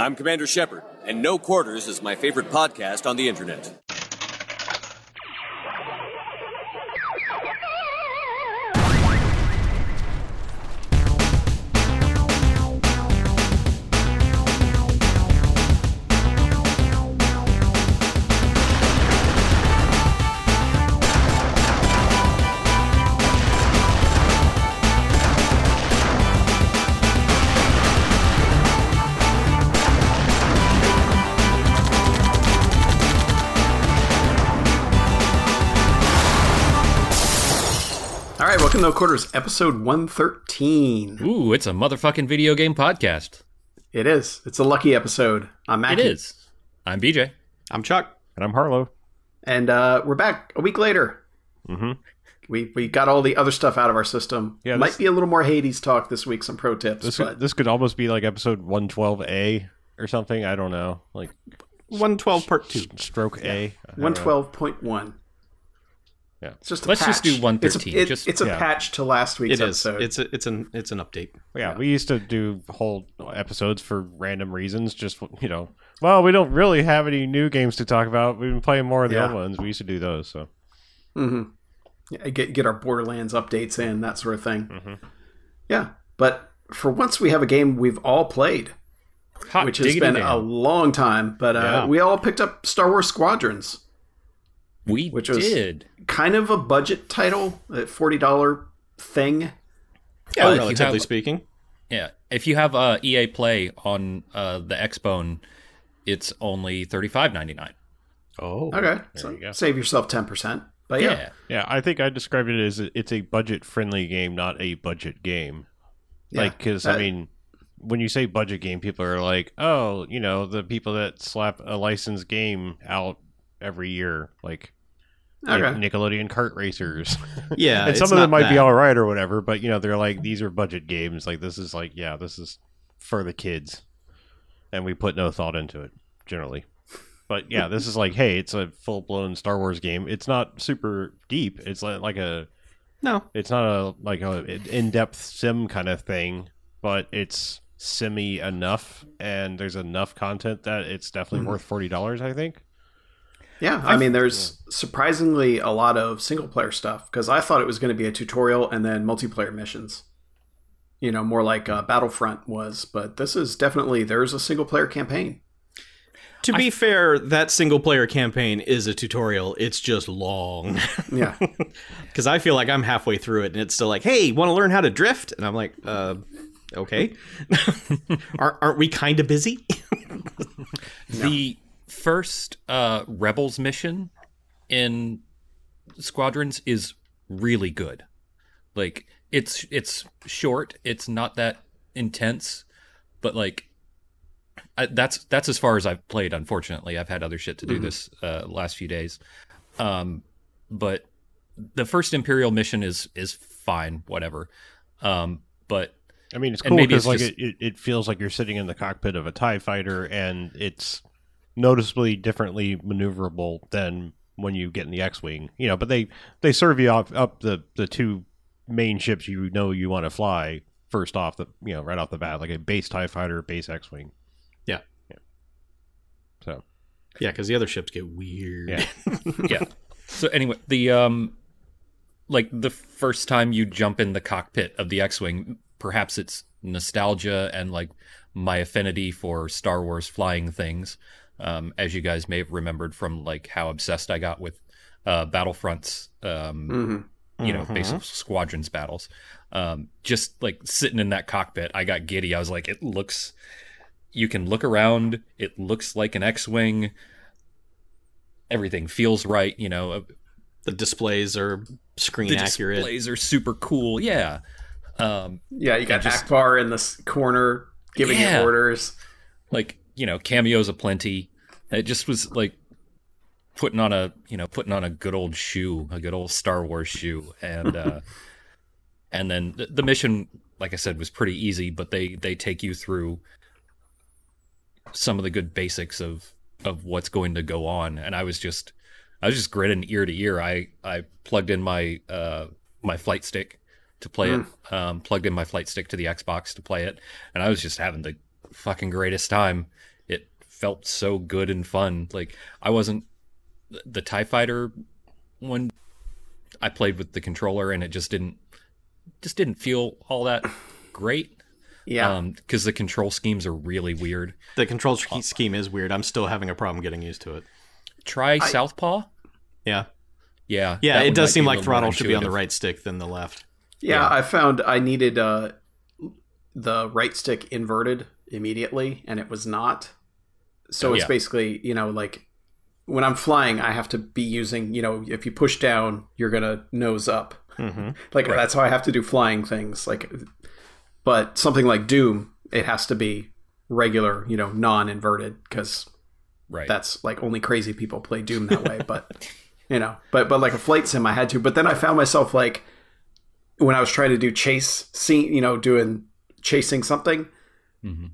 I'm Commander Shepard, and No Quarters is my favorite podcast on the internet. Welcome to No Quarters, episode 113. Ooh, it's a motherfucking video game podcast. It is. It's a lucky episode. I'm Mackie. It is. I'm BJ. I'm Chuck. And I'm Harlow. And uh, we're back a week later. Mm-hmm. We we got all the other stuff out of our system. Yeah, Might this- be a little more Hades talk this week, some pro tips. This but could, this could almost be like episode 112A or something. I don't know. Like 112 part 2. stroke A. I don't 112.1. Yeah. It's just a Let's just do 113, It's a, it- just- it's a yeah. patch to last week's It is. episode. It's a, it's an it's an update. Yeah, we used to do whole episodes for random reasons. Just you know, well, we don't really have any new games to talk about. We've been playing more of the Yeah. old ones. We used to do those. So hmm Yeah, get get our Borderlands updates in that sort of thing. Mhm. Yeah, but for once we have a game we've all played, Hot which has been damn. a long time. But uh, Yeah. we all picked up Star Wars Squadrons, we which was- did. kind of a budget title, a forty dollar thing. Yeah, Oh, relatively have- speaking. Yeah. If you have uh, EA Play on uh, the Xbone, it's only thirty five ninety nine. Oh. Okay, so you save yourself ten percent. But yeah, Yeah. yeah, I think I described it as a- it's a budget friendly game, not a budget game. yeah. Like, because Uh, I mean, when you say budget game, people are like, oh, you know, the people that slap a licensed game out every year, like okay, Nickelodeon kart racers. Yeah, and some of them might be all right or whatever, but you know, they're like these are budget games. Like this is like, yeah, this is for the kids, and we put no thought into it generally. But yeah, this is like, hey, it's a full blown Star Wars game. It's not super deep. It's like, like a, No. it's not a like a in depth sim kind of thing, but it's semi enough, and there's enough content that it's definitely Mhm. worth forty dollars. I think. Yeah. I mean, there's surprisingly a lot of single player stuff because I thought it was going to be a tutorial and then multiplayer missions. You know, more like uh, Battlefront was, but this is definitely there's a single player campaign. To be fair, that single player campaign is a tutorial. It's just long. Yeah, Because I feel like I'm halfway through it and it's still like, hey, want to learn how to drift? And I'm like, uh, okay. aren't, aren't we kind of busy? The first uh, Rebels mission in Squadrons is really good. Like it's it's short. It's not that intense, but like I, that's that's as far as I've played. Unfortunately, I've had other shit to do Mhm. this uh, last few days. Um, but the first Imperial mission is is fine, whatever. Um, but I mean, it's cool because like just- it, it feels like you're sitting in the cockpit of a Tie fighter, and it's noticeably differently maneuverable than when you get in the X-wing. You know, but they they serve you up up the the two main ships you know you want to fly first off the you know right off the bat, like a base Tie fighter, base X-wing. Yeah. yeah. So yeah, because the other ships get weird. Yeah. yeah. So anyway, the um like the first time you jump in the cockpit of the X-wing, perhaps it's nostalgia and like my affinity for Star Wars flying things. Um, as you guys may have remembered from like how obsessed I got with uh, Battlefront's um, hmm you know, Mhm. basic squadrons battles. Um, just like sitting in that cockpit, I got giddy. I was like, it looks, you can look around. It looks like an X-wing. Everything feels right. You know, The displays are screen the accurate. displays are super cool. Yeah. Um, yeah. You got just- Ackbar in the corner giving Yeah. you orders. like you know, cameos aplenty. It just was like putting on a you know putting on a good old shoe, a good old Star Wars shoe, and uh, and then the, the mission, like I said, was pretty easy. But they they take you through some of the good basics of of what's going to go on, and I was just I was just grinning ear to ear. I I plugged in my uh my flight stick to play it. Um, plugged in my flight stick to the Xbox to play it, and I was just having the fucking greatest time. It felt so good and fun. Like I wasn't the Tie Fighter one. I played with the controller and it just didn't just didn't feel all that great. Yeah. because the control schemes are really weird. The control sch- scheme is weird. I'm still having a problem getting used to it. Try Southpaw. Yeah. Yeah, Yeah, it does seem like throttle should be on the right stick than the left. yeah, I found I needed uh, the right stick inverted immediately, and it was not. So it's yeah. basically, you know, like when I'm flying, I have to be using, you know, if you push down, you're gonna nose up. Mm-hmm. Like that's how I have to do flying things. Like, but something like Doom, it has to be regular, you know, non-inverted because Right. that's like only crazy people play Doom that way. but you know, but but like a flight sim, I had to. But then I found myself like when I was trying to do chase scene, you know, doing chasing something. Mhm.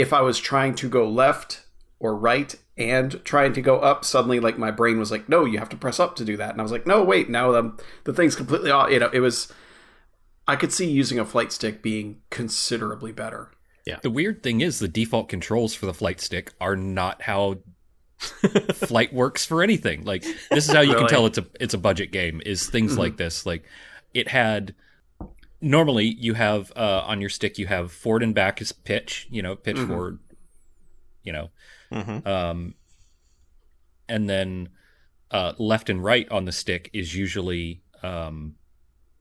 If I was trying to go left or right and trying to go up, suddenly like my brain was like, no, you have to press up to do that, and I was like, no, wait, now the the thing's completely off. You know, it was. I could see using a flight stick being considerably better. Yeah. The weird thing is the default controls for the flight stick are not how flight works for anything. Like this is how you can tell it's a it's a budget game is things mm-hmm. like this. Like it had normally you have uh, on your stick you have forward and back is pitch, you know, pitch forward, you know, Mm-hmm. um, and then uh, left and right on the stick is usually um,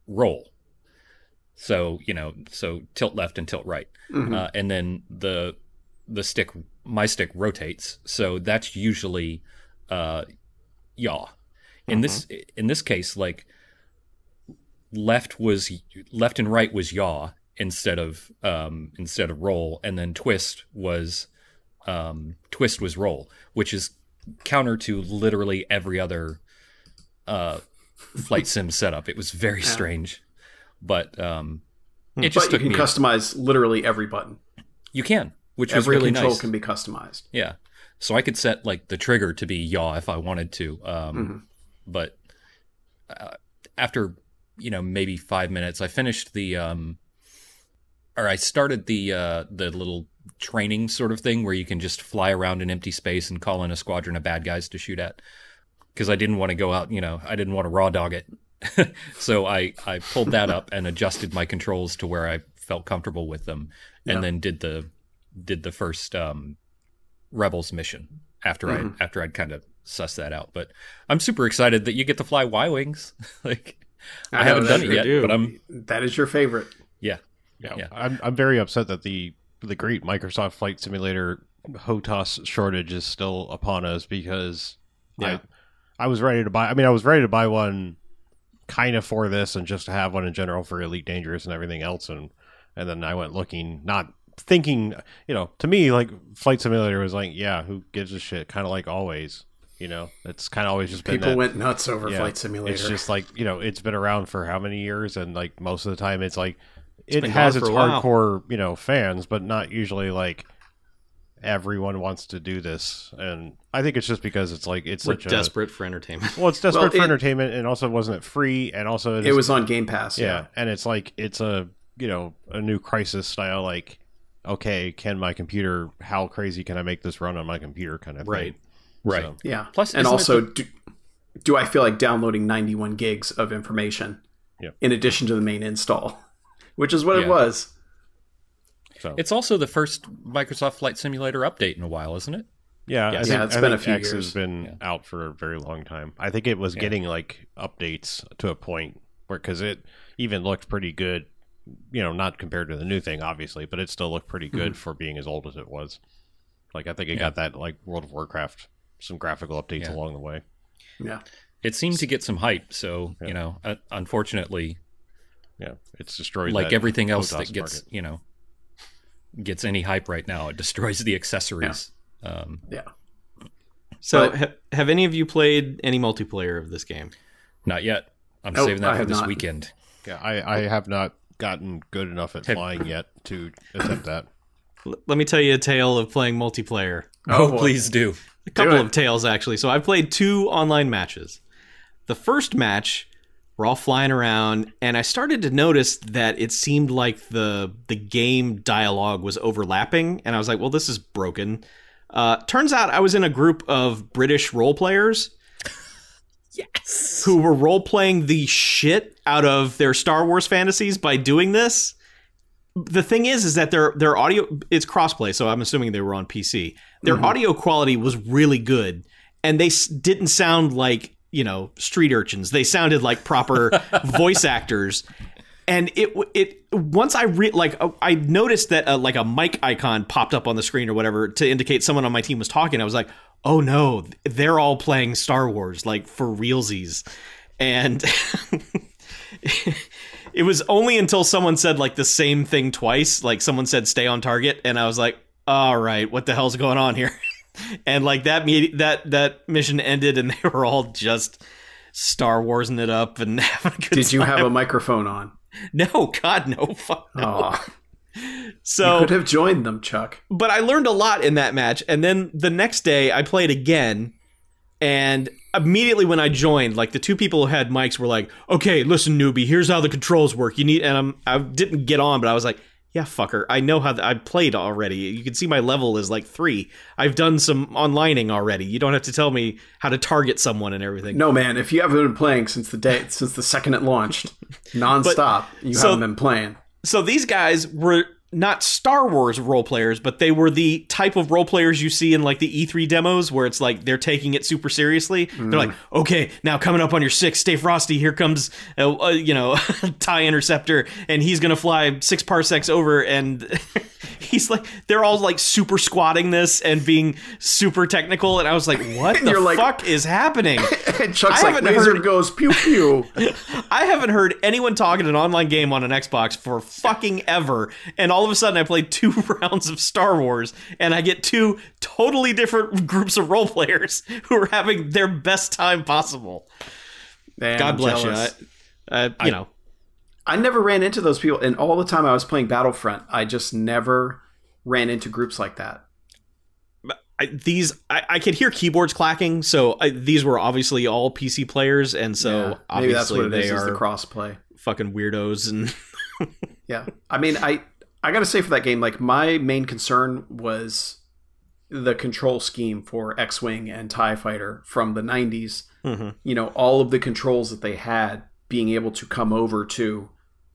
roll. So you know, so tilt left and tilt right, Mhm. uh, and then the the stick, my stick rotates. So that's usually uh, yaw. In this in this case, like left was left and right was yaw instead of um, instead of roll, and then twist was um, twist was roll, which is counter to literally every other uh, flight sim setup. It was very strange, but um, it just But you can customize literally every button. you can, which was Every really control nice. can be customized. Yeah. So I could set like the trigger to be yaw if I wanted to. Um, Mm-hmm. But uh, after, you know, maybe five minutes, I finished the, um, or I started the, uh, the little training sort of thing where you can just fly around in empty space and call in a squadron of bad guys to shoot at. Cause I didn't want to go out, you know, I didn't want to raw dog it. so I, I pulled that up and adjusted my controls to where I felt comfortable with them and Yeah. then did the, did the first, um, rebels mission after Mm-hmm. I after I'd kind of suss that out. But I'm super excited that you get to fly Y wings. like I, I haven't done it yet, do. but I'm That is your favorite. yeah. Yeah, Yeah. I'm I'm very upset that the the great Microsoft Flight Simulator HOTAS shortage is still upon us because Yeah. I I was ready to buy. I mean, I was ready to buy one, kind of for this and just to have one in general for Elite Dangerous and everything else, and and then I went looking, not thinking, you know, to me like Flight Simulator was like, yeah, who gives a shit? Kind of like always, you know, it's kind of always just been People that- went nuts over yeah, Flight Simulator. It's just like you know, it's been around for how many years, and like most of the time, it's like it has its for a while. hardcore you know fans, but not usually like everyone wants to do this. And I think it's just because it's like it's We're such a desperate for entertainment. well, it's desperate Well, for entertainment, and also wasn't it free, and also it was on Game Pass. yeah, Yeah. and it's like it's a you know a new Crysis style like. Okay, can my computer? How crazy can I make this run on my computer? Kind of thing. Right. Right. So- Yeah. Plus, and also, the- do, do I feel like downloading 91 gigs of information Yeah. in addition to the main install, which is what Yeah. it was. So It's also the first Microsoft Flight Simulator update in a while, isn't it? Yeah, Yes. I think, Yeah, it's I been a think few X years. has been Yeah. out for a very long time. I think it was Yeah. getting like updates to a point where because it even looked pretty good, you know, not compared to the new thing, obviously, but it still looked pretty good mm-hmm. for being as old as it was. Like I think it Yeah. got that like World of Warcraft some graphical updates Yeah. along the way. Yeah. It seemed to get some hype, so Yeah. you know, uh, unfortunately, Yeah, it's destroyed like that everything else that gets market. you know gets any hype right now, it destroys the accessories. Um, Yeah. So, But- ha- have any of you played any multiplayer of this game? not yet. I'm Nope, saving I that for this not. weekend. Yeah, I, I have not gotten good enough at Have- flying yet to attempt that. L- let me tell you a tale of playing multiplayer. Oh, boy. please do. A couple of tales actually. So I played two online matches. The first match We're all flying around, and I started to notice that it seemed like the the game dialogue was overlapping, and I was like, "Well, this is broken." Uh, turns out I was in a group of British role players Yes. who were role playing the shit out of their Star Wars fantasies by doing this. The thing is, is that their their audio it's crossplay, so I'm assuming they were on PC. Their audio quality was really good, and they s- didn't sound like you know street urchins. They sounded like proper voice actors. And it it once I re- like uh, I noticed that uh, like a mic icon popped up on the screen or whatever to indicate someone on my team was talking. I was like, oh no, they're all playing Star Wars like for realsies, and it was only until someone said like the same thing twice, like someone said stay on target, and I was like, all right, what the hell's going on here? and like that me- that that mission ended, and they were all just Star Warsing it up and having a good Did you time. have a microphone on? No, God, no, fuck no. Aw, so, could have joined them, Chuck. but I learned a lot in that match, and then the next day I played again, and immediately when I joined, like the two people who had mics were like, "Okay, listen, newbie, here's how the controls work. You need," and I'm I didn't get on, but I was like. Yeah, fucker. I know how th- I played already. You can see my level is like three. I've done some onlining already. You don't have to tell me how to target someone and everything. No, man. If you haven't been playing since the day, since the second it launched, nonstop, you so- haven't been playing. so these guys were not Star Wars role players, but they were the type of role players you see in like the E3 demos where it's like they're taking it super seriously. They're like, okay, now coming up on your six, stay frosty. Here comes, uh, uh, you know, TIE Interceptor, and he's going to fly six parsecs over. And he's like, they're all like super squatting this and being super technical. And I was like, what the you're like- fuck is happening? And Chuck's I like, laser heard- goes pew pew. I haven't heard anyone talk in an online game on an Xbox for fucking ever. And all of a sudden, I played two rounds of Star Wars, and I get two totally different groups of role players who are having their best time possible. Man, God bless jealous. you. I, uh, you know, I never ran into those people, and all the time I was playing Battlefront, I just never ran into groups like that. I, these I, I could hear keyboards clacking, so I, these were obviously all PC players, and so Yeah, maybe that's obviously what it they is, is are the crossplay. fucking weirdos. And Yeah, I mean, I I gotta say for that game, like my main concern was the control scheme for X-wing and Tie Fighter from the '90s. Mhm. You know, all of the controls that they had being able to come over to,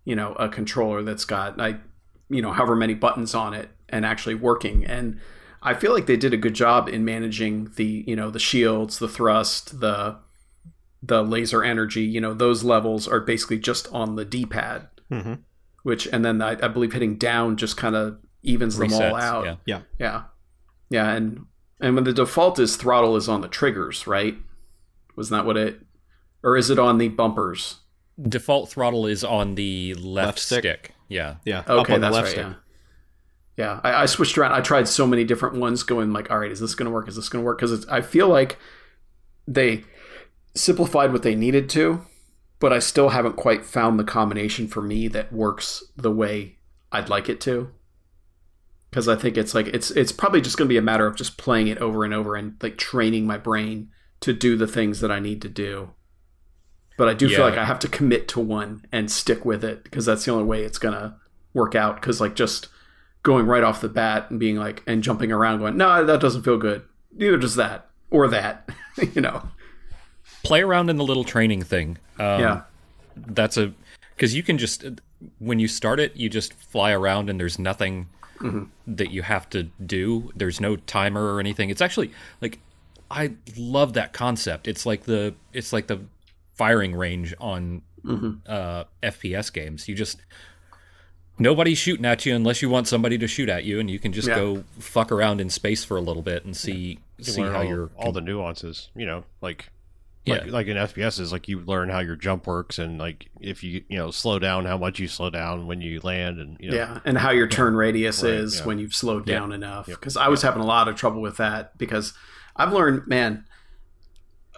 you know, a controller that's got I, you know, however many buttons on it and actually working. And I feel like they did a good job in managing the, you know, the shields, the thrust, the the laser energy. You know, those levels are basically just on the D-pad Mhm. Which and then I, I believe hitting down just kind of evens them all out. yeah. yeah, yeah, yeah, and and when the default is throttle is on the triggers, right? Wasn't that what it, or is it on the bumpers? Default throttle is on the left, Left stick. stick. Yeah. yeah, Okay, that's left right. stick. Yeah, yeah. I, I switched around. I tried so many different ones, going like, all right, is this going to work? Is this going to work? Because I feel like they simplified what they needed to, but I still haven't quite found the combination for me that works the way I'd like it to. Because I think it's like it's it's probably just going to be a matter of just playing it over and over and like training my brain to do the things that I need to do. But I do Yeah. feel like I have to commit to one and stick with it because that's the only way it's gonna work out. Because like just going right off the bat and being like and jumping around, going, no, that doesn't feel good. Neither does that or that. you know? Play around in the little training thing. Um, yeah. That's a because you can just when you start it, you just fly around and there's nothing that you have to do. There's no timer or anything. It's actually like I love that concept. It's like the it's like the firing range on uh, FPS games. You just nobody's shooting at you unless you want somebody to shoot at you, and you can just Yeah. go fuck around in space for a little bit and see You see how all, you're all the nuances. You know, like yeah. like, like in FPS is like you learn how your jump works and like if you you know slow down, how much you slow down when you land, and you know, Yeah, and how your turn radius Right, is yeah. when you've slowed Yeah. down enough. Because I was having a lot of trouble with that because I've learned, man,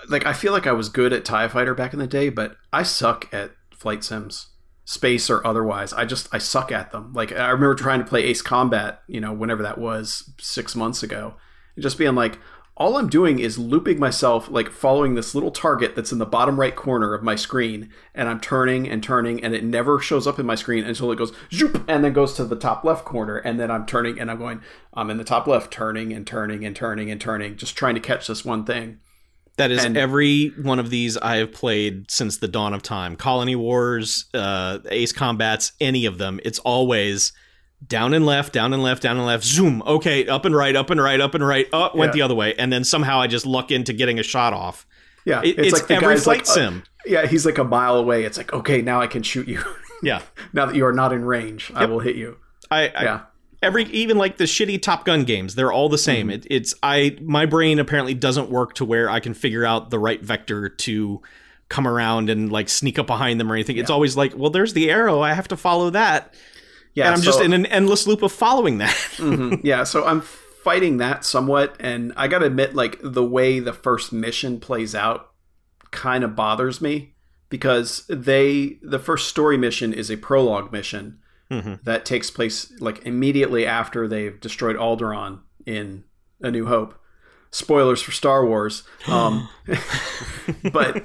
like I feel like I was good at Tie Fighter back in the day, but I suck at flight sims, space or otherwise. I just I suck at them. Like I remember trying to play Ace Combat, you know, whenever that was six months ago, and just being like, all I'm doing is looping myself, like following this little target that's in the bottom right corner of my screen, and I'm turning and turning, and it never shows up in my screen until it goes zoop, and then goes to the top left corner, and then I'm turning and I'm going, I'm in the top left, turning and turning and turning and turning, just trying to catch this one thing. That is And- every one of these I have played since the dawn of time. Colony Wars, uh, Ace Combats, any of them. It's always down and left, down and left, down and left, zoom. Okay, up and right, up and right, up and right. Oh, went Yeah. the other way, and then somehow I just luck into getting a shot off. Yeah, It- it's like every flight like, uh, sim. yeah, he's like a mile away. It's like, okay, now I can shoot you. Yeah, now that you are not in range, I will hit you. I, I Yeah. every even like the shitty Top Gun games, they're all the same. Mm-hmm. It, it's I my brain apparently doesn't work to where I can figure out the right vector to come around and like sneak up behind them or anything. It's always like, well, there's the arrow. I have to follow that. Yeah, and I'm just in an endless loop of following that. Mhm. yeah so i'm fighting that somewhat and i gotta admit like the way the first mission plays out kind of bothers me because they the first story mission is a prologue mission Mhm. that takes place like immediately after they've destroyed alderaan in a new hope spoilers for star wars um but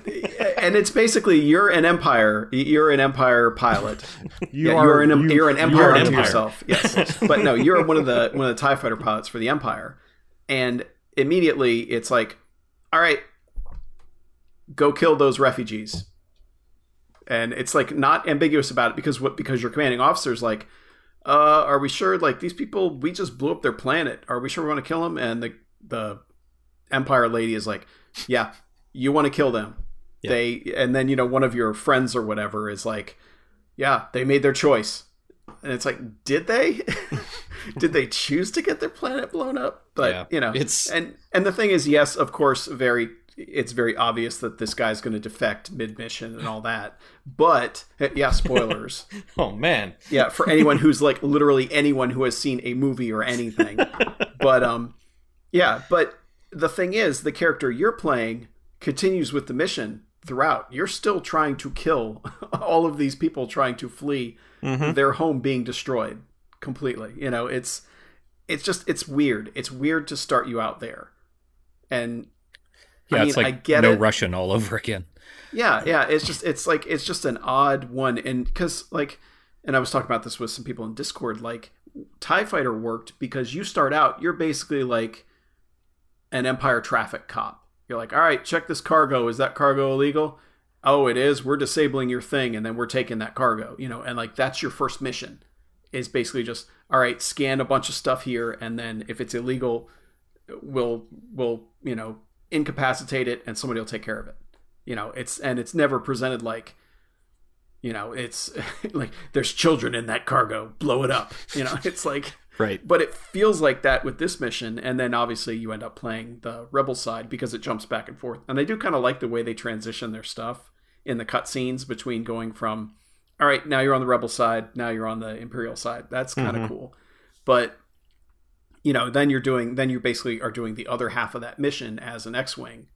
and it's basically you're an empire you're an empire pilot You yeah, are- you're an you- you're an empire are an unto empire. yourself. Yes, but no, you're one of the one of the Tie Fighter pilots for the Empire, and immediately it's like, all right, go kill those refugees, and it's like not ambiguous about it because what because your commanding officer is like, uh, are we sure? Like these people, we just blew up their planet. Are we sure we want to kill them? And the the Empire lady is like, yeah, you want to kill them. Yeah. They and then you know one of your friends or whatever is like, yeah, they made their choice. And it's like, did they? did they choose to get their planet blown up? But Yeah. you know, It's- and and the thing is, yes, of course, very. It's very obvious that this guy's going to defect mid mission and all that. But yeah, spoilers. oh man. yeah, for anyone who's like literally anyone who has seen a movie or anything. but um, yeah, but the thing is, the character you're playing continues with the mission throughout. You're still trying to kill all of these people trying to flee mm-hmm. their home being destroyed completely. You know, it's it's just it's weird. It's weird to start you out there, and Yeah, I mean, it's like I get no it. Russian all over again. Yeah, yeah. It's just it's like it's just an odd one, and because like, and I was talking about this with some people in Discord. Like, Tie Fighter worked because you start out, you're basically like an Empire traffic cop. You're like, all right, check this cargo. Is that cargo illegal? Oh, it is. We're disabling your thing, and then we're taking that cargo. You know, and like that's your first mission. Is basically just all right, scan a bunch of stuff here, and then if it's illegal, we'll we'll you know incapacitate it, and somebody will take care of it you know it's and it's never presented like you know it's like there's children in that cargo blow it up you know it's like Right. but it feels like that with this mission and then obviously you end up playing the rebel side because it jumps back and forth. And i do kind of like the way they transition their stuff in the cutscenes between going from all right now you're on the rebel side now you're on the imperial side. That's kind of mm-hmm. cool. But you know then you're doing then you basically are doing the other half of that mission as an x-wing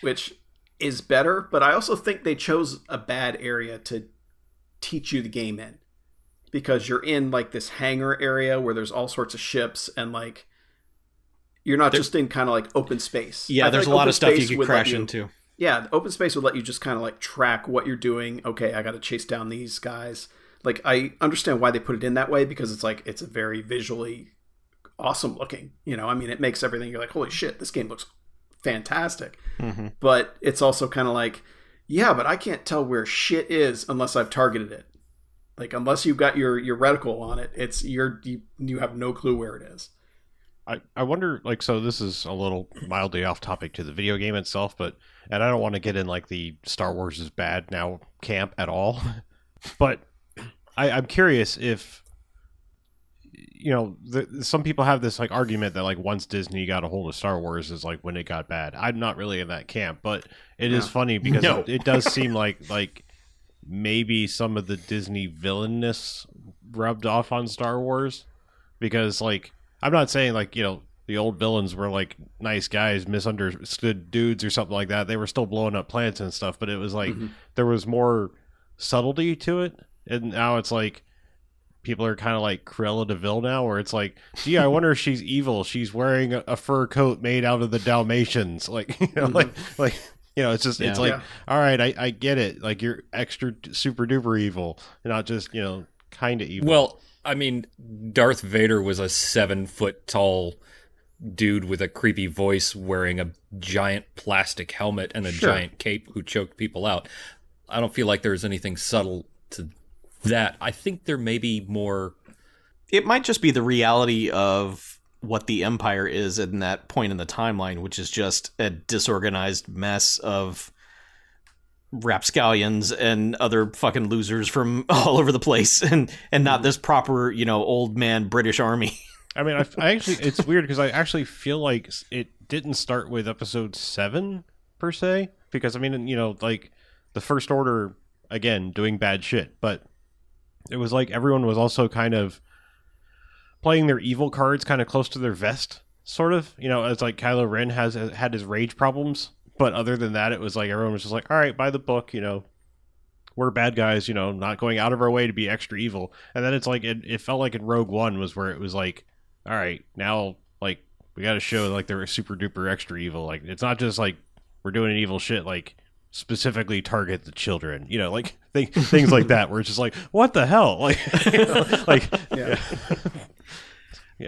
which is better but i also think they chose a bad area to teach you the game in because you're in like this hangar area where there's all sorts of ships and like you're not just in kind of like open space Yeah, there's like a lot of stuff you could crash you- into. yeah, the open space would let you just kind of like track what you're doing. Okay, I got to chase down these guys. Like I understand why they put it in that way because it's like it's a very visually awesome looking. You know, I mean, it makes everything you're like, holy shit, this game looks fantastic. Mm-hmm. But it's also kind of like, yeah, but I can't tell where shit is unless I've targeted it. Like unless you've got your your reticle on it, it's you're you, you have no clue where it is. I, I wonder like so this is a little mildly off topic to the video game itself but and i don't want to get in like the star wars is bad now camp at all but I, i'm curious if you know the, some people have this like argument that like once disney got a hold of star wars is like when it got bad i'm not really in that camp but it is Yeah. funny because No. it, it does seem like like maybe some of the disney villainness rubbed off on star wars because like I'm not saying like you know the old villains were like nice guys, misunderstood dudes or something like that. They were still blowing up plants and stuff, but it was like Mhm. there was more subtlety to it, and now it's like people are kind of like Cruella de Vil now, where it's like, gee, I wonder if she's evil. She's wearing a, a fur coat made out of the Dalmatians, like you know, like like you know, it's just it's like, Yeah. all right, I, I get it. Like you're extra super duper evil, not just you know kind of evil. Well, I mean, Darth Vader was a seven foot tall dude with a creepy voice wearing a giant plastic helmet and a Sure. giant cape who choked people out. I don't feel like there's anything subtle to that. I think there may be more. it might just be the reality of what the empire is in that point in the timeline, which is just a disorganized mess of rapscallions and other fucking losers from all over the place, and and not mm. this proper, you know, old man British army. I mean, I, I actually it's weird because I actually feel like it didn't start with episode seven per se because I mean you know like the first order again doing bad shit, but it was like everyone was also kind of playing their evil cards kind of close to their vest, sort of. You know, it's like Kylo Ren has had his rage problems, but other than that, it was like everyone was just like, all right, by the book, you know. We're bad guys, you know, not going out of our way to be extra evil. And then it's like it, it felt like in Rogue One was where it was like, all right, now like we got to show like they're super duper extra evil. Like it's not just like we're doing an evil shit. Like specifically target the children. You know, like th- things like that. Where it's just like, what the hell? Like, you know, like Yeah.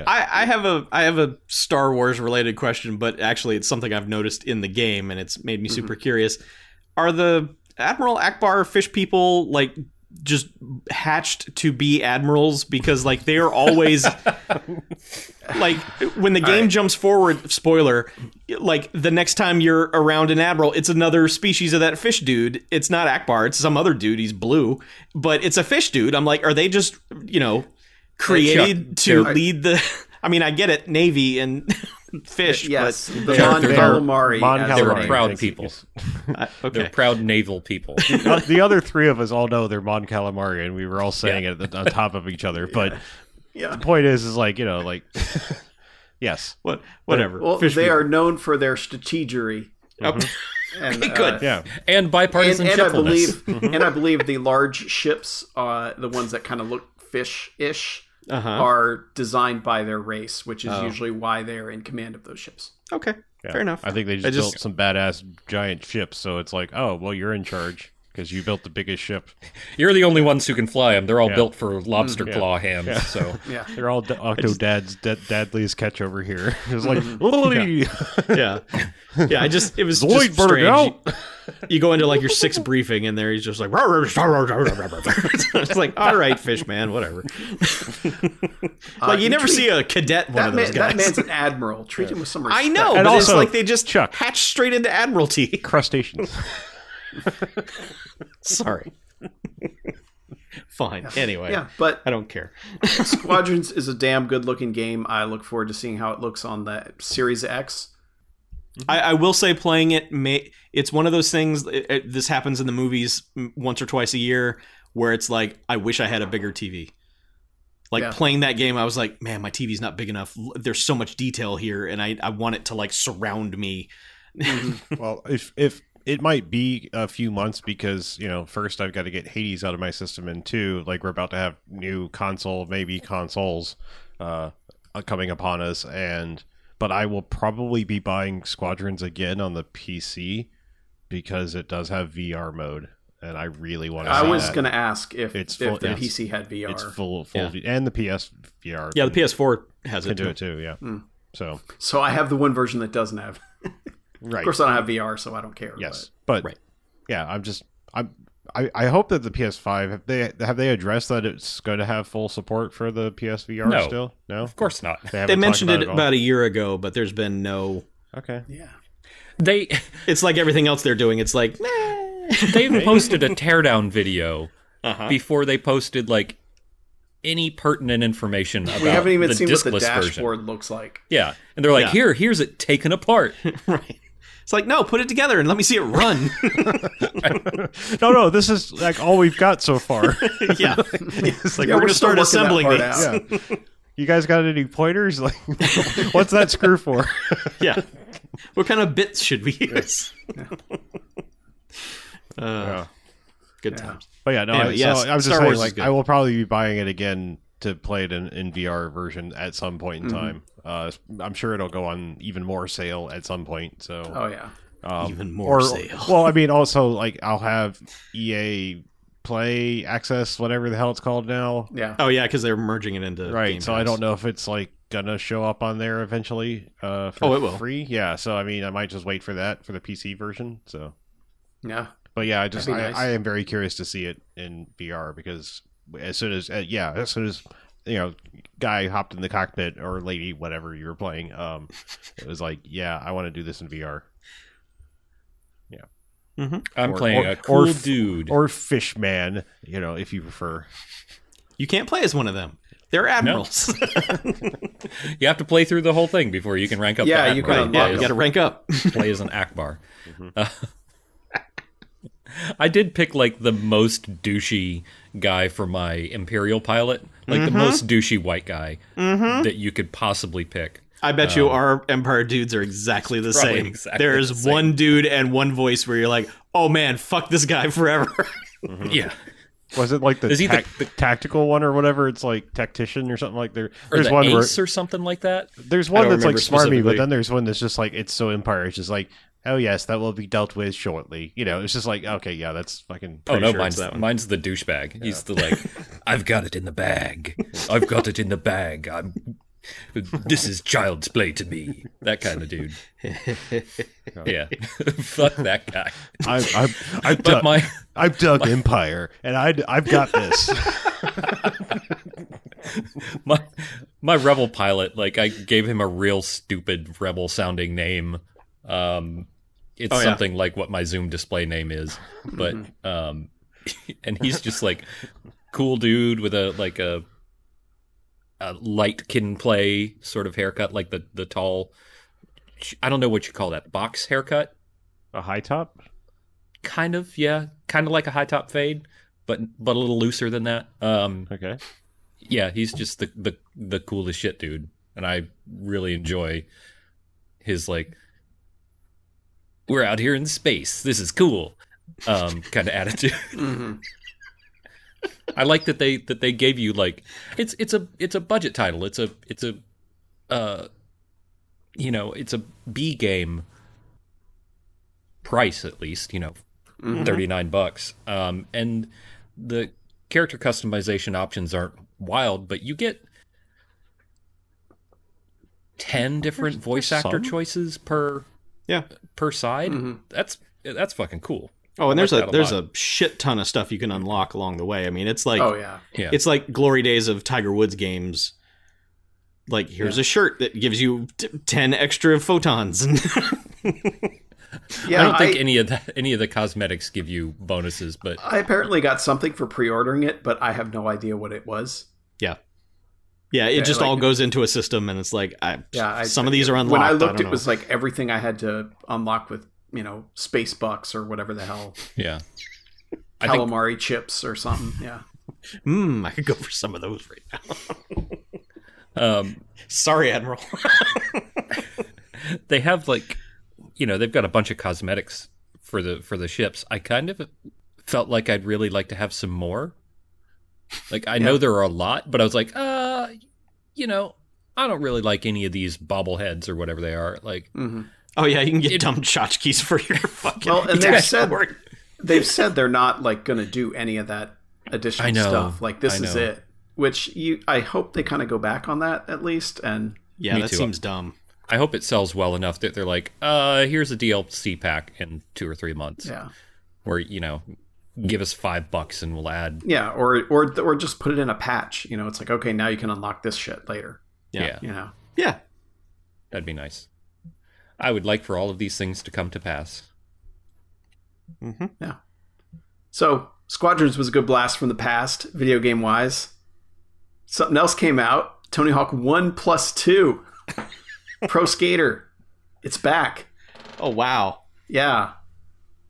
I, I have a I have a Star Wars related question, but actually it's something I've noticed in the game, and it's made me mm-hmm. super curious. Are the Admiral Ackbar fish people like just hatched to be admirals? Because like they are always like when the game jumps forward spoiler like the next time you're around an admiral it's another species of that fish dude. It's not ackbar it's some other dude he's blue but it's a fish dude. I'm like are they just you know created to They're- lead the i mean i get it navy and fish Yes, the They're- Mon they're- Calamari. Mon as They're Calamari, proud people. but I- They're proud naval people. Uh, the other three of us all know they're Mon Calamari, and we were all saying it at the, on top of each other. But Yeah. the point is, is like you know, like yes, what whatever Well, Fish they people. are known for their strategery. Oh, And, Okay, good. uh, yeah, And and, bipartisan and I cheerfulness. believe, and I believe the large ships, uh, the ones that kind of look fish-ish, uh-huh are designed by their race, which is Oh. usually why they're in command of those ships. okay yeah. fair enough I think they just, I built some badass giant ships, so it's like, oh, well, you're in charge because you built the biggest ship. You're the only ones who can fly them. They're all Yeah. built for lobster Yeah. claw hands. So Yeah, They're all D- Octodad's Dad, Dadliest Catch over here. It's like, yeah yeah i just it was just strange out. You, you go into like your sixth briefing and there he's just like it's like all right fish man whatever like you you never see a cadet one that, of man, those that guys man's an admiral. Treat him with some respect. i know And but it's like they just Chuck. hatch straight into admiralty crustaceans. sorry fine anyway Yeah, but i don't care Squadrons is a damn good-looking game. I look forward to seeing how it looks on the Series X. I, I will say playing it may it's one of those things it, it- this happens in the movies once or twice a year where it's like i wish i had a bigger tv like Yeah. playing that game i was like man my tv's not big enough. There's so much detail here and i, I want it to like surround me. Well, if if it might be a few months because you know, first I've got to get Hades out of my system, and two, like we're about to have new console, maybe consoles, uh, coming upon us, and but I will probably be buying Squadrons again on the PC because it does have VR mode, and I really want to. I was going to ask if, It's if full- the it's- PC had VR. It's full, full, Yeah. V- and the PS VR. yeah the ps4 has can it do too. it too. Yeah. Hmm. So so I have the one version that doesn't have. right. Of course, I don't have VR, so I don't care. Yes, but Right. yeah, I'm just I'm I, I hope that the PS5 have they have they addressed that it's going to have full support for the PSVR No. still? No, of course not. they haven't mentioned talked it all? about a year ago but there's been no okay. Yeah. They it's like everything else they're doing it's like they even posted a teardown video uh-huh. before they posted like any pertinent information about We haven't even the seen what the dashboard version. looks like. Yeah, and they're like, Yeah. here, here's it taken apart. right it's like no put it together and let me see it run No, no, this is like all we've got so far. yeah it's like Yeah, we're gonna start assembling part these yeah. You guys got any pointers? Like, what's that screw for? yeah. What kind of bits should we use? uh, Yeah. Good Yeah. times. But yeah, no, Anyway, I, yes, so I was Star just saying, Wars is like. I will probably be buying it again to play it in, in VR version at some point in Mhm. time. Uh, I'm sure it'll go on even more sale at some point. So, Oh yeah. um, Even more or- sale. Well, I mean, also like I'll have EA Play access, whatever the hell it's called now. Yeah. Oh yeah, because they're merging it into right. Game so I don't know if it's like gonna show up on there eventually. Uh, for Oh, it will. free. Yeah. So I mean, I might just wait for that for the PC version. So. Yeah. But yeah, I just I, nice. I am very curious to see it in VR because as soon as uh, yeah, as soon as you know, guy hopped in the cockpit or lady, whatever you were playing, um, it was like, yeah, I want to do this in VR Yeah. mm-hmm. I'm Or- playing or- a cool or dude. or Fishman, you know, if you prefer. You can't play as one of them. They're admirals. you have to play through the whole thing before you can rank up. Yeah, you Ackbar. can play, you got to rank up. play as an Ackbar. Uh, I did pick like the most douchey guy for my Imperial pilot, like the mm-hmm. most douchey white guy mm-hmm. that you could possibly pick. I bet you um, our Empire dudes are exactly the same. exactly There's the same. one dude and one voice where you're like, oh man, fuck this guy forever. Mm-hmm. Yeah, Was it like the, Is he the- tac- tactical one or whatever? It's like tactician or something like there. or There's the one where Ace or something like that. there's one that's like remember smarmy, but then there's one that's just like it's so Empire. It's just like, oh yes, that will be dealt with shortly. You know, it's just like okay, yeah, that's fucking. Oh no, sure mine's that one. mine's the douchebag. He's the like, I've got it in the bag. I've got it in the bag. I'm. This is child's play to me. That kind of dude. yeah, fuck that guy. I've I've, I've But dug, my I've dug Empire, and I I've got this. my my rebel pilot like i gave him a real stupid rebel sounding name um it's Oh, yeah. something like what my zoom display name is but um and he's just like cool dude with a like a a light Kid 'n Play sort of haircut like the the tall i don't know what you call that box haircut A high top. kind of yeah kind of like a high top fade but but a little looser than that um Okay. yeah, he's just the the the coolest shit, dude, and I really enjoy his like we're out here in space. This is cool. Um kind of attitude. hmm I like that they that they gave you like it's it's a it's a budget title. It's a it's a uh you know, it's a B game price at least, you know, Mhm. 39 bucks. Um, and the character customization options aren't wild, but you get 10 different There's- voice actor some. choices per Yeah. per side. Mhm. That's that's fucking cool. Oh, and I there's like a a there's lot. a shit ton of stuff you can unlock along the way. I mean, it's like oh yeah. Yeah. it's like glory days of Tiger Woods games. Like here's a shirt that gives you t- ten extra photons, Yeah. I don't think I, any of that any of the cosmetics give you bonuses, but I apparently got something for pre-ordering it, but I have no idea what it was. yeah, yeah, it just like- all goes into a system, and it's like I, Yeah, I, some of these are unlocked. When I I looked, don't it know. was like everything I had to unlock with you know space bucks or whatever the hell yeah. I think calamari chips or something. Yeah. Hmm, I could go for some of those right now. um, Sorry, Admiral. they have like you know they've got a bunch of cosmetics for the for the ships i kind of felt like i'd really like to have some more like i know there are a lot but i was like uh you know i don't really like any of these bobbleheads or whatever they are like hmm oh yeah, you can get It- dumb tchotchkes for your fucking. Well, and they've said dashboard. they've said they're not like going to do any of that additional I know. stuff. Like this I is it. Which you, I hope they kind of go back on that at least. And yeah, Me that too. seems dumb. i hope it sells well enough that they're like uh here's a dlc pack in two or three months yeah, where you know give us five bucks and we'll add yeah, or or or just put it in a patch. You know, it's like okay, now you can unlock this shit later. Yeah. yeah You know, Yeah, that'd be nice i would like for all of these things to come to pass mm-hmm. Yeah. So, Squadrons was a good blast from the past, video game wise. Something else came out Tony Hawk 1 plus 2. Pro Skater. It's back. Oh wow. Yeah.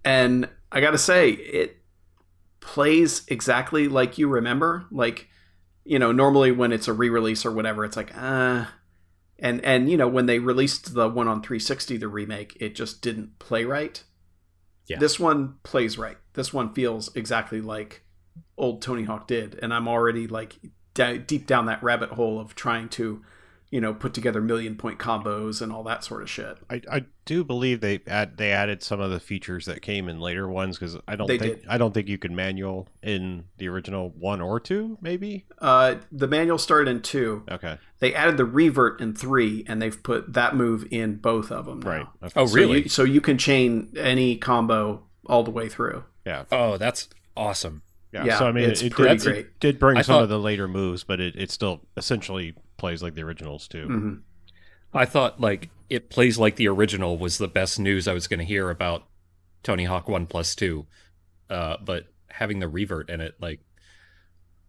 And I got to say, it plays exactly like you remember. Like, you know, normally when it's a re release or whatever, it's like, uh. And, and you know when they released the one on 360 the remake it just didn't play right Yeah. This one plays right. This one feels exactly like old Tony Hawk did, and I'm already like d- deep down that rabbit hole of trying to, you know, put together million point combos and all that sort of shit. I, I do believe they add they added some of the features that came in later ones because I don't They think did. I don't think you could manual in the original one or two maybe Uh, the manual started in two. okay They added the revert in three, and they've put that move in both of them. now. right okay. Oh, So really? you, so you can chain any combo all the way through. yeah Oh, that's awesome. yeah, Yeah, so I mean it's it, pretty it, great. it did bring I some thought- of the later moves but it, it still essentially plays like the originals too hmm I thought like it plays like the original was the best news I was going to hear about Tony Hawk One Plus Two, uh, but having the revert in it, like,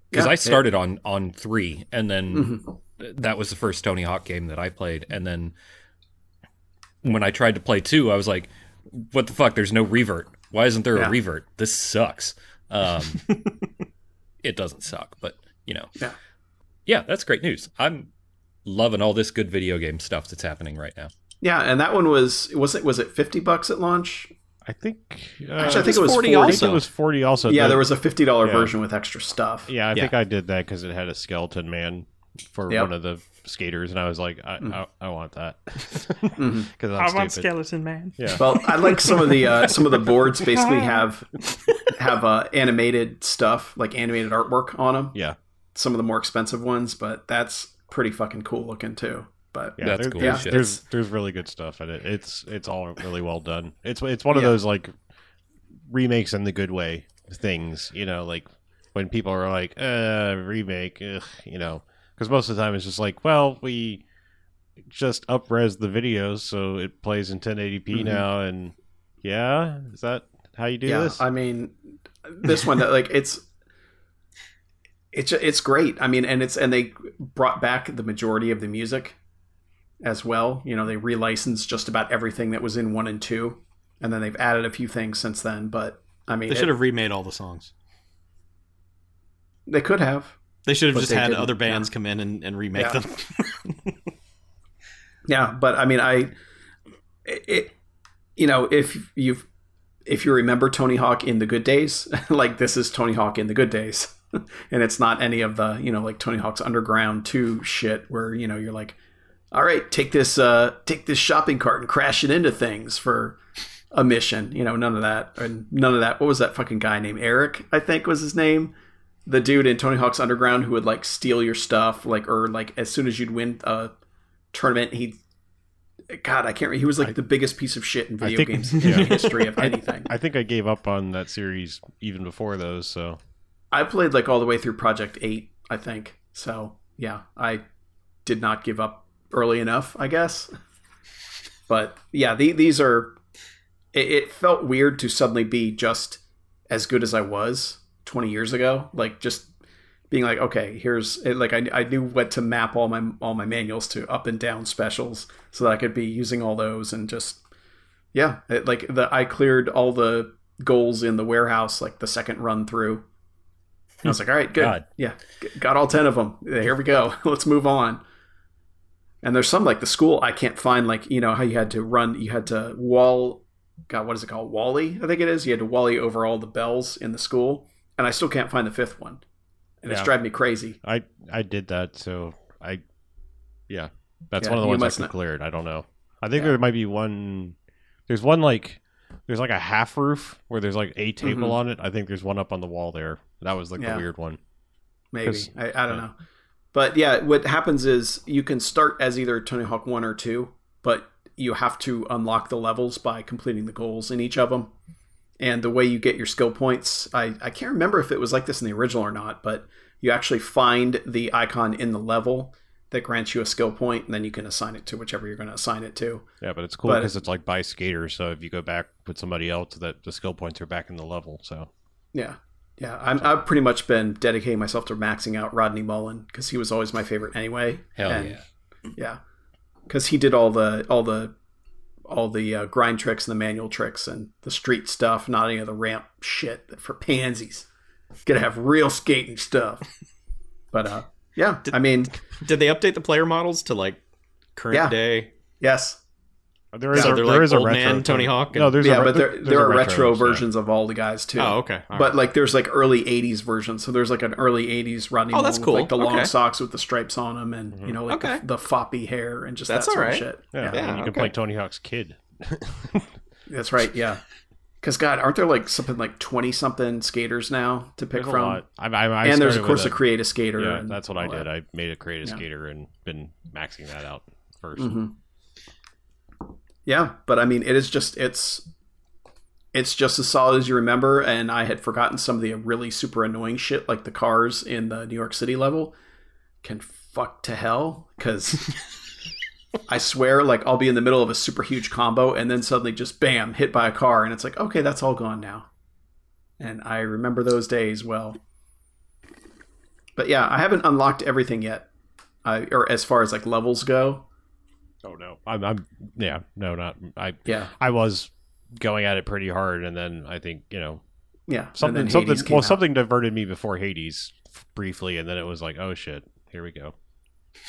because Yeah, I it- started on on three, and then Mhm. that was the first Tony Hawk game that I played, and then when I tried to play two, I was like, "What the fuck? There's no revert. Why isn't there Yeah. a revert? This sucks." Um, it doesn't suck, but you know, Yeah. Yeah, that's great news. I'm loving all this good video game stuff that's happening right now. Yeah, and that one was was it was it fifty bucks at launch? I think uh, Actually, I think it was 40 40. I think also. it was 40 also yeah, The- there was a fifty dollar Yeah. version with extra stuff. yeah I Yeah. think I did that because it had a skeleton man for Yep. one of the skaters and I was like I, Mm. I, I want that because I'm stupid Skeleton Man. yeah Well, I like some of the uh, some of the boards basically have have uh, animated stuff like animated artwork on them. yeah Some of the more expensive ones, but that's pretty fucking cool looking too. But Yeah, That's there- cool There's, shit. there's there's really good stuff in it. It's it's all really well done. It's it's one of Yeah. those like remakes in the good way things. You know, like when people are like, uh, remake, ugh, you know, because most of the time it's just like, well, we just upres the videos so it plays in 1080p Mhm. now, and yeah, is that how you do yeah, this? I mean, this one like it's it's it's great. I mean, and it's and they brought back the majority of the music as well. You know, they relicensed just about everything that was in one and two, and then they've added a few things since then. But I mean, They it- should have remade all the songs. they could have. They should have just had didn't, other bands come in and, and remake Yeah. them. Yeah, but I mean, I it, it you know if you've if you remember Tony Hawk in the good days, like this is Tony Hawk in the good days, and it's not any of the you know like Tony Hawk's Underground two shit where you know you're like, all right, take this uh take this shopping cart and crash it into things for a mission. You know, none of that and none of that. What was that fucking guy named Eric? I think was his name. The dude in Tony Hawk's Underground who would like steal your stuff, like or like as soon as you'd win a tournament, he God, I can't remember. He was like the biggest piece of shit in video think- games in yeah. the history of anything. I think I gave up on that series even before those. So I played like all the way through Project 8, I think. So, yeah, I did not give up early enough, I guess. But yeah, the, these are. It, it felt weird to suddenly be just as good as I was 20 years ago. Like, just being like, okay, here's like I, I knew what to map all my all my manuals to up and down specials so that I could be using all those and just yeah, it, like the I cleared all the goals in the warehouse like the second run through. I was like, all right, good, God. yeah, got all ten of them. Here we go. Let's move on. And there's some like the school I can't find like you know how you had to run, you had to wall. God, what is it called? Wally, I think it is. You had to wally over all the bells in the school, and I still can't find the fifth one, and it's Yeah. driving me crazy. I I did that. So I yeah, that's Yeah, one of the ones I cleared. I don't know. I think Yeah. there might be one. There's one like there's like a half roof where there's like a table Mhm. on it. I think there's one up on the wall there. That was like Yeah. the weird one. Maybe I, I don't yeah. know but yeah what happens is you can start as either tony hawk 1 or 2 but you have to unlock the levels by completing the goals in each of them and the way you get your skill points i, I can't remember if it was like this in the original or not but you actually find the icon in the level that grants you a skill point and then you can assign it to whichever you're going to assign it to Yeah, but it's cool because it's like by skater. So if you go back with somebody else, that the skill points are back in the level. So Yeah. Yeah. I'm, I've pretty much been dedicating myself to maxing out Rodney Mullen because he was always my favorite anyway. Hell And- yeah. Yeah. Because he did all the, all the, all the uh, grind tricks and the manual tricks and the street stuff, not any of the ramp shit for pansies. Gotta have real skating stuff. But, uh, yeah, I mean, Did they update the player models to like current Yeah. day? yes. There is So a, they're there like is a old retro man Tony Hawk No, there's yeah, a, but there there are retro, yeah. versions of all the guys too. Oh, okay. All But right. like, there's like early '80s versions. So there's like an early '80s Rodney. Oh, that's cool. With, like the long Okay. socks with the stripes on them, and you mhm. know, like Okay. the, the floppy hair and just That's that sort all of shit. Yeah, Yeah, and you can okay. play Tony Hawk's kid. That's right. Yeah. Because God, aren't there like something like twenty something skaters now to pick There's a from? I, I, I and there's of course with a create a skater. Yeah, that's what I did. that. I made a create a Yeah. skater and been maxing that out 1st Mhm. Yeah, but I mean, it is just it's it's just as solid as you remember. And I had forgotten some of the really super annoying shit, like the cars in the New York City level can fuck to hell because. I swear, like I'll be in the middle of a super huge combo and then suddenly just bam, hit by a car, and it's like, okay, that's all gone now. And I remember those days well. But yeah, I haven't unlocked everything yet, I, or as far as like levels go. Oh no, I'm, I'm yeah, no, not I. Yeah, I was going at it pretty hard, and then I think you know yeah. something something well out. something diverted me before Hades briefly, and then it was like oh shit, here we go.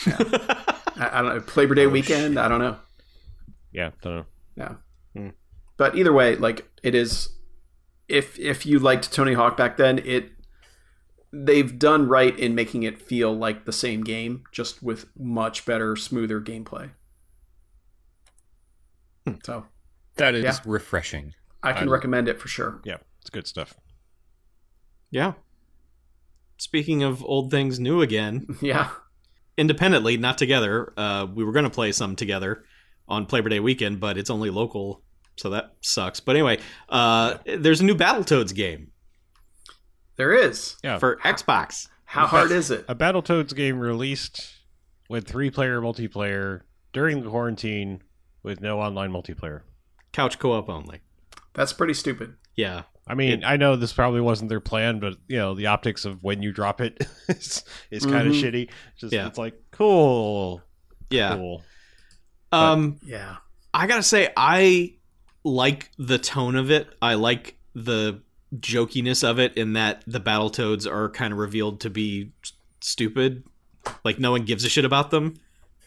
I, I don't know. Labor Day Oh, weekend. I don't know. Yeah, don't know. Yeah. Hmm. But either way, like it is. If if you liked Tony Hawk back then, it they've done right in making it feel like the same game, just with much better, smoother gameplay. So That is Yeah. refreshing. I can I- recommend it for sure. Yeah, it's good stuff. yeah. Speaking of old things new again, Yeah. Independently, not together. Uh, we were going to play some together on Labor Day weekend, but it's only local, so that sucks. But anyway, uh, there's a new Battletoads game There is. Yeah, for Xbox. How hard is it? a Battletoads game released with three-player multiplayer during the quarantine with no online multiplayer. Couch co-op only. That's pretty stupid. Yeah. I mean, I know this probably wasn't their plan, but you know, the optics of when you drop it is, is kind of Mhm. shitty. Just Yeah. it's like cool, Yeah. cool. Um, Yeah. I gotta say, I like the tone of it. I like the jokiness of it in that the battle toads are kind of revealed to be stupid. Like no one gives a shit about them.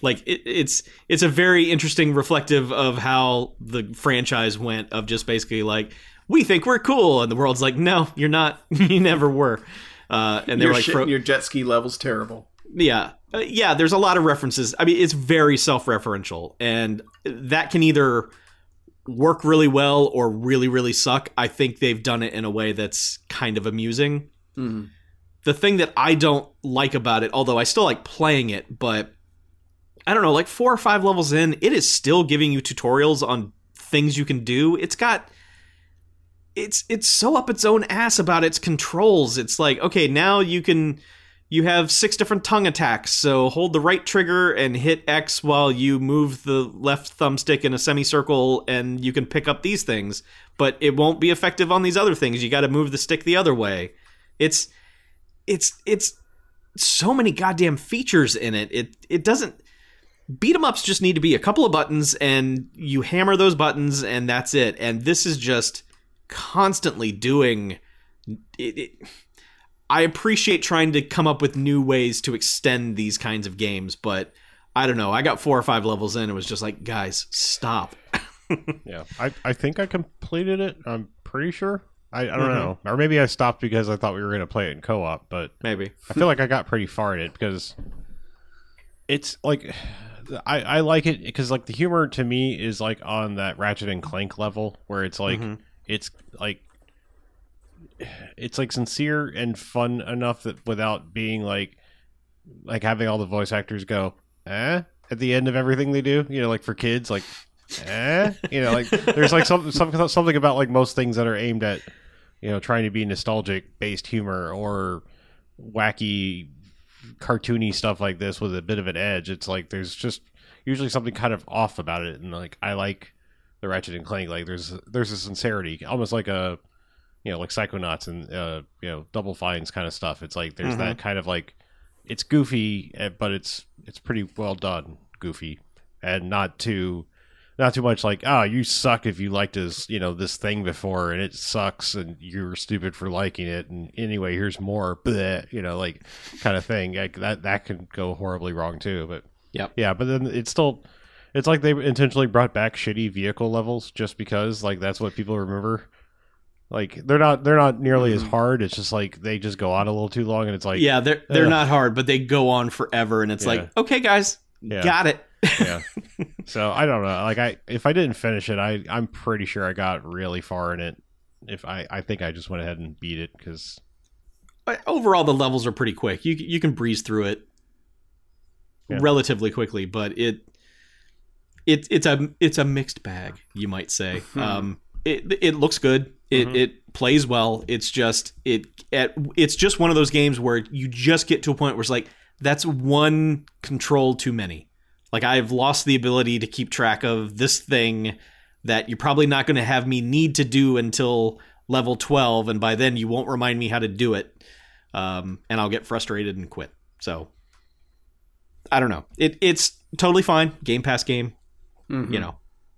Like it, it's it's a very interesting reflective of how the franchise went of just basically like we think we're cool and the world's like no you're not you never were uh, and they your were like shit, fro- your jet ski level's terrible. yeah. Uh, yeah, there's a lot of references. I mean, it's very self-referential and that can either work really well or really really suck. I think they've done it in a way that's kind of amusing. Mhm. The thing that I don't like about it, although I still like playing it, but I don't know, like 4 or 5 levels in, it is still giving you tutorials on things you can do. It's got it's it's so up its own ass about its controls. It's like, okay, now you can you have six different tongue attacks. So hold the right trigger and hit X while you move the left thumbstick in a semicircle and you can pick up these things, but it won't be effective on these other things. You got to move the stick the other way. It's it's it's so many goddamn features in it. It it doesn't beat 'em ups just need to be a couple of buttons and you hammer those buttons and that's it. And this is just constantly doing it, it I appreciate trying to come up with new ways to extend these kinds of games, but I don't know. I got four or five levels in and was just like, guys, stop. Yeah, I, I think I completed it. I'm pretty sure. I, I don't Mhm. know, or maybe I stopped because I thought we were going to play it in co-op. But Maybe. I feel like I got pretty far in it because it's like I, I like it because like the humor to me is like on that Ratchet and Clank level where it's like Mhm. It's like it's like sincere and fun enough that without being like like having all the voice actors go eh? at the end of everything they do you know like for kids like eh? You know like there's like some, some something about like most things that are aimed at you know trying to be nostalgic based humor or wacky cartoony stuff like this with a bit of an edge. It's like there's just usually something kind of off about it. And like i like the ratchet and clank like there's there's a sincerity almost like a you know like psychonauts and uh you know double fines kind of stuff. It's like there's Mhm. that kind of like it's goofy eh, but it's it's pretty well done goofy. And not too not too much like oh you suck if you liked this you know this thing before and it sucks and you're stupid for liking it and anyway here's more bleh, you know like kind of thing. Like that that can go horribly wrong too but yeah yeah but then it's still It's like they intentionally brought back shitty vehicle levels just because like that's what people remember. Like they're not they're not nearly as Mhm. hard. It's just like they just go on a little too long, and it's like yeah, they're they're ugh. not hard, but they go on forever, and it's Yeah. like, okay, guys, Yeah. got it. yeah. So I don't know. Like I, if I didn't finish it, I, I'm pretty sure I got really far in it. If I, I think I just went ahead and beat it because overall, the levels are pretty quick. You you can breeze through it Yeah. relatively quickly, but it it it's a it's a mixed bag, you might say. Hmm. Um, it it looks good. It Mhm. it plays well. It's just it at it's just one of those games where you just get to a point where it's like that's one control too many. Like I've lost the ability to keep track of this thing that you're probably not going to have me need to do until level 12 and by then you won't remind me how to do it um, and i'll get frustrated and quit so i don't know it, it's totally fine game pass game Mhm. you know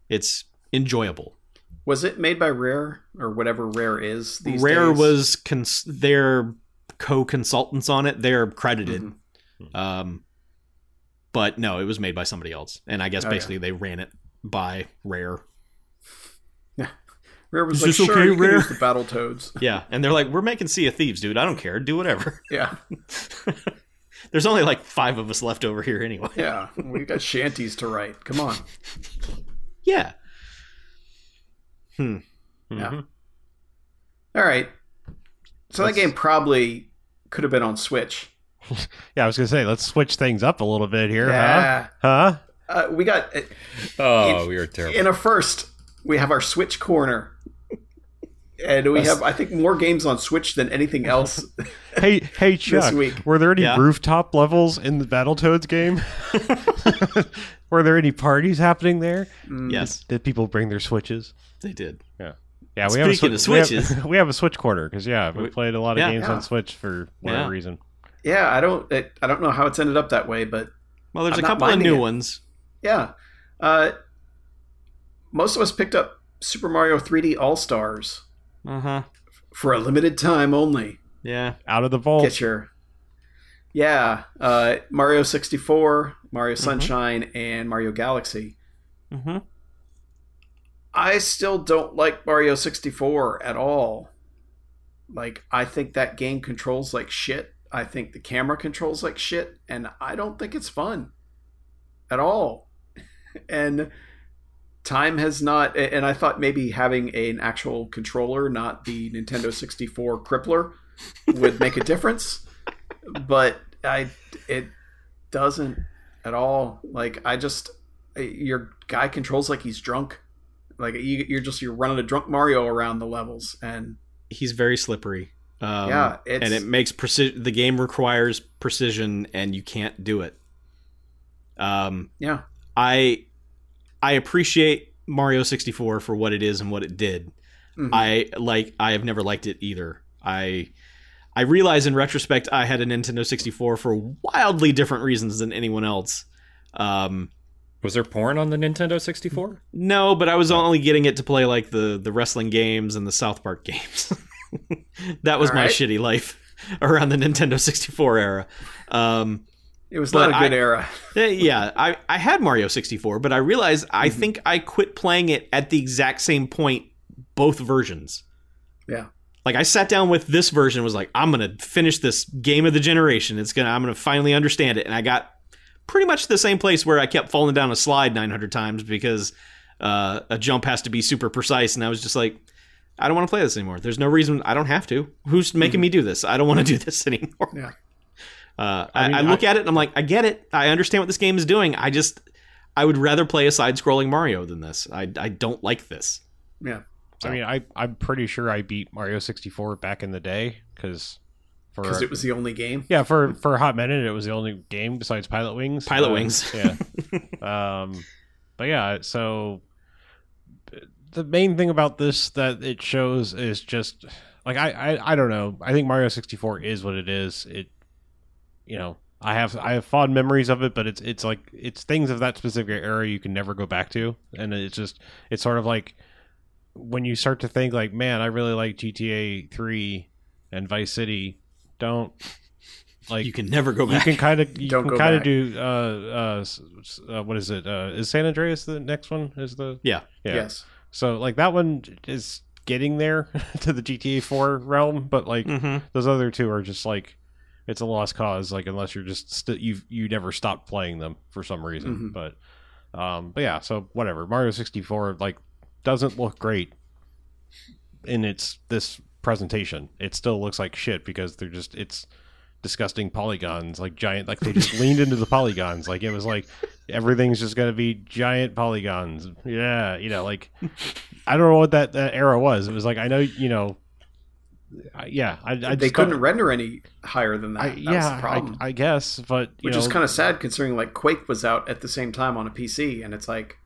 it's enjoyable Was it made by Rare or whatever Rare is these rare days? was cons- their co-consultants on it they're credited Mhm. um, but no it was made by somebody else and i guess Okay. basically they ran it by rare Yeah, Rare was Is like, sure, okay, you Rare?" the Battle Toads. yeah and they're like we're making sea of thieves dude i don't care do whatever Yeah, there's only like five of us left over here anyway yeah. we've got shanties to write. Come on. yeah Yeah. Mhm. Yeah. All right. So that Let's- game probably could have been on Switch. yeah, I was gonna say let's switch things up a little bit here, Yeah. huh? Huh? Uh, we got Oh, In- we are terrible. in a first. We have our Switch corner, and we have I think more games on Switch than anything else. Hey, hey, Chuck. week. Were there any Yeah. rooftop levels in the Battletoads game? were there any parties happening there? Mm. yes Did people bring their switches? they did Yeah, we have a Speaking Swi- of we have- Switches. We have, a Switch corner because yeah, we We- played a lot of yeah. games Yeah. on Switch for whatever Yeah. reason. Yeah, I don't. It, I don't know how it's ended up that way, but Well, there's I'm a couple of new it. ones. yeah. Uh, most of us picked up Super Mario 3D All Stars Uh huh. for a limited time only. Yeah. Out of the vault. Get your yeah, uh, Mario 64, Mario Mm-hmm. Sunshine, and Mario Galaxy. Mm-hmm. I still don't like Mario 64 at all. Like, I think that game controls like shit. I think the camera controls like shit, and I don't think it's fun at all. and time has not, and I thought maybe having an actual controller, not the Nintendo 64 crippler, would make a difference. But I, it doesn't at all. Like, I just, your guy controls like he's drunk. Like you, you're just you're running a drunk Mario around the levels, and He's very slippery. Um, yeah, and it makes precision. The game requires precision, and you can't do it. Um, yeah, I I appreciate Mario 64 for what it is and what it did. Mhm. I like I have never liked it either. I I realize in retrospect I had a Nintendo 64 for wildly different reasons than anyone else. Um, Was there porn on the Nintendo 64? no, but I was only getting it to play like the the wrestling games and the South Park games. that was All my right. shitty life around the Nintendo 64 era. Um, it was but not a good I- era. Eh, yeah, I, I had Mario 64, but I realized I Mm-hmm. think I quit playing it at the exact same point, both versions. Yeah. Like I sat down with this version, was like, I'm gonna finish this game of the generation. It's gonna I'm gonna finally understand it. And I got pretty much the same place where I kept falling down a slide 900 times because uh, a jump has to be super precise, and I was just like, I don't want to play this anymore. There's no reason I don't have to. Who's making me do this? I don't want to do this anymore. Mm-hmm. Yeah. Uh, I I, mean, I look at it and I'm like, I get it. I understand what this game is doing. I just, I would rather play a side-scrolling Mario than this. I, I don't like this. Yeah, I mean, I I'm pretty sure I beat Mario 64 back in the day because for because it was the only game. yeah for for a hot minute it was the only game besides Pilot Wings. Pilot Uh, Wings. yeah. um, but yeah, so the main thing about this that it shows is just like I, I I don't know. I think Mario 64 is what it is. It you know, I have I have fond memories of it, but it's it's like it's things of that specific era you can never go back to, and it's just it's sort of like when you start to think like, man, I really like GTA 3 and Vice City. Don't like you can never go back. you can kind of you Don't can kind of do uh, uh, s- s- uh what is it uh is san andreas the next one is the yeah. yeah Yes. so like that one is getting there to the gta 4 realm but like hmm those other two are just like it's a lost cause like unless you're just st- you you never stopped playing them for some reason Mhm. but um but yeah so whatever. Mario 64 like doesn't look great in its this presentation. It still looks like shit because they're just it's disgusting polygons like giant like they just leaned into the polygons. Like it was like everything's just gonna be giant polygons. Yeah you know like i don't know what that, that era was. It was like i know you know yeah i, I they just couldn't don't- render any higher than that. I, that was yeah the problem. I, I guess but you Which know, is kind of sad considering like Quake was out at the same time on a PC, and it's like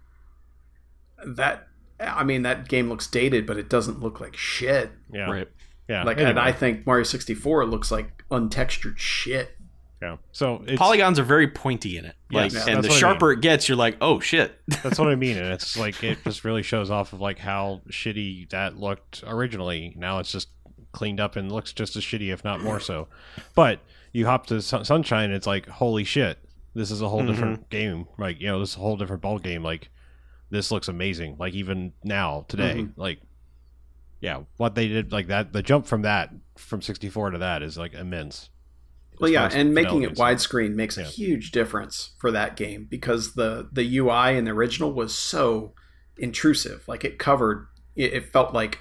that. I mean, that game looks dated, but it doesn't look like shit. yeah Right. yeah Like, and I think Mario sixty four looks like untextured shit. yeah so it's, Polygons are very pointy in it. Like, Yes, and the what I sharper it gets, you're like, oh shit. That's what I mean, and it's like it just really shows off of like how shitty that looked originally. Now it's just cleaned up and looks just as shitty, if not more so. But you hop to Sun- Sunshine, it's like holy shit, this is a whole mm-hmm. different game. Like you know, this is a whole different ball game. Like this looks amazing. Like even now today, mm-hmm. like yeah, what they did like that, the jump from that from sixty four to that is like immense. Well, yeah, and making it widescreen makes a huge difference for that game because the the UI in the original was so intrusive. Like it covered, it, it felt like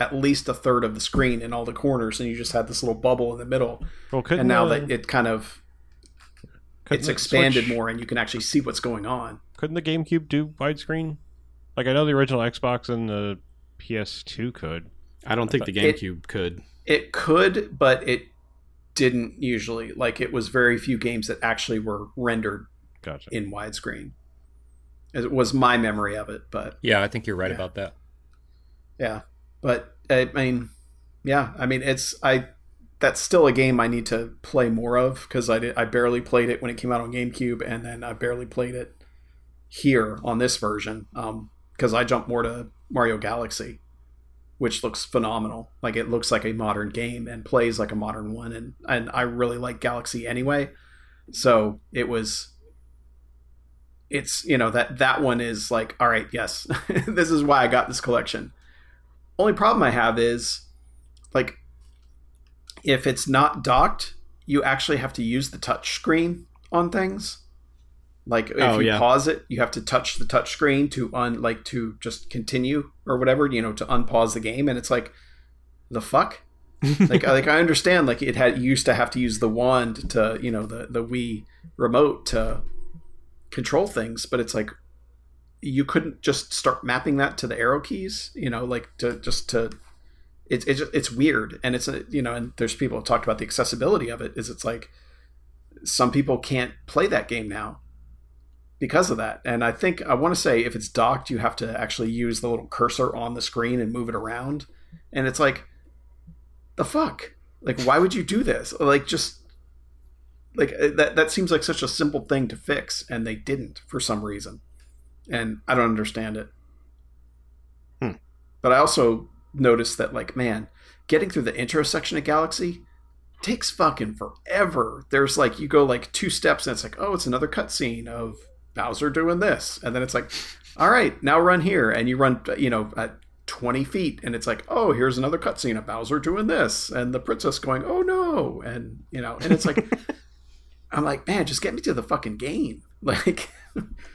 at least a third of the screen in all the corners, and you just had this little bubble in the middle. Well, couldn't And now the- that it kind of it's expanded Switch- more, and you can actually see what's going on. Couldn't the GameCube do widescreen? Like I know the original Xbox and the PS2 could. I don't think the It- GameCube could. It could, but it didn't usually. Like it was very few games that actually were rendered Gotcha. in widescreen. It was my memory of it, but Yeah, I think you're right Yeah. about that. Yeah, but I mean, yeah, I mean, it's I. That's still a game I need to play more of because I did, I barely played it when it came out on GameCube, and then I barely played it here on this version um, because I jumped more to Mario Galaxy, which looks phenomenal. Like it looks like a modern game and plays like a modern one, and and I really like Galaxy anyway, so it was. It's you know that that one is like all right yes this is why I got this collection only problem I have is like if it's not docked, you actually have to use the touch screen on things. Like if Oh, you yeah. pause it, you have to touch the touch screen to un like to just continue or whatever, you know, to unpause the game and it's like the fuck? like I like I understand like it had used to have to use the wand to, you know, the the Wii remote to control things, but it's like you couldn't just start mapping that to the arrow keys, you know, like to just to it's it's it's weird. And it's a you know and there's people who talked about the accessibility of it is it's like some people can't play that game now because of that. And i think i want to say if it's docked you have to actually use the little cursor on the screen and move it around. And it's like the fuck? Like why would you do this? Like just like that that seems like such a simple thing to fix and they didn't for some reason and i don't understand it. Hmm. but i also noticed that like man getting through the intro section of galaxy takes fucking forever. There's like you go like two steps and it's like oh it's another cutscene of bowser doing this. And then it's like all right now run here. And you run you know at 20 feet and it's like oh here's another cutscene of bowser doing this and the princess going oh no. And you know and it's like i'm like man just get me to the fucking game. Like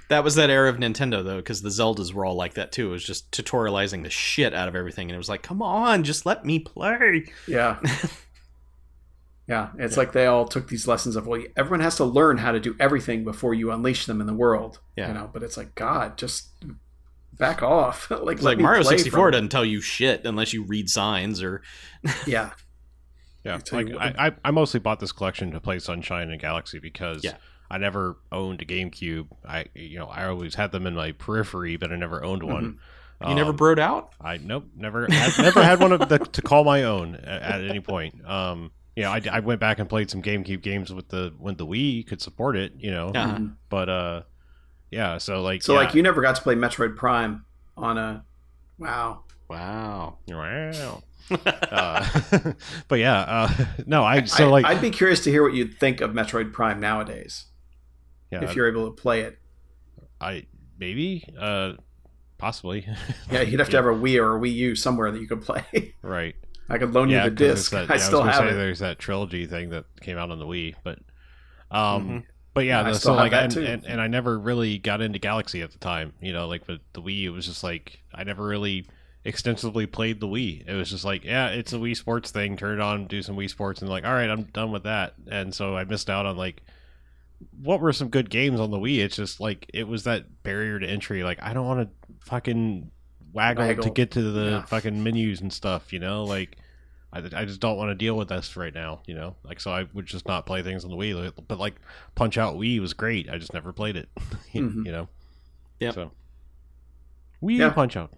That was that era of Nintendo though, because the Zeldas were all like that too. It was just tutorializing the shit out of everything, and it was like, come on, just let me play. Yeah. yeah. It's like they all took these lessons of, well, everyone has to learn how to do everything before you unleash them in the world. Yeah. You know, but it's like, God, just back off. like, like Mario sixty four doesn't tell you shit unless you read signs or Yeah. Yeah, like I, I, I mostly bought this collection to play Sunshine and Galaxy because Yeah. I never owned a GameCube. I you know I always had them in my periphery, but I never owned one. you never Um, broed out. I nope, never had, never had one of the, to call my own at, at any point. Um, you know, I, I went back and played some GameCube games with the when the Wii could support it. You know, Uh-huh. But uh, yeah. So like, So, yeah. like, you never got to play Metroid Prime on a. Wow. Wow. Wow. uh, but yeah, uh, no, I so I, like I'd be curious to hear what you'd think of Metroid Prime nowadays yeah, if you're able to play it. I maybe uh possibly Yeah, you'd have to have a Wii or a Wii U somewhere that you could play. right. I could loan yeah, you the disc. That, I still was gonna have say it. There's that trilogy thing that came out on the Wii, but um, Mhm. but yeah, I no, still so have like, that and, too. and and I never really got into Galaxy at the time. You know, like with the Wii, it was just like I never really extensively played the Wii. It was just like, yeah, it's a Wii Sports thing. Turn it on, do some Wii Sports, and like, all right, I'm done with that. And so I missed out on like what were some good games on the Wii. It's just like it was that barrier to entry. Like I don't want to fucking waggle, Waggle. to get to the Yeah. fucking menus and stuff. You know, like. I, I just don't want to deal with this right now, you know. Like, so I would just not play things on the Wii. But like, Punch Out Wii was great. I just never played it, you Mhm. know. Yeah. So, Wii Yeah. Punch Out,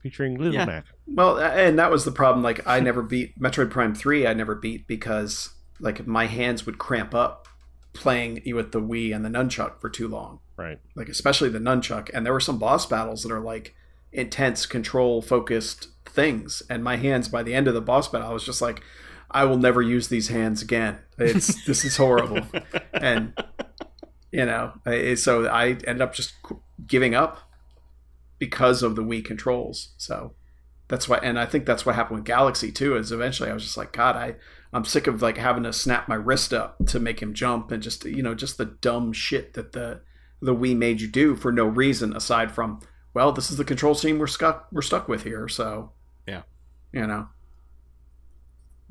featuring Little Yeah. Mac. Well, and that was the problem. Like, I never beat Metroid Prime 3, I never beat because, like, my hands would cramp up playing with the Wii and the Nunchuk for too long. Right. Like, especially the Nunchuk. And there were some boss battles that are, like, intense, control focused things. And my hands, by the end of the boss battle, I was just like, I will never use these hands again. It's this is horrible. And, you know, so I ended up just giving up because of the Wii controls. So that's why, and I think that's what happened with Galaxy too. Is eventually I was just like, God, I I'm sick of like having to snap my wrist up to make him jump, and just you know just the dumb shit that the the Wii made you do for no reason aside from well, this is the control scheme we're stuck we're stuck with here. So Yeah. you know,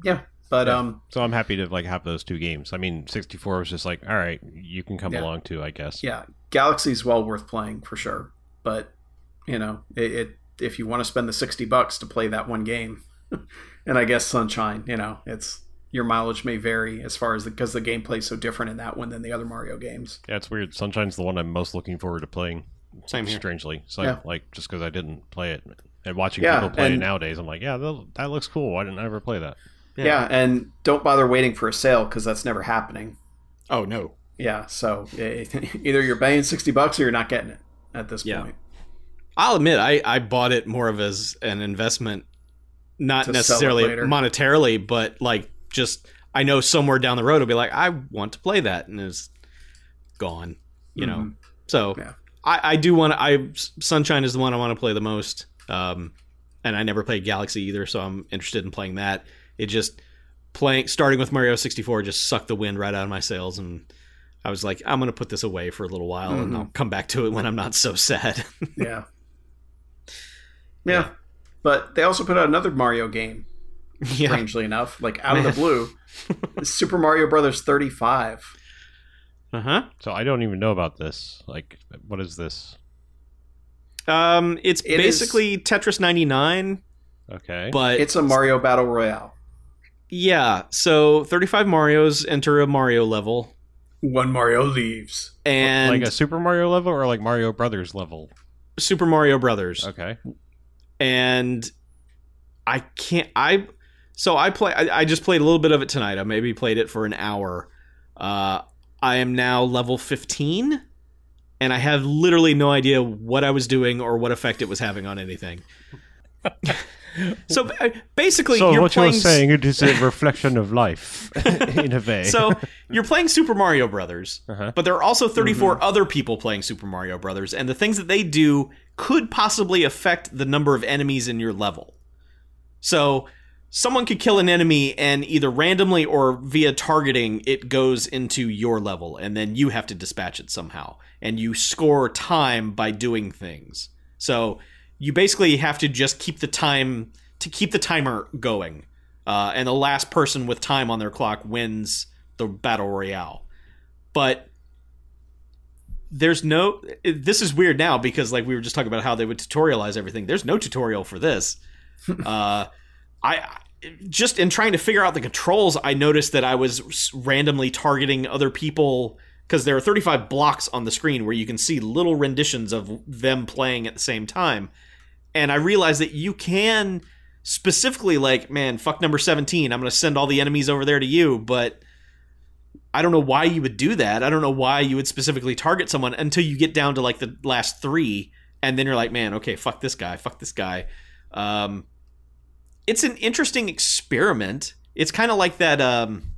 yeah. But Yeah. um, So I'm happy to like have those two games. I mean, 64 was just like, all right, you can come Yeah. along too, I guess. yeah, Galaxy's well worth playing for sure. But you know, it, it if you want to spend the sixty bucks to play that one game, and I guess Sunshine, you know, it's your mileage may vary as far as because the, gameplay is so different in that one than the other Mario games. Yeah, it's weird. Sunshine's the one I'm most looking forward to playing. Same here. Strangely, so Yeah. like just because I didn't play it and watching Yeah, people play it nowadays, I'm like, yeah, that, that looks cool. Why didn't I ever play that? Yeah, and don't bother waiting for a sale because that's never happening. Oh no. Yeah, so either you're paying sixty bucks or you're not getting it at this Yeah. point. I'll admit I, I bought it more of as an investment, not To sell it necessarily monetarily, but like just I know somewhere down the road it'll be like I want to play that and it's gone, you know. Mhm. So Yeah. I, I do want to. I Sunshine is the one I want to play the most, um, and I never played Galaxy either, so I'm interested in playing that. It just playing starting with Mario 64 just sucked the wind right out of my sails, and I was like, I'm gonna put this away for a little while, and Mhm. I'll come back to it when I'm not so sad. Yeah. Yeah. But they also put out another Mario game, yeah, strangely enough, like out of the blue. Super Mario Brothers 35. uh huh. So I don't even know about this. Like, what is this? Um, it's It basically Tetris 99, Okay. but It's a Mario Battle Royale. yeah. So 35 Mario's enter a Mario level, One Mario leaves. and like a Super Mario level or like Mario Brothers level? Super Mario Brothers. Okay. And I can't. I so I play. I, I just played a little bit of it tonight. I maybe played it for an hour. Uh, I am now level fifteen, and I have literally no idea what I was doing or what effect it was having on anything. so uh, basically, so you're what playing. you're saying it is a reflection of life in a way. so you're playing Super Mario Brothers, Uh-huh. but there are also 34 other people playing Super Mario Brothers, and the things that they do could possibly affect the number of enemies in your level. So someone could kill an enemy, and either randomly or via targeting, it goes into your level, and then you have to dispatch it somehow, and you score time by doing things. So you basically have to just keep the time to keep the timer going, uh, and the last person with time on their clock wins the battle royale. But there's no. This is weird now because like we were just talking about how they would tutorialize everything. There's no tutorial for this. uh, I just in trying to figure out the controls, I noticed that I was randomly targeting other people because there are 35 blocks on the screen where you can see little renditions of them playing at the same time. And I realized that you can specifically like, man, fuck number 17. I'm going to send all the enemies over there to you, but I don't know why you would do that. I don't know why you would specifically target someone until you get down to like the last 3 and then you're like, man, okay, fuck this guy, fuck this guy. Um it's an interesting experiment. It's kind of like that. Um,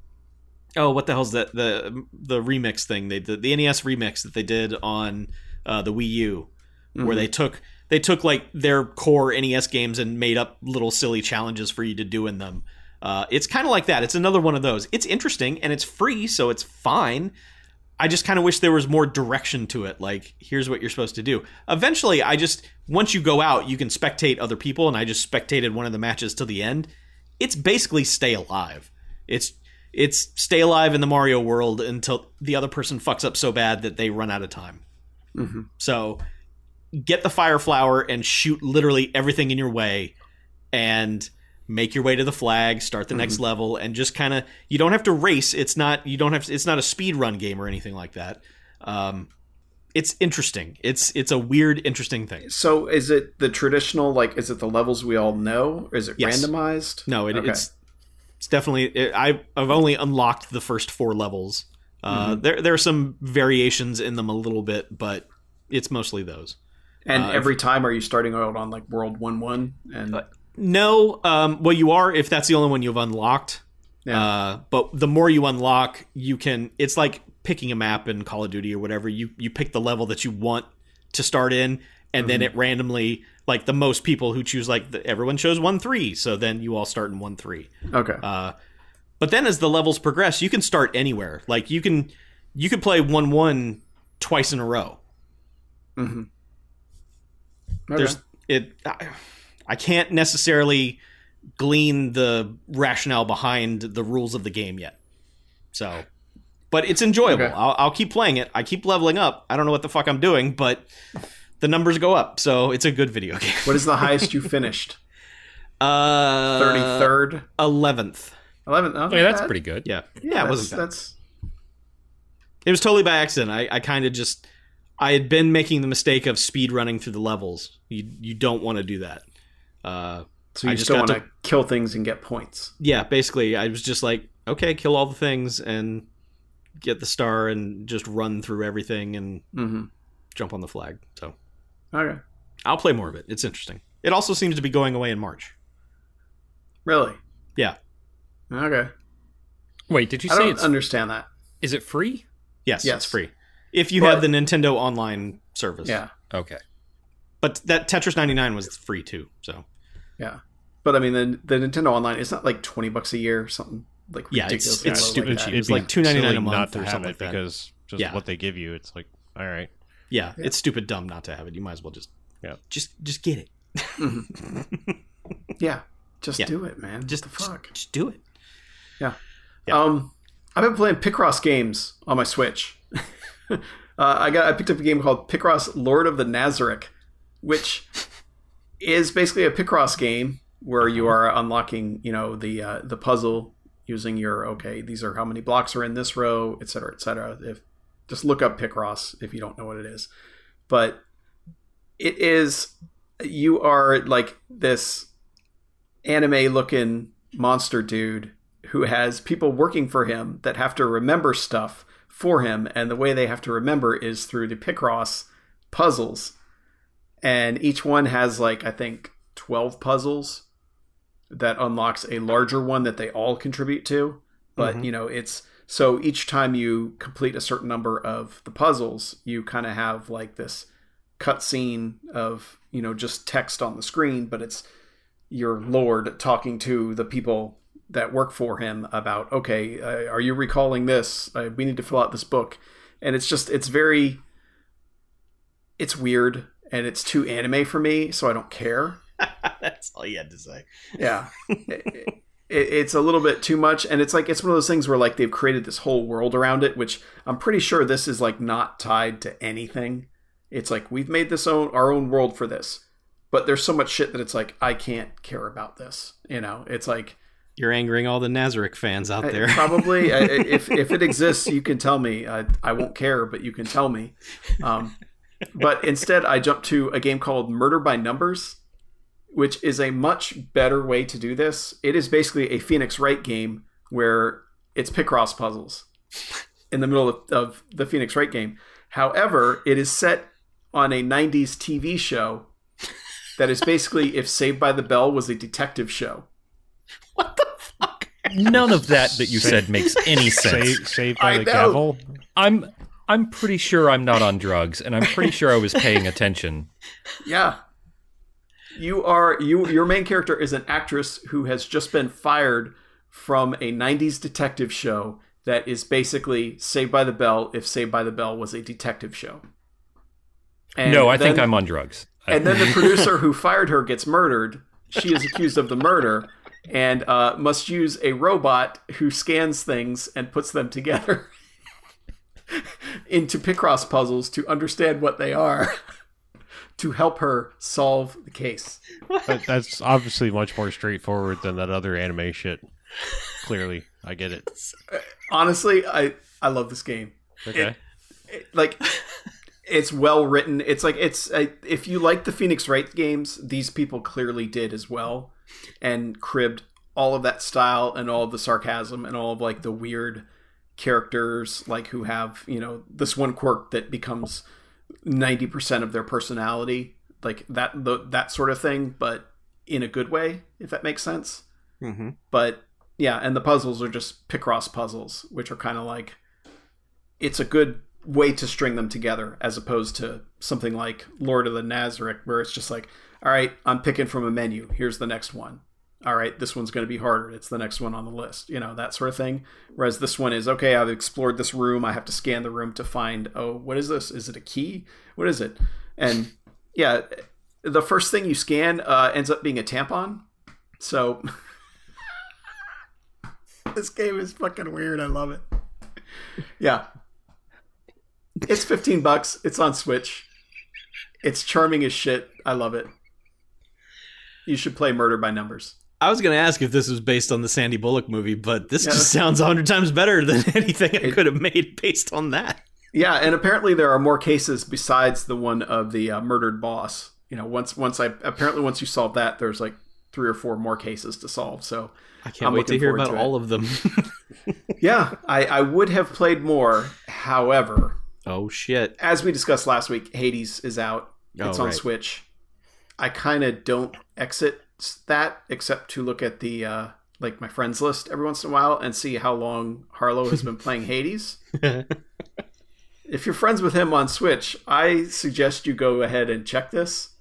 oh, what the hell's that? The the remix thing they did, the NES remix that they did on uh, the Wii U, where they took they took like their core NES games and made up little silly challenges for you to do in them. Uh, it's kind of like that. It's another one of those. It's interesting and it's free, so it's fine. I just kind of wish there was more direction to it. Like, here's what you're supposed to do. Eventually, I just once you go out, you can spectate other people, and I just spectated one of the matches to the end. It's basically stay alive. It's it's stay alive in the Mario world until the other person fucks up so bad that they run out of time. So get the fire flower and shoot literally everything in your way and make your way to the flag start the next level and just kind of you don't have to race. It's not you don't have to, it's not a speed run game or anything like that. Um it's interesting. It's it's a weird interesting thing. So is it the traditional like is it the levels we all know? Or is it Yes. randomized? no it, Okay. it's it's definitely it, I've, I've only unlocked the first four levels. Uh there there are some variations in them a little bit but it's mostly those And Uh, every time are you starting out on like world 1 1 and No, um, well, you are if that's the only one you've unlocked. Yeah. Uh, but the more you unlock, you can. It's like picking a map in Call of Duty or whatever. You you pick the level that you want to start in, and then it randomly, like the most people who choose, like the, everyone chose one three, so then you all start in one three. okay. Uh, but then as the levels progress, you can start anywhere. Like you can you could play one one twice in a row. Okay. there's it I, I can't necessarily glean the rationale behind the rules of the game yet so but it's enjoyable Okay. I'll, I'll keep playing it i keep leveling up i don't know what the fuck i'm doing but the numbers go up so it's a good video game what is the highest you finished? uh 33rd? 11th 11th? Oh, Yeah, that's that- pretty good. yeah yeah, that's, it wasn't bad. That's it was totally by accident i, I kind of just i had been making the mistake of speed running through the levels you you don't want to do that uh so I you just still got want to kill things and get points. yeah, basically, I was just like, okay, kill all the things and get the star and just run through everything and Mm-hmm. jump on the flag. So Okay. I'll play more of it. It's interesting. It also seems to be going away in March. Really? Yeah. Okay. Wait, did you I say don't it's understand that. is it free? Yes, Yes. it's free if you But- have the Nintendo Online service. Yeah. Okay. but that Tetris 99 was free too. So Yeah. But I mean, the, the Nintendo Online, it's not like 20 bucks a year or something like Yeah, it's- ridiculously it's low like stupid that. cheap. It's like $2.99 a month not to or have something it like that. because just Yeah. what they give you. It's like, all right, yeah, Yeah. it's stupid dumb not to have it. You might as well just Yeah. just just get it. Yeah. Just Yeah. do it, man. Just what the fuck? Just, just do it. Yeah. Um, I've been playing Picross games on my Switch. uh, I got I picked up a game called Picross Lord of the Nazarick, which is basically a Picross game where you are unlocking, you know, the uh, the puzzle using your okay, these are how many blocks are in this row, et cetera, et cetera. If just look up Picross if you don't know what it is, but it is you are like this anime looking monster dude who has people working for him that have to remember stuff for him and the way they have to remember is through the picross puzzles. And each one has like i think 12 puzzles that unlocks a larger one that they all contribute to. But mm-hmm. you know it's so each time you complete a certain number of the puzzles you kind of have like this cutscene of you know just text on the screen but it's your lord talking to the people that work for him about okay uh, are you recalling this? Uh, we need to fill out this book. And it's just it's very it's weird and it's too anime for me so i don't care. That's all you had to say. yeah. It, it, it's a little bit too much. And it's like it's one of those things where like they've created this whole world around it which i'm pretty sure this is like not tied to anything. It's like we've made this own our own world for this. But there's so much shit that it's like i can't care about this you know? It's like You're angering all the Nazarick fans out there. probably I- I- if if it exists you can tell me. I, I won't care but you can tell me. Um, but instead i jumped to a game called murder by numbers which is a much better way to do this. It is basically a phoenix wright game where it's picross puzzles in the middle of, of the phoenix wright game. However it is set on a 90s tv show that is basically if saved by the bell was a detective show None of that that you Say- said makes any sense. Save, saved by I the know. gavel. I'm I'm pretty sure I'm not on drugs, and I'm pretty sure I was paying attention. Yeah. You are you your main character is an actress who has just been fired from a 90s detective show that is basically Saved by the Bell if Saved by the Bell was a detective show. And no, I think I'm on drugs. And then the producer who fired her gets murdered. She is accused of the murder and uh, must use a robot who scans things and puts them together into Picross puzzles to understand what they are to help her solve the case. That, that's obviously much more straightforward than that other anime shit. Clearly, I get it. Honestly, I I love this game. Okay. It- like it's well written. It's like it's uh, if you like the Phoenix Wright games, these people clearly did as well, and cribbed all of that style and all of the sarcasm and all of like the weird characters like who have you know this one quirk that becomes 90% of their personality like that the, that sort of thing but in a good way if that makes sense Mm-hmm. but yeah and the puzzles are just picross puzzles which are kind of like it's a good way to string them together as opposed to something like lord of the nazareth where it's just like all right i'm picking from a menu. Here's the next one. All right this one's going to be harder. It's the next one on the list you know that sort of thing. Whereas this one is okay i've explored this room. I have to scan the room to find oh what is this? Is it a key? What is it? And yeah the first thing you scan uh, ends up being a tampon. So this game is fucking weird. I love it. Yeah. It's 15 bucks. It's on switch. It's charming as shit. I love it you should play murder by numbers I was going to ask if this was based on the Sandy Bullock movie, but this Yeah. just sounds a hundred times better than anything I could have made based on that. Yeah, and apparently there are more cases besides the one of the uh, murdered boss. You know, once once I apparently once you solve that, there's like three or four more cases to solve. So I can't I'm wait to hear about to all of them. yeah, I, I would have played more. However, oh shit! as we discussed last week, Hades is out. It's Oh, on right. Switch. I kind of don't exit that except to look at the uh, like my friends list every once in a while and see how long Harlow has been playing Hades. if you're friends with him on Switch, I suggest you go ahead and check this.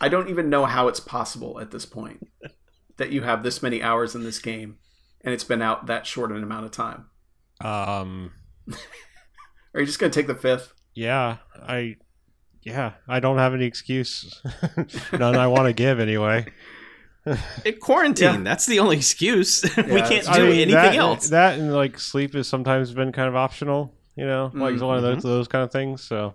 I don't even know how it's possible at this point that you have this many hours in this game and it's been out that short an amount of time. Um. Are you just going to take the fifth? Yeah. I. Yeah. I don't have any excuse. None I want to give anyway. It quarantine. Yeah. That's the only excuse. we can't do I mean, anything that, else. That and like sleep has sometimes been kind of optional. You know, like Mm, one of those those kind of things. So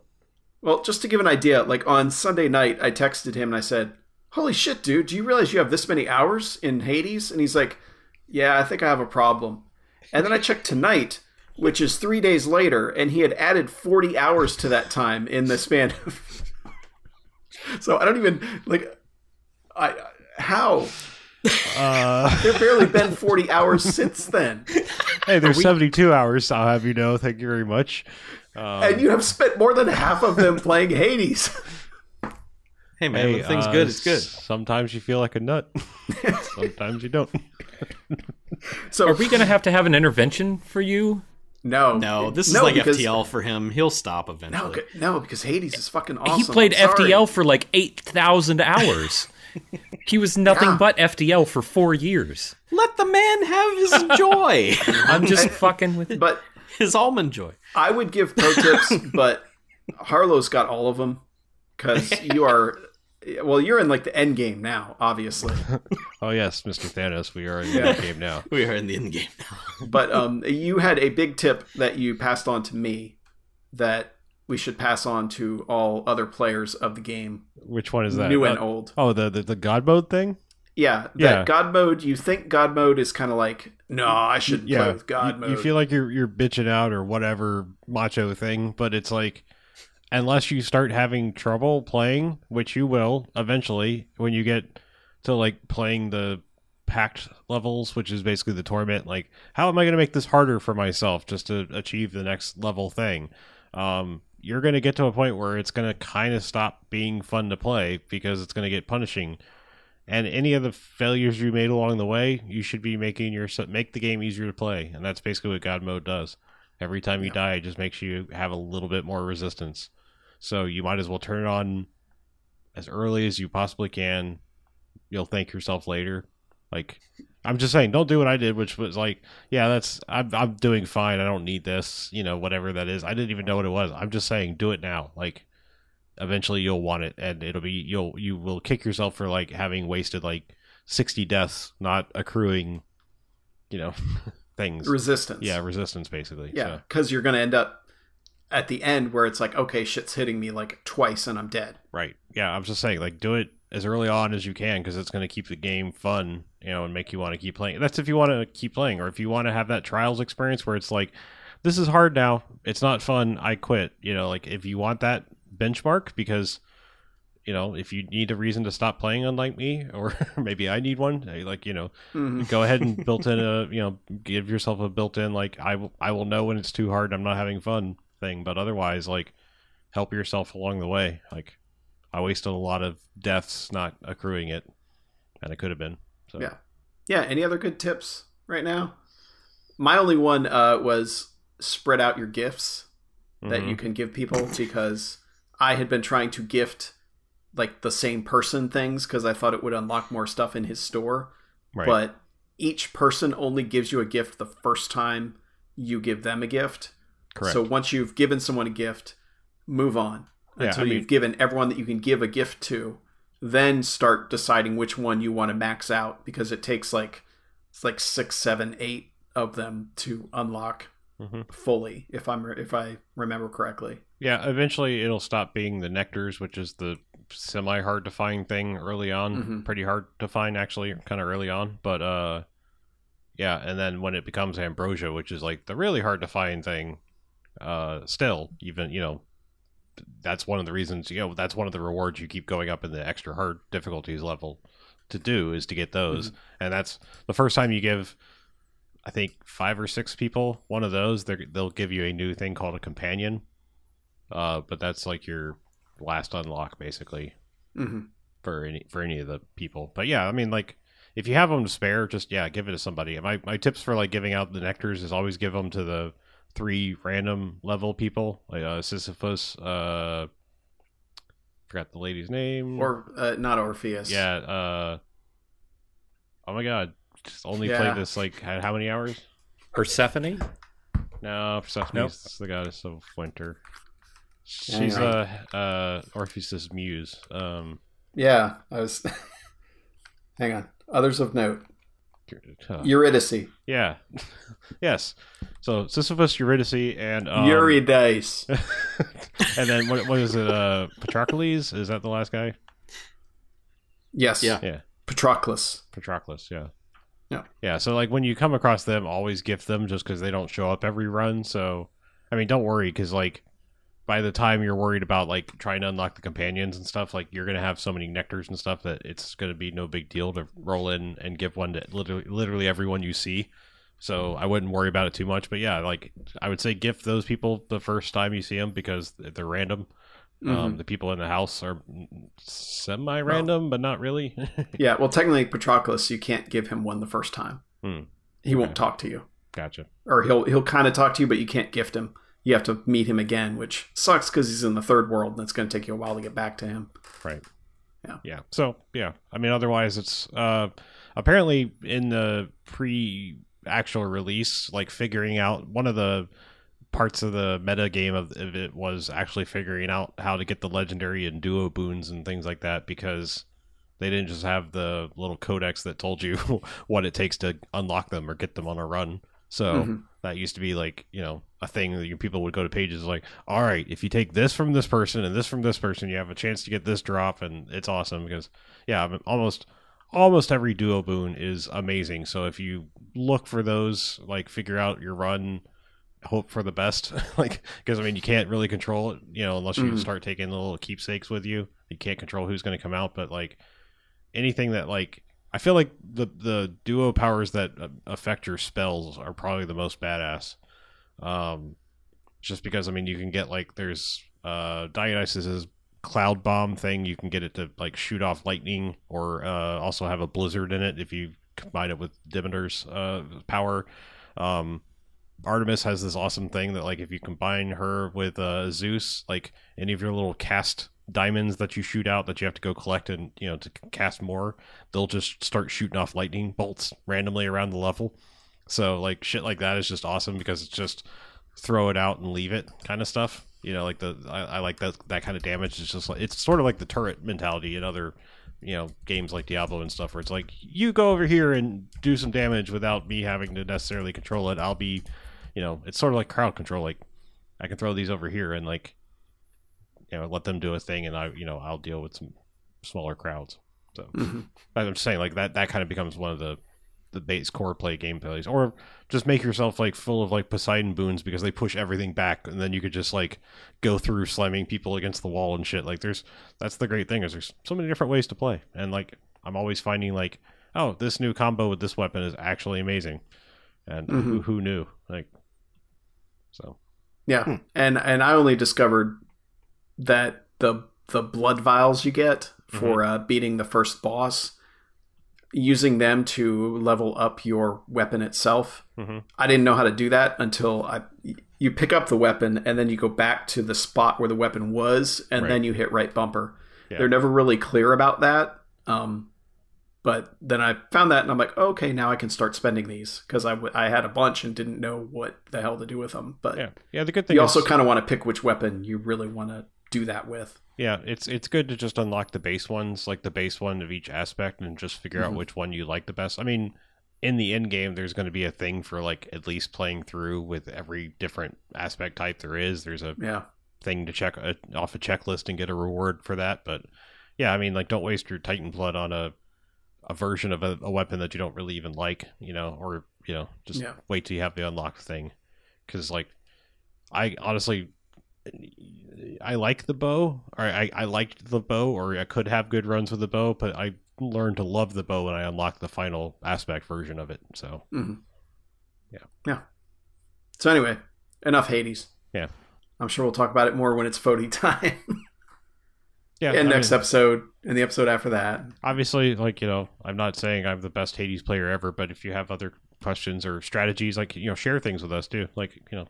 Well, just to give an idea, like on Sunday night, I texted him and I said, Holy shit, dude, do you realize you have this many hours in Hades? And he's like, Yeah, I think I have a problem. And then I checked tonight, which is three days later, and he had added 40 hours to that time in the span of. so I don't even, like, I. How? uh, There have barely been 40 hours since then. hey, there's 72 hours. I'll have you know. Thank you very much. Um, And you have spent more than half of them playing Hades. Hey man, hey, the thing's uh, good. It's good. Sometimes you feel like a nut. sometimes you don't. So Are we going to have to have an intervention for you? No. No, this is like because- FTL for him. He'll stop eventually. c- no, because Hades is fucking awesome. he played I'm sorry. FTL for like 8,000 hours. he was nothing Yeah. but FTL for four years. Let the man have his joy, I'm just fucking with But his almond joy. I would give pro tips, but Harlow's got all of them because you are. Well, you're in like the end game now, obviously. Oh yes, Mr. Thanos. We are in Yeah. end game now. We are in the end game now. But um, you had a big tip that you passed on to me that we should pass on to all other players of the game, Which one is that? new and Uh, old. Oh, the, the the God mode thing. Yeah, that Yeah. God mode. You think God mode is kind of like, no, I should play Yeah, with God you, mode. you feel like you're you're bitching out or whatever macho thing, but it's like unless you start having trouble playing, which you will eventually when you get to like playing the Pact levels, which is basically the torment. Like, how am I going to make this harder for myself just to achieve the next level thing? Um, you're going to get to a point where it's going to kind of stop being fun to play because it's going to get punishing. And any of the failures you made along the way, you should be making your make the game easier to play, and that's basically what God mode does. Every time you Yeah. die, it just makes you have a little bit more resistance. So you might as well turn it on as early as you possibly can. You'll thank yourself later. Like I'm just saying, don't do what I did, which was like, yeah, that's I'm I'm doing fine. I don't need this, you know, whatever that is. I didn't even know what it was. I'm just saying, do it now. Like eventually you'll want it and it'll be you'll you will kick yourself for like having wasted like 60 deaths not accruing you know things Resistance. yeah resistance basically Yeah, so, because you're going to end up at the end where it's like, okay, shit's hitting me like twice and I'm dead. right yeah i'm just saying like do it as early on as you can because it's going to keep the game fun you know and make you want to keep playing that's if you want to keep playing or if you want to have that trials experience where it's like this is hard now it's not fun i quit you know like if you want that benchmark because you know if you need a reason to stop playing unlike me or maybe i need one like you know Mhm. go ahead and built in a you know give yourself a built in like I will I will know when it's too hard I'm not having fun thing but otherwise like help yourself along the way like I wasted a lot of deaths not accruing it and it could have been so Yeah. Yeah. Any other good tips right now? My only one uh, was spread out your gifts that Mhm. you can give people because I had been trying to gift like the same person things because I thought it would unlock more stuff in his store. right But each person only gives you a gift the first time you give them a gift. Correct So once you've given someone a gift, move on Yeah, until I mean- you've given everyone that you can give a gift to. Then start deciding which one you want to max out because it takes like it's like six, seven, eight of them to unlock Mhm. fully. If I'm if I remember correctly. yeah eventually it'll stop being the nectars which is the semi hard to find thing early on Mhm. pretty hard to find actually kind of early on but uh yeah and then when it becomes ambrosia which is like the really hard to find thing uh still even you know that's one of the reasons you know that's one of the rewards you keep going up in the extra hard difficulties level to do is to get those and that's the first time you give i think five or six people one of those they'll give you a new thing called a companion uh but that's like your last unlock basically hmm for any for any of the people. But yeah, I mean like if you have them to spare, just yeah, give it to somebody. My my tips for like giving out the nectars is always give them to the three random level people, like uh, Sisyphus. Uh, forgot the lady's name. Or uh, not Orpheus. yeah. Uh, oh my god, just only Yeah. played this like how many hours? Persephone? No, Persephone's Nope. the goddess of winter. She's on. uh uh Orpheus's muse. Um, Yeah. I was. Hang on. Others of note. Uh, Eurydice. Yeah. yes. So Sisyphus, Eurydice, and um, Eurydice. and then what, what is it? Uh, Patroclus? Is that the last guy? Yes. Yeah. Yeah, Patroclus. Patroclus. Yeah. Yeah. Yeah. So like when you come across them, always gift them just because they don't show up every run. So I mean, don't worry because like by the time you're worried about like trying to unlock the companions and stuff, like you're gonna have so many nectars and stuff that it's gonna be no big deal to roll in and give one to literally literally everyone you see. So I wouldn't worry about it too much. But yeah, like I would say gift those people the first time you see them because they're random. Mm-hmm. Um, the people in the house are semi-random, but not really. Yeah, well, technically, Patroclus, you can't give him one the first time. Hmm. He won't talk to you, gotcha. or he'll he'll kind of talk to you, but you can't gift him. You have to meet him again, which sucks because he's in the third world, and it's going to take you a while to get back to him. Right. Yeah. Yeah. So yeah, I mean, otherwise, it's uh, apparently in the pre actual release, like figuring out one of the parts of the meta game of, of it was actually figuring out how to get the legendary and duo boons and things like that because they didn't just have the little codex that told you what it takes to unlock them or get them on a run. So Mhm. that used to be like you know a thing that you, people would go to pages like, all right, if you take this from this person and this from this person, you have a chance to get this drop, and it's awesome because yeah, almost almost every duo boon is amazing. So if you look for those, like figure out your run, hope for the best, like because I mean you can't really control it, you know, unless you Mhm. start taking the little keepsakes with you. You can't control who's going to come out, but like anything that like I feel like the the duo powers that affect your spells are probably the most badass. Um, just because I mean you can get like there's uh Dionysus's cloud bomb thing. You can get it to like shoot off lightning, or uh, also have a blizzard in it if you combine it with Demeter's uh, power. Um, Artemis has this awesome thing that like if you combine her with uh, Zeus, like any of your little cast diamonds that you shoot out that you have to go collect and you know to cast more, they'll just start shooting off lightning bolts randomly around the level. So like shit like that is just awesome because it's just throw it out and leave it kind of stuff. You know, like the I, I like that that kind of damage. It's just like it's sort of like the turret mentality in other you know games like Diablo and stuff, where it's like you go over here and do some damage without me having to necessarily control it. I'll be, you know, it's sort of like crowd control. Like I can throw these over here and like you know let them do a thing, and I you know I'll deal with some smaller crowds. So Mhm. I'm just saying like that that kind of becomes one of the the base core play gameplays, or just make yourself like full of like Poseidon boons because they push everything back, and then you could just like go through slamming people against the wall and shit. Like there's that's the great thing is there's so many different ways to play, and like I'm always finding like oh this new combo with this weapon is actually amazing, and who, who knew? Like so. Yeah, and and I only discovered that the the blood vials you get for uh, beating the first boss, using them to level up your weapon itself. Mhm. I didn't know how to do that until I you pick up the weapon and then you go back to the spot where the weapon was, and Right. then you hit right bumper. Yeah. They're never really clear about that. Um, but then I found that and I'm like, okay, now I can start spending these because I, w- I had a bunch and didn't know what the hell to do with them. But yeah yeah the good thing you is, also kind of want to pick which weapon you really want to do that with. Yeah, it's it's good to just unlock the base ones, like the base one of each aspect, and just figure out Mhm. which one you like the best. I mean, in the end game, there's going to be a thing for like at least playing through with every different aspect type there is. There's a Yeah. thing to check uh, off a checklist and get a reward for that. But yeah, I mean, like, don't waste your Titan blood on a a version of a, a weapon that you don't really even like, you know, or you know, just Yeah. wait till you have the unlocked thing. Because like, I honestly, I like the bow, or I I liked the bow, or I could have good runs with the bow, but I learned to love the bow when I unlocked the final aspect version of it. So hmm Yeah. Yeah. So anyway, enough Hades. Yeah. I'm sure we'll talk about it more when it's voting time. yeah, and I next mean- episode, and the episode after that. obviously like you know i'm not saying i'm the best hades player ever but if you have other questions or strategies like you know share things with us too like you know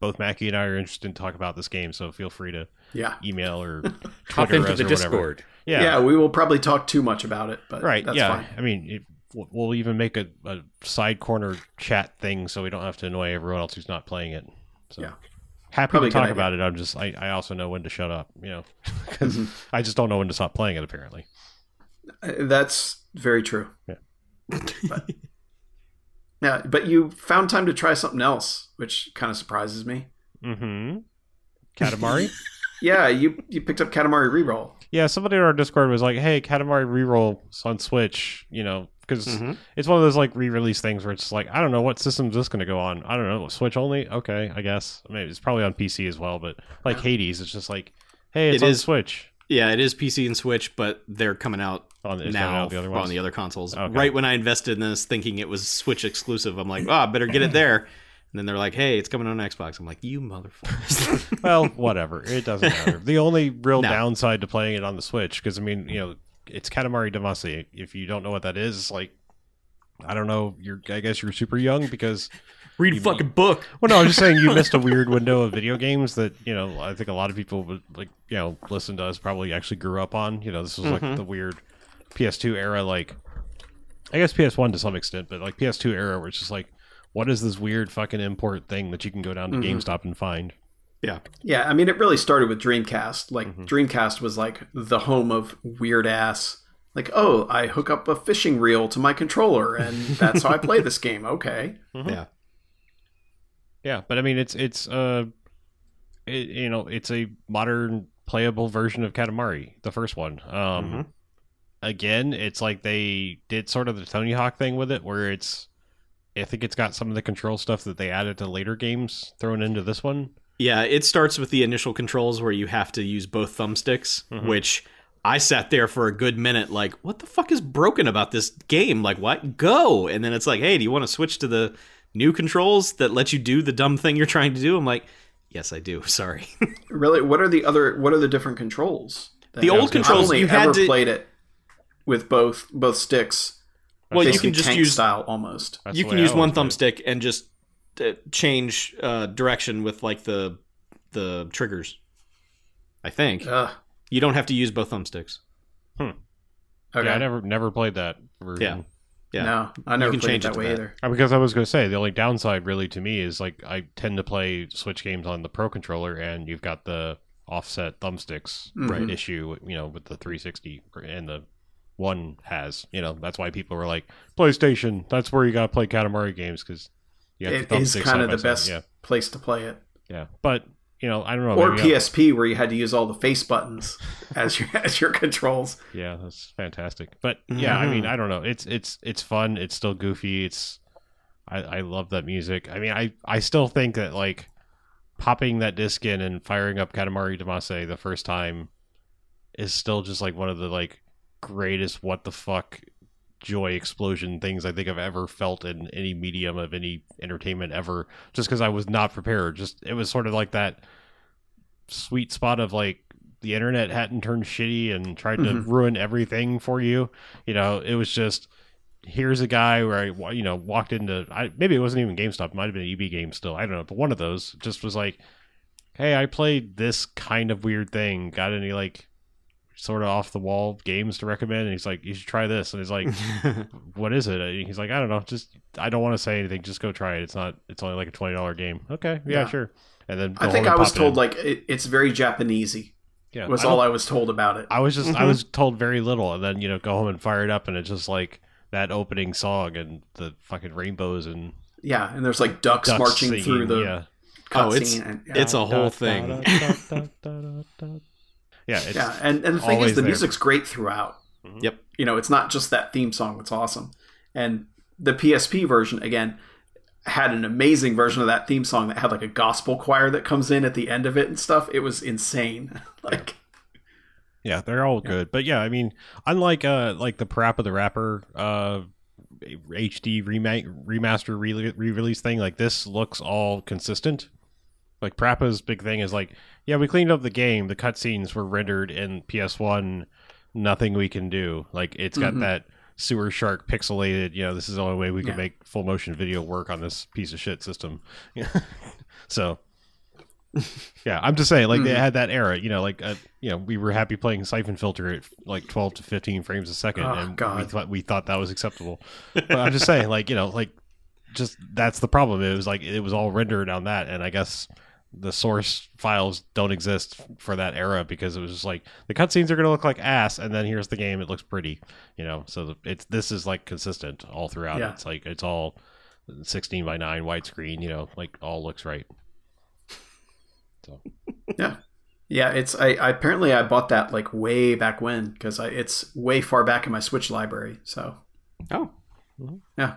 both mackie and i are interested in talk about this game so feel free to Yeah. email or Hop Twitter into us the or whatever. Discord. yeah. yeah, we will probably talk too much about it, but right that's yeah fine. i mean it, we'll- we'll even make a, a side corner chat thing so we don't have to annoy everyone else who's not playing it so Yeah. happy Probably to good talk idea. about it i'm just I, I also know when to shut up you know because Mhm. i just don't know when to stop playing it apparently Uh, That's very true. Yeah. but, yeah, but you found time to try something else, which kind of surprises me. mm-hmm katamari Yeah, you you picked up Katamari Reroll. Yeah, somebody in our Discord was like, "Hey, Katamari reroll on Switch," you know, because Mhm. it's one of those like re-release things where it's like, I don't know what system's this going to go on. I don't know, Switch only. Okay, I guess. I mean, it's probably on PC as well, but like Hades, it's just like, hey, it's It on is- Switch. Yeah, it is PC and Switch, but they're coming out On the, now the other on the other consoles. Okay. Right when I invested in this, thinking it was Switch exclusive, I'm like, oh, I better get it there. And then they're like, hey, it's coming on Xbox. I'm like, you motherfuckers. well, whatever. It doesn't matter. The only real No. downside to playing it on the Switch, because I mean, you know, it's Katamari Damacy. If you don't know what that is, it's like, I don't know. You're, I guess you're super young because Read a fucking book. Well, no, I'm just saying you missed a weird window of video games that you know I think a lot of people would like you know listen to us probably actually grew up on. You know, this was like Mhm. the weird PS2 era, like I guess PS1 to some extent, but like PS2 era where it's just like, what is this weird fucking import thing that you can go down to Mhm. GameStop and find? Yeah. Yeah, I mean, it really started with Dreamcast. Like, Mhm. Dreamcast was like the home of weird ass. Like, oh, I hook up a fishing reel to my controller, and that's how I play this game. Okay. Mhm. Yeah. Yeah, but I mean, it's it's uh, it, you know, it's a modern playable version of Katamari, the first one. Um, Mhm. Again, it's like they did sort of the Tony Hawk thing with it, where it's, I think it's got some of the control stuff that they added to later games thrown into this one. Yeah, it starts with the initial controls where you have to use both thumbsticks, Mhm. which I sat there for a good minute, like, what the fuck is broken about this game? Like, what? Go! And then it's like, hey, do you want to switch to the new controls that let you do the dumb thing you're trying to do? I'm like, Yes, I do. Sorry. Really, what are the other? What are the different controls? The old controls, only you had ever to- played it with both both sticks. well, you can just tank use style almost. You can use one always did it. thumbstick and just uh, change uh, direction with like the the triggers. I think Ugh. you don't have to use both thumbsticks. Hmm. Okay. Yeah, I never never played that version. Yeah. Yeah. No, I never can played change it it that way that. either. Uh, Because I was going to say the only downside really to me is like I tend to play Switch games on the Pro controller, and you've got the offset thumbsticks Right. issue, you know, with the 360 and the one has. You know, that's why people were like PlayStation. That's where you got to play Katamari games because you have It the is kind of the best Yeah, place to play it. yeah, but you know, I don't know. Or PSP, where you had to use all the face buttons as your as your controls. Yeah, that's fantastic. But yeah, I mean, mm-hmm. I don't know. It's it's it's fun. It's still goofy. It's I, I love that music. I mean, I I still think that like popping that disc in and firing up Katamari Damacy the first time is still just like one of the like greatest what the fuck joy explosion things I think I've ever felt in any medium of any entertainment ever. Just because I was not prepared. Just it was sort of like that sweet spot of like the internet hadn't turned shitty and tried to Mhm. ruin everything for you. You know, it was just here's a guy where I you know walked into I, maybe it wasn't even GameStop, it might have been an EB game still. I don't know, but one of those just was like, hey, I played this kind of weird thing. Got any like sort of off the wall games to recommend? And he's like, you should try this. And he's like, what is it? And he's like, I don't know. Just I don't want to say anything. Just go try it. It's not. It's only like a twenty dollar game. Okay, yeah, Yeah. sure. And then I think I was told in. like it, it's very Japanesey. yeah, Was I all I was told about it. I was just I Mhm. was told very little, and then you know go home and fire it up, and it's just like that opening song and the fucking rainbows and Yeah, and there's like ducks, ducks marching singing, through the yeah. Oh, it's- and, yeah. it's a whole thing. Yeah, it's, yeah, and and the thing is, the there. music's great throughout. Mhm. Yep. You know, it's not just that theme song that's awesome. And the PSP version again had an amazing version of that theme song that had like a gospel choir that comes in at the end of it and stuff. It was insane. like Yeah, they're all good. But yeah, I mean, unlike uh like the Parappa the Rapper uh HD remake remaster re release thing, like this looks all consistent. Like Parappa's big thing is like, yeah, we cleaned up the game. The cutscenes were rendered in PS1. Nothing we can do. Like it's got Mhm. that sewer shark pixelated. You know, this is the only way we can Yeah. make full motion video work on this piece of shit system. so yeah, I'm just saying, like they Mhm. had that era, you know, like uh, you know, we were happy playing Siphon Filter at like 12 to 15 frames a second, Oh, and we thought we thought that was acceptable. But I'm just saying, like you know, like just that's the problem. It was like it was all rendered on that, and I guess the source files don't exist for that era because it was just like the cutscenes are going to look like ass, and then here's the game. It looks pretty, you know. So it's this is like consistent all throughout. Yeah. It's like it's all 16 by 9 widescreen, you know, like all looks right. So. Yeah, yeah. It's I, I apparently I bought that like way back when because it's way far back in my Switch library. So oh, yeah,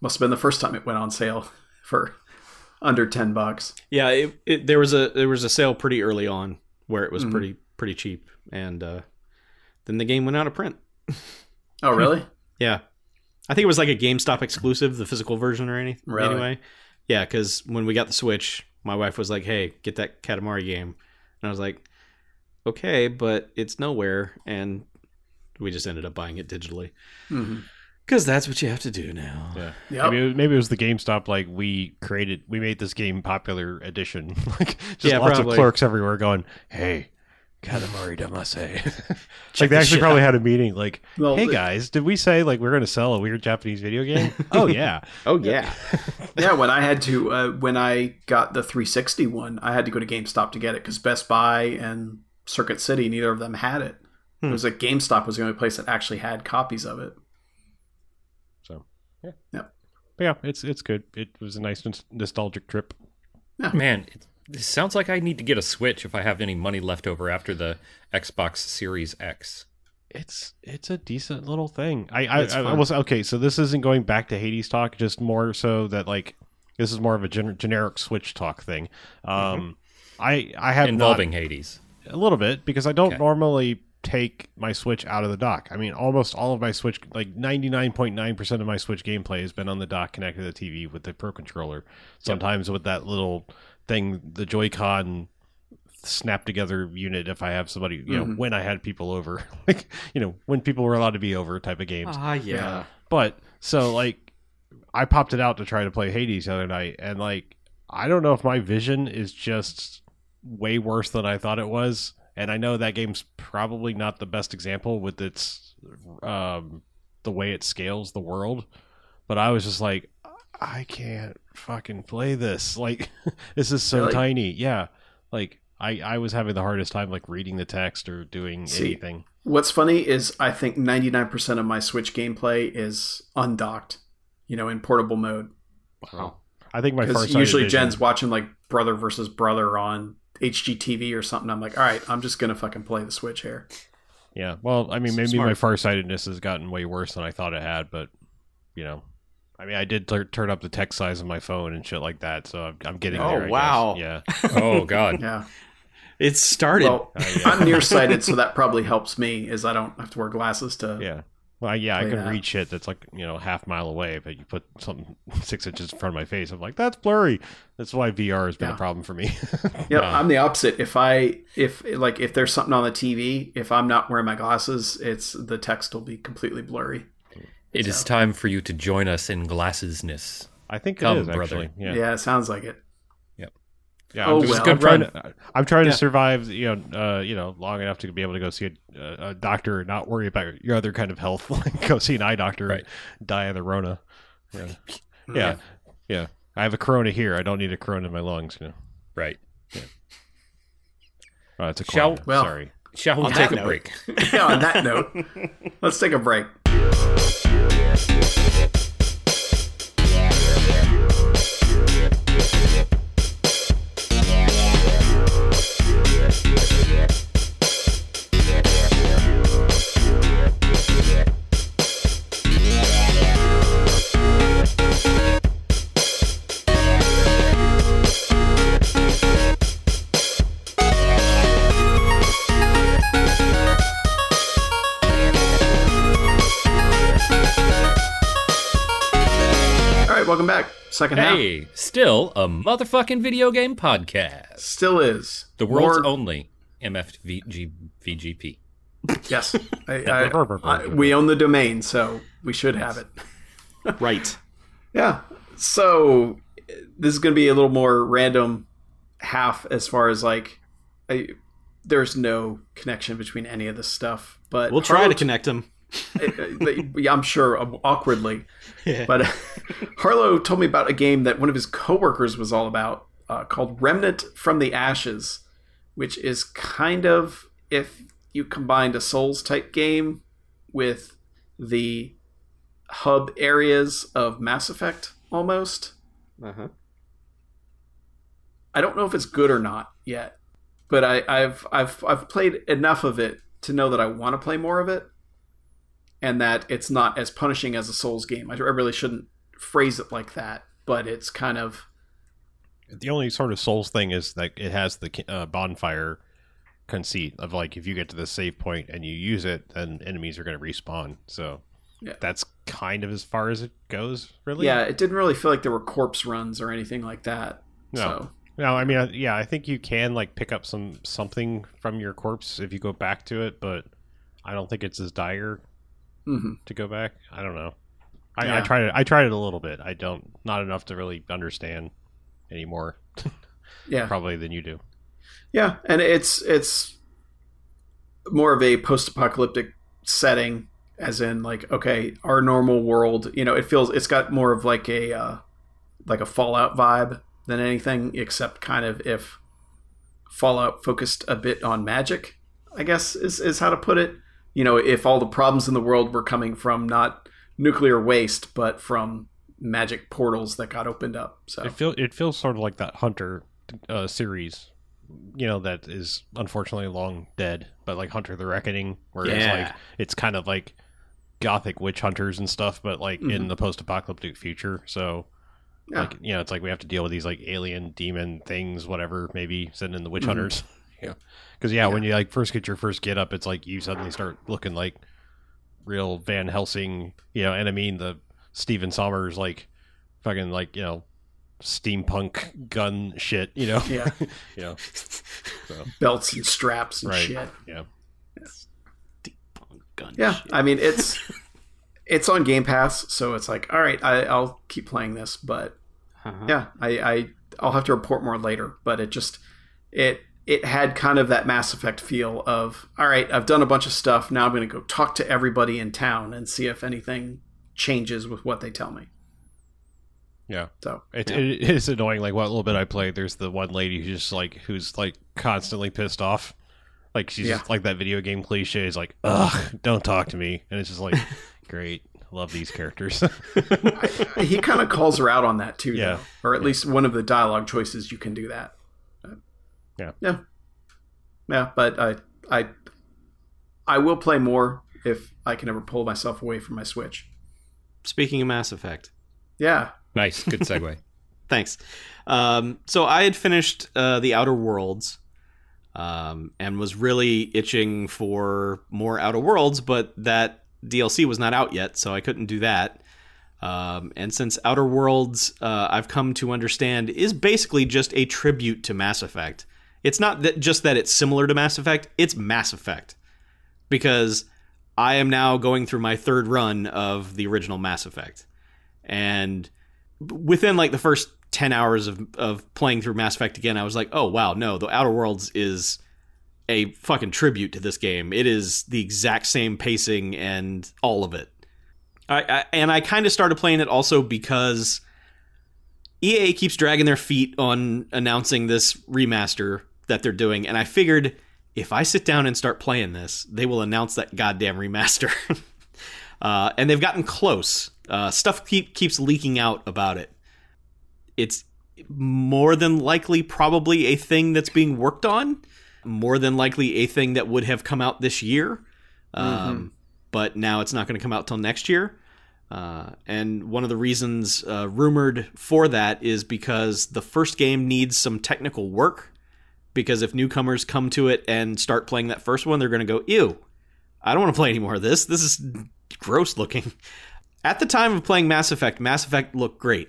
must have been the first time it went on sale for under ten bucks. yeah. It, it, there was a there was a sale pretty early on where it was Mhm. pretty pretty cheap, and uh, then the game went out of print. Oh really? Yeah, I think it was like a GameStop exclusive, the physical version or anything. Really? Anyway, yeah, because when we got the Switch, my wife was like, "Hey, get that Katamari game," and I was like, "Okay, but it's nowhere," and we just ended up buying it digitally hmm because that's what you have to do now. Yeah. Yep. Maybe, it was, maybe it was the GameStop like we created we made this game popular edition. like just Yeah, lots probably. of clerks everywhere going, "Hey, Katamari Damacy." Like they actually probably out. had a meeting like, Well, "Hey the- guys, did we say like we're going to sell a weird Japanese video game?" oh yeah. Oh yeah, yeah, when I had to, uh, when I got the 360 one, I had to go to GameStop to get it because Best Buy and Circuit City, neither of them had it. It Hmm. was like GameStop was the only place that actually had copies of it. So, yeah. But yeah, it's it's good. It was a nice nostalgic trip. Man, it, it sounds like I need to get a Switch if I have any money left over after the Xbox Series X. It's it's a decent little thing. I I, I, I was okay. So this isn't going back to Hades talk, just more so that like this is more of a gen- generic Switch talk thing. Um, I I have not- Involving Hades. a little bit because I don't Okay. normally take my Switch out of the dock. I mean, almost all of my Switch, like ninety nine point nine percent of my Switch gameplay has been on the dock connected to the TV with the Pro controller. Sometimes with that little thing, the Joy-Con snap together unit if I have somebody, you know, Mhm. when I had people over, like, you know, when people were allowed to be over type of games. Ah, yeah. Yeah. But so like I popped it out to try to play Hades the other night and like I don't know if my vision is just way worse than I thought it was. And I know that game's probably not the best example with its um the way it scales the world. But I was just like I can't fucking play this. Like this is so Really? tiny. Yeah. Like I, I was having the hardest time like reading the text or doing See, anything. What's funny is I think 99% of my Switch gameplay is undocked, you know, in portable mode. Wow. I think my Because first usually Jen's watching like brother versus brother on HGTV or something. I'm like, all right, I'm just gonna fucking play the Switch here. Yeah, well, I mean, maybe Smart. my farsightedness has gotten way worse than I thought it had, but you know, I mean, I did tur turn up the text size of my phone and shit like that, so I'm, I'm getting Oh, there. I guess. wow. Yeah, Oh God. Yeah. It started. Well, Uh, yeah. I'm nearsighted, so that probably helps me, is I don't have to wear glasses to. yeah. Well, yeah, I can that. read shit that's like you know half mile away, but you put something six inches in front of my face, I'm like, that's blurry. That's why VR has been Yeah. a problem for me. Yep, Wow. I'm the opposite. If I if like if there's something on the TV, if I'm not wearing my glasses, it's the text will be completely blurry. It is time for you to join us in glassesness. I think Come, it is brother. actually. Yeah, Yeah, it sounds like it. Yeah, Oh, I'm just well. I'm trying to, I'm trying Yeah. to survive, you know, uh, you know, long enough to be able to go see a, a doctor and not worry about your other kind of health, like go see an eye doctor Right. and die of the Rona. Yeah. yeah, yeah. I have a Corona here. I don't need a Corona in my lungs. You know, Right. oh, it's a Shall- Corona. well- Sorry. Shall we On take that a note. break? yeah, on that note, let's take a break. Back. Second half Hey, still a motherfucking video game podcast. still is The world's More- only MFVG VGP. yes. I, I, I, we own the domain, so we should have it. right. Yeah. So this is going to be a little more random half as far as like I, there's no connection between any of this stuff, but We'll try Harlow to connect them. Yeah, I'm sure uh, awkwardly. But Harlow told me about a game that one of his coworkers was all about uh, called Remnant from the Ashes, which is kind of if you combined a Souls type game with the hub areas of Mass Effect almost. Uh-huh. I don't know if it's good or not yet, but I, I've I've I've played enough of it to know that I want to play more of it, and that it's not as punishing as a Souls game. I, really shouldn't phrase it like that, but it's kind of The only sort of Souls thing is that it has the uh, bonfire conceit of like if you get to the save point and you use it, then enemies are going to respawn. So Yeah. that's kind of as far as it goes, really. yeah. It didn't really feel like there were corpse runs or anything like that. No. So No, I mean, uh, yeah, I think you can like pick up some something from your corpse if you go back to it, but I don't think it's as dire mhm. to go back. I don't know. I, I tried it. I tried it a little bit. I don't not enough to really understand anymore, yeah, probably than you do. Yeah, and it's it's more of a post-apocalyptic setting, as in like okay, our normal world. You know, it feels it's got more of like a uh, like a Fallout vibe than anything, except kind of if Fallout focused a bit on magic. I guess is is how to put it. You know, if all the problems in the world were coming from not nuclear waste, but from magic portals that got opened up. So It feel it feels sort of like that Hunter uh, series, you know, that is unfortunately long dead, but like Hunter the Reckoning, where it's like it's kind of like gothic witch hunters and stuff, but like in the post-apocalyptic future. So, Yeah. like you know, it's like we have to deal with these like alien demon things, whatever, maybe send in the witch Mhm. hunters. Yeah, because yeah, when you like first get your first get up, it's like you suddenly start looking like real Van Helsing, you know, and I mean the Stephen Sommers like fucking like you know steampunk gun shit. You know, Yeah, you know, belts and straps and right? shit. Yeah, Steampunk Gun Yeah, shit. I mean it's it's on Game Pass, so it's like, all right, I, I'll keep playing this, but Uh-huh. yeah, I, I I'll have to report more later. But it just it it had kind of that Mass Effect feel of, all right, I've done a bunch of stuff. Now I'm going to go talk to everybody in town and see if anything changes with what they tell me. yeah. So It, yeah. it is annoying. Like what little bit I played, there's the one lady who's just like who's like constantly pissed off. Like she's Yeah. just like that video game cliche is like, ugh, don't talk to me. And it's just like, great, love these characters. he kind of calls her out on that too, Yeah. though. or at least one of the dialogue choices you can do that. But- Yeah. yeah, yeah. But I, I, I will play more if I can ever pull myself away from my Switch. Speaking of Mass Effect, Yeah, Nice, good segue. thanks. Um, so I had finished uh, the Outer Worlds, um, and was really itching for more Outer Worlds, but that DLC was not out yet, so I couldn't do that. Um, and since Outer Worlds, uh, I've come to understand, is basically just a tribute to Mass Effect. It's not that just that it's similar to Mass Effect; it's Mass Effect because I am now going through my third run of the original Mass Effect, and within like the first 10 hours of, of playing through Mass Effect again, I was like, oh, wow, no, the Outer Worlds is a fucking tribute to this game. It is the exact same pacing and all of it. I, I and I kind of started playing it also because EA keeps dragging their feet on announcing this remaster that they're doing, and I figured if I sit down and start playing this, they will announce that goddamn remaster. uh, and they've gotten close. Uh, stuff keep, keeps leaking out about it. It's more than likely probably a thing that's being worked on. More than likely a thing that would have come out this year. Um, But now it's not going to come out till next year. Uh, and one of the reasons uh, rumored for that is because the first game needs some technical work. Because if newcomers come to it and start playing that first one, they're going to go, ew, I don't want to play any more of this. This is gross looking. At the time of playing Mass Effect, Mass Effect looked great.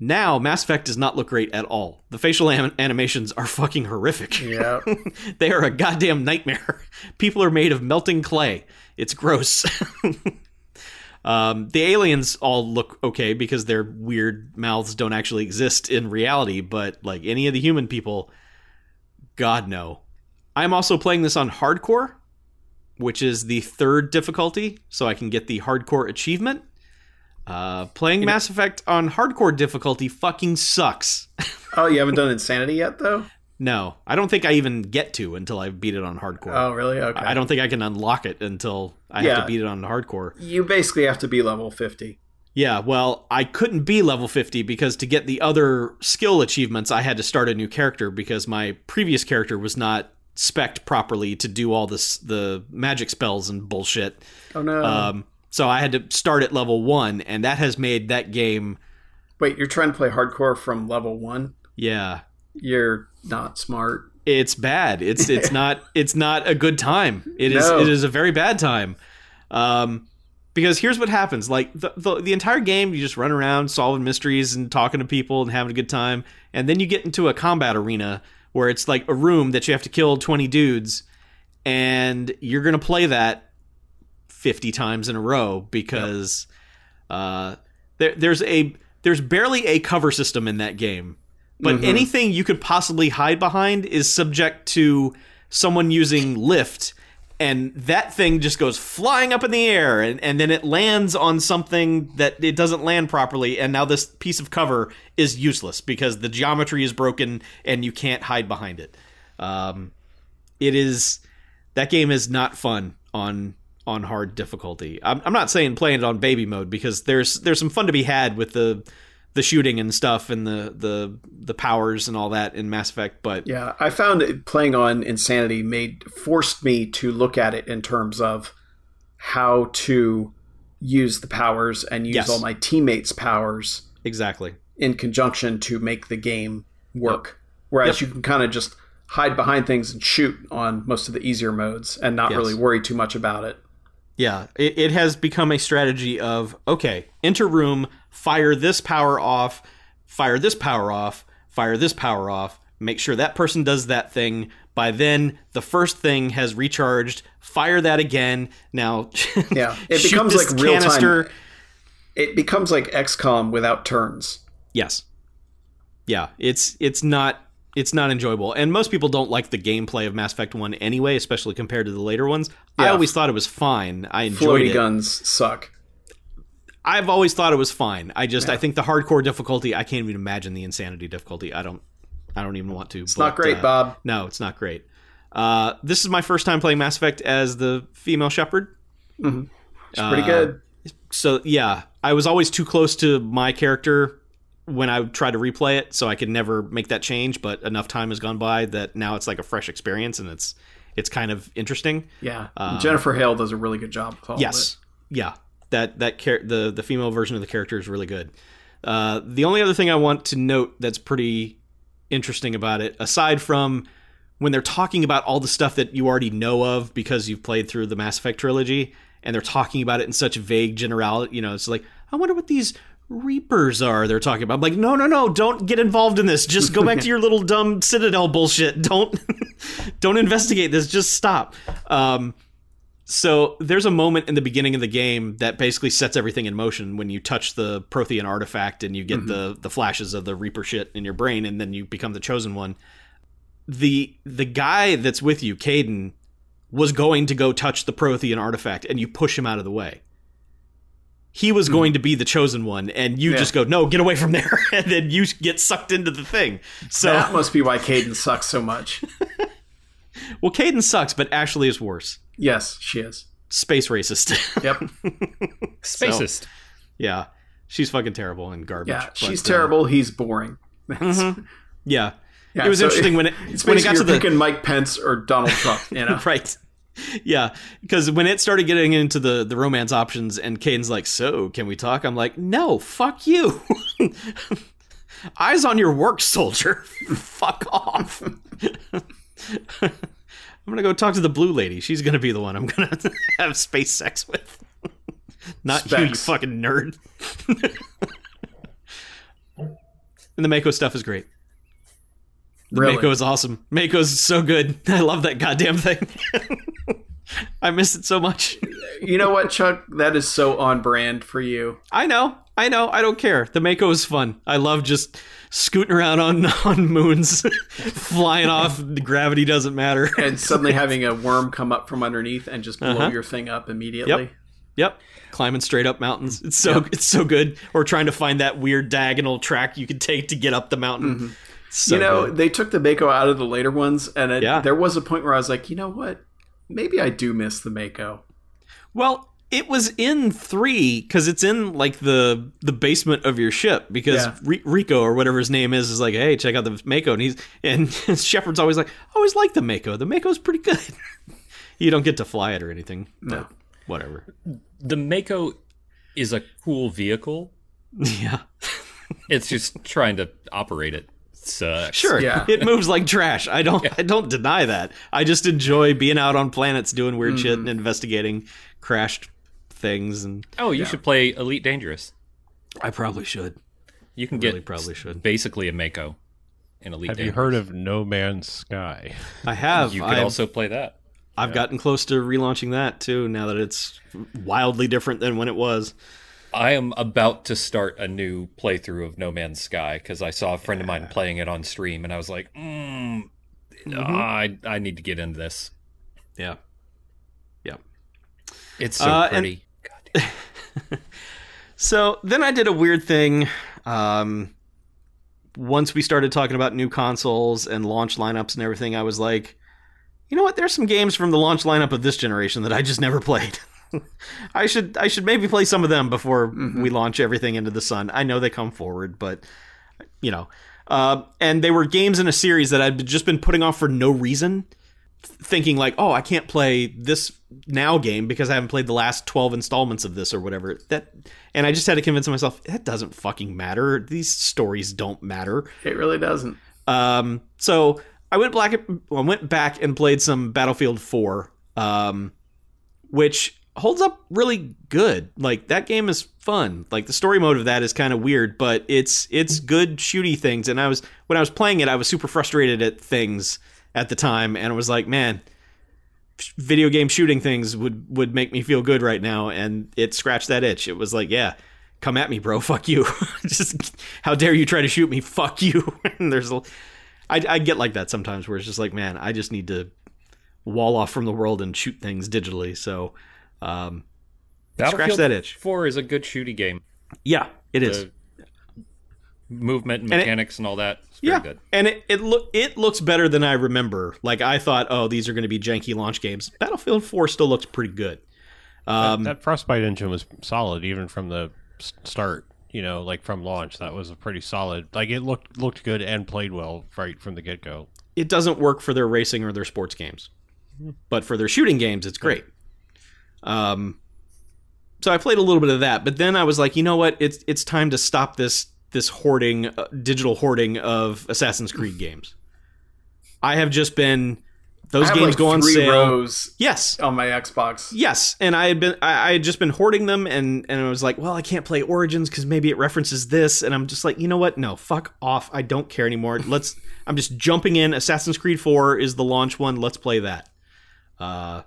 Now, Mass Effect does not look great at all. The facial anim- animations are fucking horrific. yeah. they are a goddamn nightmare. People are made of melting clay. It's gross. um, the aliens all look okay because their weird mouths don't actually exist in reality, but like any of the human people, God no. I'm also playing this on hardcore, which is the third difficulty, so I can get the hardcore achievement. Uh, playing Mass Effect on hardcore difficulty fucking sucks. Oh, you haven't done Insanity yet, though. no, I don't think I even get to until I beat it on hardcore. Oh, really? Okay. I don't think I can unlock it until I have to beat it on hardcore. You basically have to be level fifty. Yeah, well, I couldn't be level 50 because to get the other skill achievements, I had to start a new character because my previous character was not spec'd properly to do all this the magic spells and bullshit. Oh no! Um, so I had to start at level 1 and that has made that game Wait, you're trying to play hardcore from level one? yeah, You're not smart. it's bad. It's it's not it's not a good time. It is No. it is a very bad time. Um because here's what happens. Like the, the the entire game you just run around solving mysteries and talking to people and having a good time. And then you get into a combat arena where it's like a room that you have to kill 20 dudes and you're going to play that 50 times in a row because uh there, there's a there's barely a cover system in that game but Mhm. anything you could possibly hide behind is subject to someone using lift and that thing just goes flying up in the air and, and then it lands on something that it doesn't land properly and now this piece of cover is useless because the geometry is broken and you can't hide behind it. Um, it is that game is not fun on on hard difficulty. I'm, I'm not saying playing it on baby mode because there's there's some fun to be had with the the shooting and stuff and the the the powers and all that in Mass Effect but Yeah, I found playing on Insanity made forced me to look at it in terms of how to use the powers and use Yes. all my teammates' powers exactly in conjunction to make the game work. Whereas you can kind of just hide behind things and shoot on most of the easier modes and not Yes. really worry too much about it. Yeah, it, it has become a strategy of okay, enter room, fire this power off, fire this power off, fire this power off, make sure that person does that thing. By then, the first thing has recharged. Fire that again. Now, Yeah, it becomes like real time. It becomes like XCOM without turns. Yes. Yeah, it's it's not it's not enjoyable. And most people don't like the gameplay of Mass Effect 1 anyway, especially compared to the later ones. I always thought it was fine. I enjoyed Floaty it. guns suck. I've always thought it was fine. I just I think the hardcore difficulty, I can't even imagine the insanity difficulty. I don't I don't even want to. It's not great, uh, Bob. No, it's not great. Uh, this is my first time playing Mass Effect as the female Shepard. It's pretty uh, good. So yeah, I was always too close to my character when I tried to replay it, so I could never make that change. But enough time has gone by that now it's like a fresh experience, and it's it's kind of interesting. Yeah, Jennifer Hale does a really good job. With all of um, Yes, yeah, that that char- the the female version of the character is really good. Uh, the only other thing I want to note that's pretty interesting about it, aside from when they're talking about all the stuff that you already know of because you've played through the Mass Effect trilogy, and they're talking about it in such vague generality, you know, it's like I wonder what these reapers are they're talking about. I'm like, no, no, no, don't get involved in this. Just go back to your little dumb Citadel bullshit. Don't don't investigate this. Just stop. Um, so there's a moment in the beginning of the game that basically sets everything in motion when you touch the Prothean artifact and you get the the flashes of the Reaper shit in your brain, and then you become the chosen one. The the guy that's with you, Kaidan, was going to go touch the Prothean artifact, and you push him out of the way. He was going to be the chosen one, and you Yeah. just go, "No, get away from there!" and then you get sucked into the thing. So, That must be why Kaidan sucks so much. well, Kaidan sucks, but Ashley is worse. Yes, she is. Space racist. Yep. Spacist. Yeah, she's fucking terrible and garbage. Yeah, but, she's uh, terrible. He's boring. yeah. Yeah, it was so interesting when it It's when it got to you're the picking Mike Pence or Donald Trump. You know. right. Yeah, because when it started getting into the the romance options, and Kaidan's like, "So, can we talk?" I'm like, "No, fuck you." Eyes on your work, soldier. fuck off. I'm gonna go talk to the blue lady. She's gonna be the one I'm gonna have space sex with. Not you, you fucking nerd. and the Mako stuff is great. Really? Mako is awesome. Mako's so good. I love that goddamn thing. I miss it so much. You know what, Chuck? That is so on brand for you. I know. I know. I don't care. The Mako is fun. I love just scooting around on on moons, flying off. The gravity doesn't matter. And suddenly having a worm come up from underneath and just blow Uh-huh. your thing up immediately. Yep. Yep. Climbing straight up mountains. It's so it's so good. Or trying to find that weird diagonal track you can take to get up the mountain. So you know, good. they took the Mako out of the later ones, and it, Yeah. there was a point where I was like, you know what? Maybe I do miss the Mako. Well, it was in three because it's in like the the basement of your ship because Yeah. Ri- Rico or whatever his name is is like, hey, check out the Mako, and he's and Shepard's always like, I always like the Mako. The Mako's pretty good. you don't get to fly it or anything. No. but whatever. The Mako is a cool vehicle. yeah, It's just trying to operate it sucks. sure. Yeah. it moves like trash. I don't I don't deny that. I just enjoy being out on planets doing weird shit Mm-hmm. and investigating crashed things, and Oh, you should play Elite Dangerous. I probably should. You can Really get probably should. basically a Mako in Elite Have you heard of No Man's Sky? I have. You could I've- also play that. I've gotten close to relaunching that too. Now that it's wildly different than when it was. I am about to start a new playthrough of No Man's Sky because I saw a friend of mine playing it on stream, and I was like, mm, I I need to get into this. Yeah. Yeah. It's so Uh, pretty. Damn. So then I did a weird thing. Um, once we started talking about new consoles and launch lineups and everything, I was like, you know what? There's some games from the launch lineup of this generation that I just never played. I should I should maybe play some of them before we launch everything into the sun. I know they come forward, but you know, uh, and they were games in a series that I'd just been putting off for no reason, thinking like, oh, I can't play this now game because I haven't played the last twelve installments of this or whatever. That, and I just had to convince myself that doesn't fucking matter. These stories don't matter. It really doesn't. Um, so I went back. I went back and played some Battlefield Four, um, which holds up really good. Like that game is fun. Like the story mode of that is kind of weird, but it's it's good shooty things. And I was when I was playing it, I was super frustrated at things at the time, and I was like, man, video game shooting things would would make me feel good right now, and it scratched that itch. It was like, yeah. Come at me, bro. Fuck you. just how dare you try to shoot me? Fuck you. and there's, a, I, I get like that sometimes, where it's just like, man, I just need to wall off from the world and shoot things digitally. So, um, scratch that itch. Four is a good shooty game. Yeah, it is. The movement and And it- mechanics and all that. It's very yeah, good. and it it look it looks better than I remember. Like I thought, oh, these are going to be janky launch games. Battlefield Four still looks pretty good. Um, that Frostbite engine was solid even from the start. You know, like from launch, that was a pretty solid. Like it looked looked good and played well right from the get go. it doesn't work for their racing or their sports games, but for their shooting games, it's great. Um, so I played a little bit of that, but then I was like, you know what? It's it's time to stop this this hoarding, uh, digital hoarding of Assassin's Creed games. I have just been those games like go on sale. rows Yes, on my Xbox. Yes, and I had been I, I had just been hoarding them, and and I was like, well, I can't play Origins because maybe it references this, and I'm just like, you know what? No, fuck off. I don't care anymore. Let's. I'm just jumping in. Assassin's Creed 4 is the launch one. Let's play that. Uh,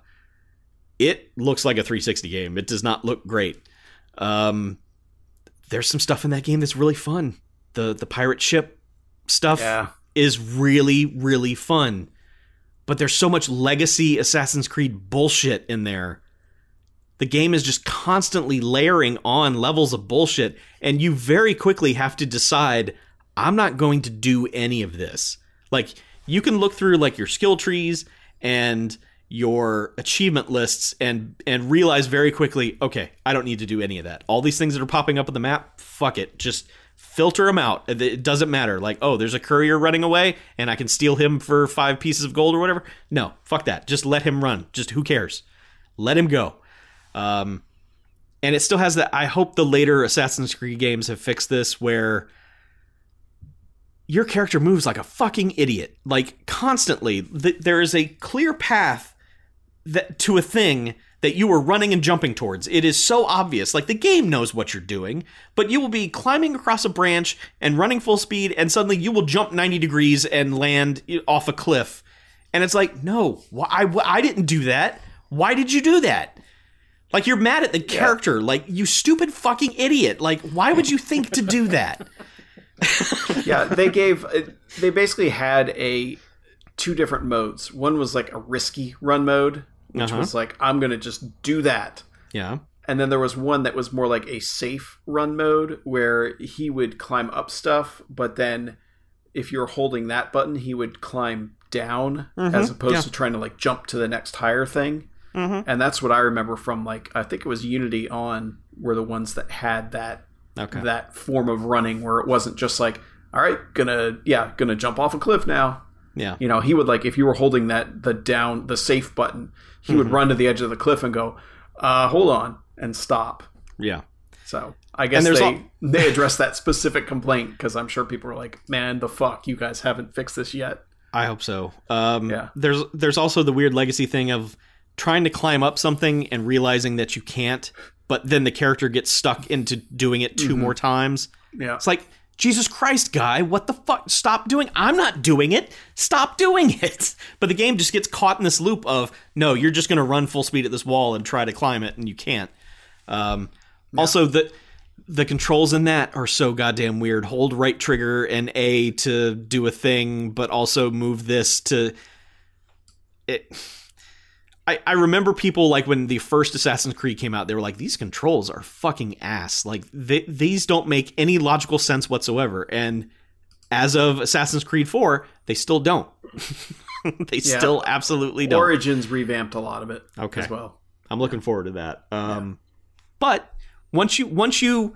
it looks like a 360 game. It does not look great. Um, there's some stuff in that game that's really fun. The the pirate ship stuff Yeah. is really really fun but there's so much legacy Assassin's Creed bullshit in there. The game is just constantly layering on levels of bullshit, and you very quickly have to decide I'm not going to do any of this. Like, you can look through like your skill trees and your achievement lists and and realize very quickly, okay, I don't need to do any of that. All these things that are popping up on the map, fuck it. Just filter them out. It- doesn't matter. Like, oh, there's a courier running away and I can steal him for 5 pieces of gold or whatever. No, fuck that. Just let him run. Just who cares? Let him go. Um and it still has that I hope the later Assassin's Creed games have fixed this where your character moves like a fucking idiot, like constantly. Th- there is a clear path that to a thing that you were running and jumping towards. It is so obvious. Like the game knows what you're doing, but you will be climbing across a branch and running full speed, and suddenly you will jump 90 degrees and land off a cliff. And it's like, no, why, I, I didn't do that. Why did you do that? Like you're mad at the character. Like you stupid fucking idiot. Like why would you think to do that? yeah, they gave uh, they basically had a two different modes. One was like a risky run mode, which Uh-huh. was like I'm going to just do that. Yeah. And then there was one that was more like a safe run mode where he would climb up stuff, but then if you're holding that button, he would climb down as opposed yeah. to trying to like jump to the next higher thing. Mm-hmm. And that's what I remember from like I think it was Unity on were the ones that had that Okay. that form of running where it wasn't just like all right gonna yeah gonna jump off a cliff now Yeah. you know he would like if you were holding that the down the safe button he Mm-hmm. would run to the edge of the cliff and go uh hold on and stop Yeah. so i guess they al- they addressed that specific complaint because i'm sure people are like man the fuck you guys haven't fixed this yet I hope so. Um, Yeah. There's there's also the weird legacy thing of trying to climb up something and realizing that you can't, but then the character gets stuck into doing it 2 more times. yeah It's like Jesus Christ, guy, what the fuck? Stop doing. I'm not doing it. Stop doing it. But the game just gets caught in this loop of no, you're just going to run full speed at this wall and try to climb it, and you can't. Um, Also, the the controls in that are so goddamn weird. Hold right trigger and A to do a thing, but also move this to it. I, I remember people like when the first Assassin's Creed came out, they were like, "These controls are fucking ass. Like they, these don't make any logical sense whatsoever." And as of Assassin's Creed Four, they still don't. they Yeah. still absolutely don't. origins revamped a lot of it Okay. as well I'm looking forward to that. Um, But once you once you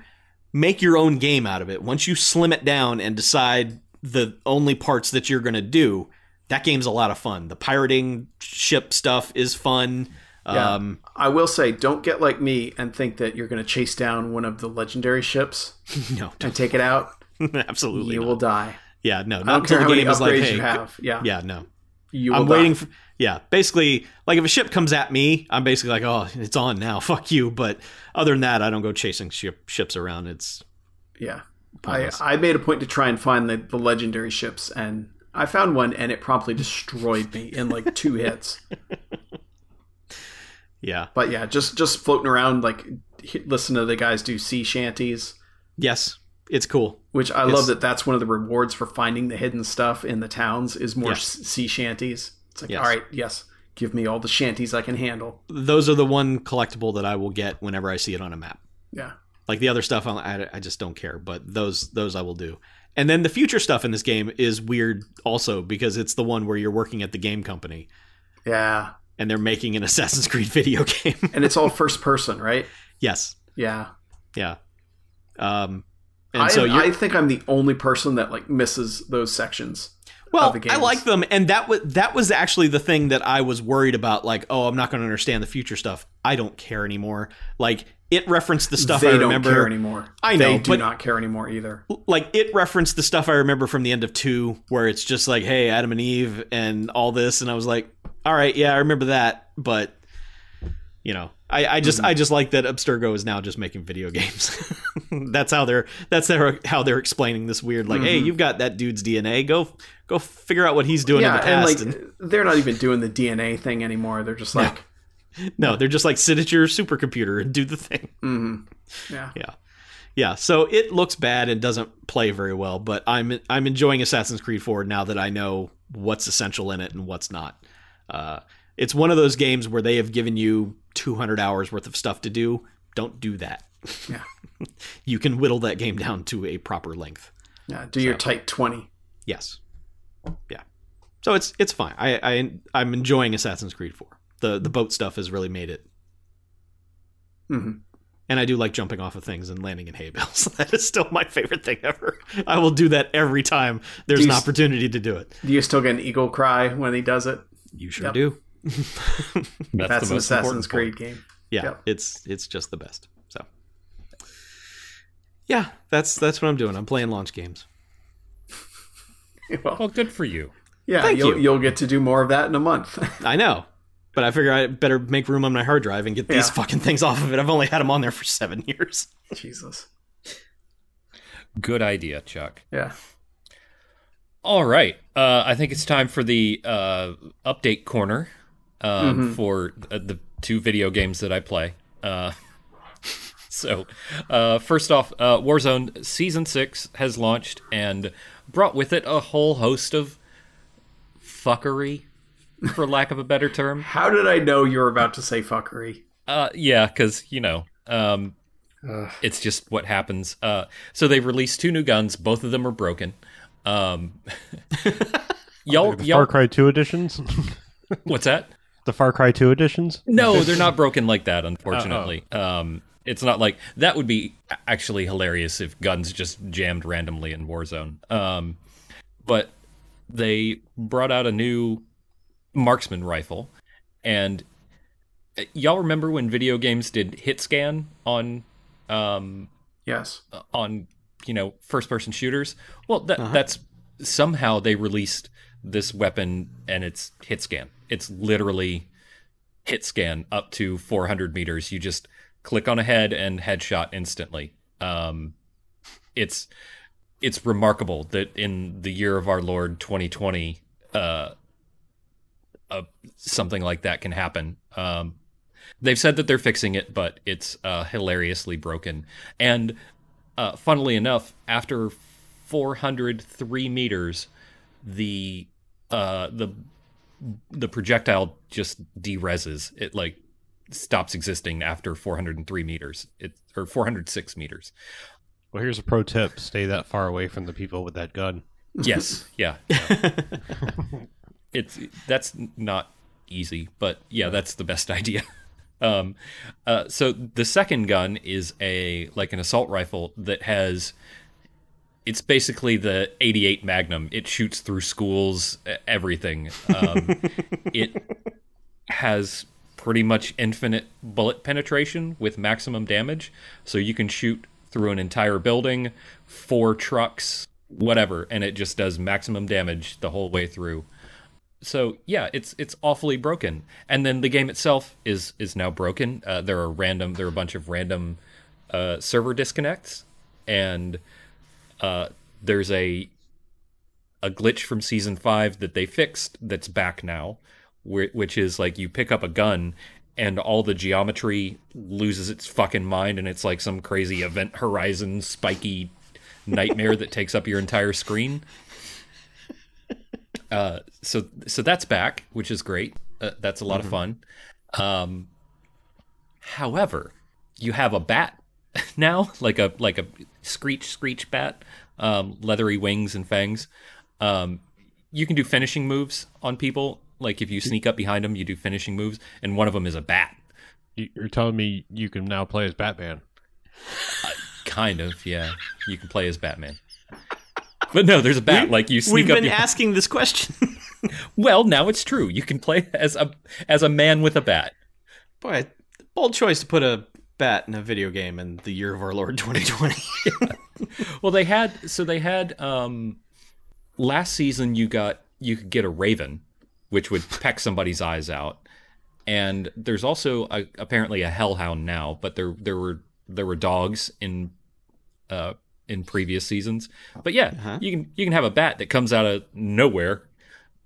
make your own game out of it, once you slim it down and decide the only parts that you're going to do, that game's a lot of fun. The pirating ship stuff is fun. Yeah. Um, i will say don't get like me and think that you're going to chase down one of the legendary ships no, and take it out absolutely. you not. will die Yeah, no, not don't until care the game is like, upgrades hey, you have yeah yeah, no. You I'm will waiting for yeah. Basically, like if a ship comes at me, I'm basically like, oh, it's on now. Fuck you. But other than that, I don't go chasing ship, ships around. It's Yeah. I, I made a point to try and find the, the legendary ships, and I found one, and it promptly destroyed me in like two hits. yeah. But yeah, just just floating around, like listen to the guys do sea shanties, Yes, it's cool. which I It's- love that that's one of the rewards for finding the hidden stuff in the towns is more Yes. sea shanties. It's like, Yes. all right, yes, give me all the shanties I can handle. Those are the one collectible that I will get whenever I see it on a map. Yeah. Like the other stuff, I, I just don't care. But those those I will do. And then the future stuff in this game is weird also because it's the one where you're working at the game company Yeah. and they're making an Assassin's Creed video game. And it's all first person, right? yes, Yeah. yeah. Um, and I, so I think I'm the only person that like misses those sections. Well, of the I like them, and that was that was actually the thing that I was worried about. Like, oh, I'm not going to understand the future stuff. I don't care anymore. Like, it referenced the stuff I remember. they I don't care anymore. I know, they do not care anymore either. Like, it referenced the stuff I remember from the end of two, where it's just like, hey, Adam and Eve, and all this, and I was like, all right, yeah, I remember that, but you know, I, I just mm-hmm. I just like that Abstergo is now just making video games. that's how they're that's their how they're explaining this weird like, hey, mm-hmm. you've got that dude's DNA. Go go figure out what he's doing in yeah, the and past. like and- they're not even doing the DNA thing anymore. They're just like, No, they're just like sit at your supercomputer and do the thing. mhm. yeah, Yeah. Yeah, so it looks bad and doesn't play very well, but I'm I'm enjoying Assassin's Creed 4 now that I know what's essential in it and what's not. Uh, it's one of those games where they have given you 200 hours worth of stuff to do. Don't do that. Yeah. you can whittle that game down to a proper length. yeah. Do your tight twenty. Yes. Yeah. So it's it's fine. I, I I'm enjoying Assassin's Creed 4. The the boat stuff has really made it hmm And I do like jumping off of things and landing in hay bales. that is still my favorite thing ever. I will do that every time there's an you s- opportunity to do it. Do you still get an eagle cry when he does it? You sure Yep. do. That's, That's the an most Assassin's important Creed part. game. Yeah, Yep. it's it's just the best. So Yeah, that's that's what I'm doing. I'm playing launch games. well, Well, good for you. yeah, thank you'll you. you'll get to do more of that in a month. I know. But I figure I better make room on my hard drive and get these Yeah. fucking things off of it. I've only had them on there for 7 years. Jesus. Good idea, Chuck. Yeah. All right. Uh, I think it's time for the uh, update corner um, for uh, the two video games that I play. Uh, so, uh, first off, uh, Warzone Season 6 has launched and brought with it a whole host of fuckery, for lack of a better term. How did I know you were about to say fuckery? Uh, yeah, because you know, um, Ugh. it's just what happens. Uh, so they've released two new guns. Both of them are broken. Um, y'all, The y'all, Far Cry 2 editions? what's that? the Far Cry 2 editions? No, they're not broken like that. Unfortunately, um, it's not like that would be actually hilarious if guns just jammed randomly in Warzone. Um, but they brought out a new marksman rifle, and uh, y'all remember when video games did hit scan on um, Yes. on you know first person shooters? Well that that's somehow they released this weapon and it's hit scan. It's literally hit scan up to 400 meters. You just click on a head and headshot instantly. Um it's it's remarkable that in the year of our lord 2020 uh, uh something like that can happen um they've said that they're fixing it but it's uh hilariously broken and uh, funnily enough, after 403 meters, the uh, the the projectile just dereses. It like stops existing after 403 meters. It or 406 meters. Well, here's a pro tip stay that far away from the people with that gun. Yes, yeah. yeah. it's that's not easy, but yeah, that's the best idea. Um, uh, so the second gun is a like an assault rifle that has. It's basically the 88 Magnum. It shoots through schools, everything. Um, it has pretty much infinite bullet penetration with maximum damage, so you can shoot through an entire building, four trucks, whatever, and it just does maximum damage the whole way through. So yeah, it's it's awfully broken. And then the game itself is is now broken. Uh, there are random there are a bunch of random uh, server disconnects, and uh, there's a a glitch from season five that they fixed that's back now, whi- which is like you pick up a gun and all the geometry loses its fucking mind and it's like some crazy event horizon spiky nightmare that takes up your entire screen. Uh, so so that's back, which is great. Uh, that's a lot of fun. Um, however, you have a bat now, like a like a screech screech bat, um, leathery wings and fangs. Um, you can do finishing moves on people. Like if you sneak up behind them, you do finishing moves, and one of them is a bat. You- You're telling me you can now play as Batman? Kind of, yeah. You can play as Batman. But no, there's a bat. like you sneak We've been behind- asking this question. well, now it's true. You can play as a as a man with a bat. Boy, bold choice to put a bat in a video game in the year of our Lord 2020. Well, they had so they had um last season you got you could get a raven which would peck somebody's eyes out. And there's also a, apparently a hellhound now, but there there were there were dogs in uh in previous seasons. But yeah, Uh-huh. you can you can have a bat that comes out of nowhere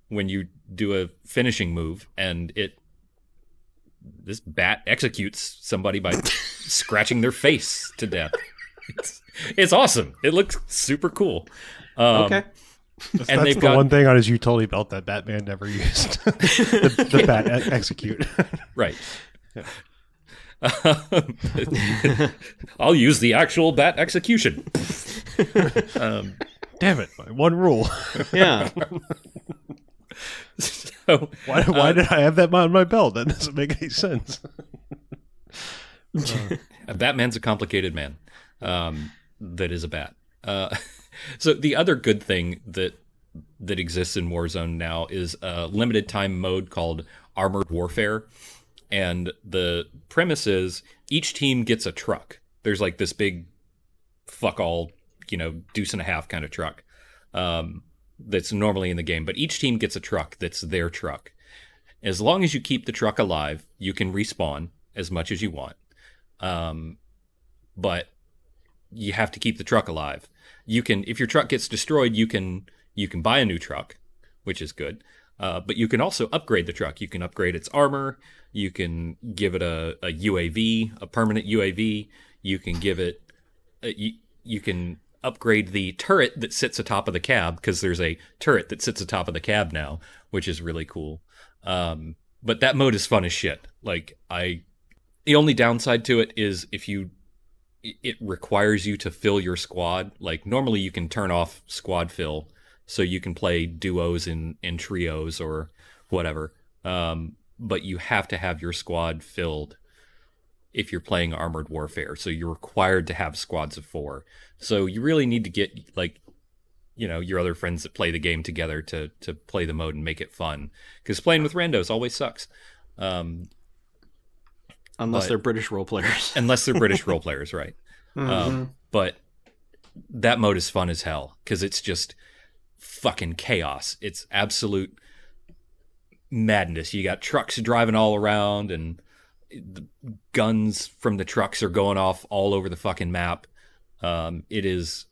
when you do a finishing move and it this bat executes somebody by scratching their face to death. It's, it's awesome. It looks super cool. Um, okay. That's, And that's the got- one thing on his utility belt that Batman never used. the, the bat e- execute. Right. I'll use the actual bat execution. um, Damn it! my One rule. Yeah. so, Why, why did I have that on my belt? That doesn't make any sense. a Batman's a complicated man um, that is a bat. Uh, so the other good thing that that exists in Warzone now is a limited time mode called Armored Warfare, and the premise is each team gets a truck. There's like this big fuck all, you know, deuce and a half kind of truck um, that's normally in the game, but each team gets a truck that's their truck. As long as you keep the truck alive, you can respawn as much as you want. Um, but you have to keep the truck alive. You can, if your truck gets destroyed, you can you can buy a new truck, which is good. Uh, but you can also upgrade the truck. You can upgrade its armor. You can give it a, a UAV, a permanent UAV. You can give it, uh, you, you can upgrade the turret that sits atop of the cab because there's a turret that sits atop of the cab now, which is really cool. Um, but that mode is fun as shit. Like I, the only downside to it is if you, it requires you to fill your squad. Like normally you can turn off squad fill so you can play duos in in trios or whatever. Um, but you have to have your squad filled if you're playing armored warfare. So you're required to have squads of four. So you really need to get like you know your other friends that play the game together to to play the mode and make it fun because playing with randos always sucks um, Unless But- they're British role players. unless they're british role players right um, but that mode is fun as hell because it's just fucking chaos it's absolute madness you got trucks driving all around and guns from the trucks are going off all over the fucking map. Um, it is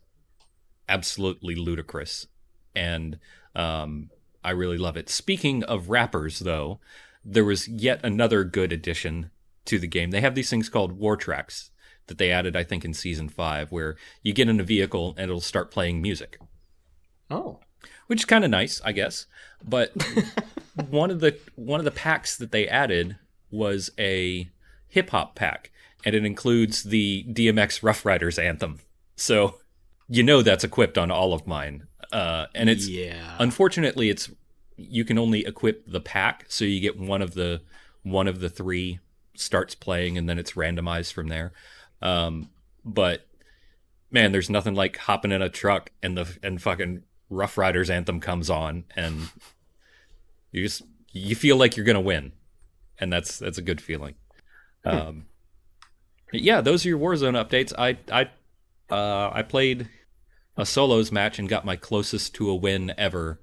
absolutely ludicrous. And um, i really love it. Speaking of rappers though there was yet another good addition to the game. They have these things called war tracks that they added i think in season five where you get in a vehicle and it'll start playing music. Oh. which is kind of nice, I guess. But one of the one of the packs that they added was a hip hop pack, and it includes the DMX Ruff Ryders anthem. So you know that's equipped on all of mine, uh, and it's yeah. unfortunately it's you can only equip the pack, so you get one of the one of the three starts playing, and then it's randomized from there. Um, but man, there's nothing like hopping in a truck and the and fucking Ruff Ryders anthem comes on, and you just you feel like you're gonna win, and that's that's a good feeling. Um, but yeah, those are your Warzone updates. I I uh, I played a solos match and got my closest to a win ever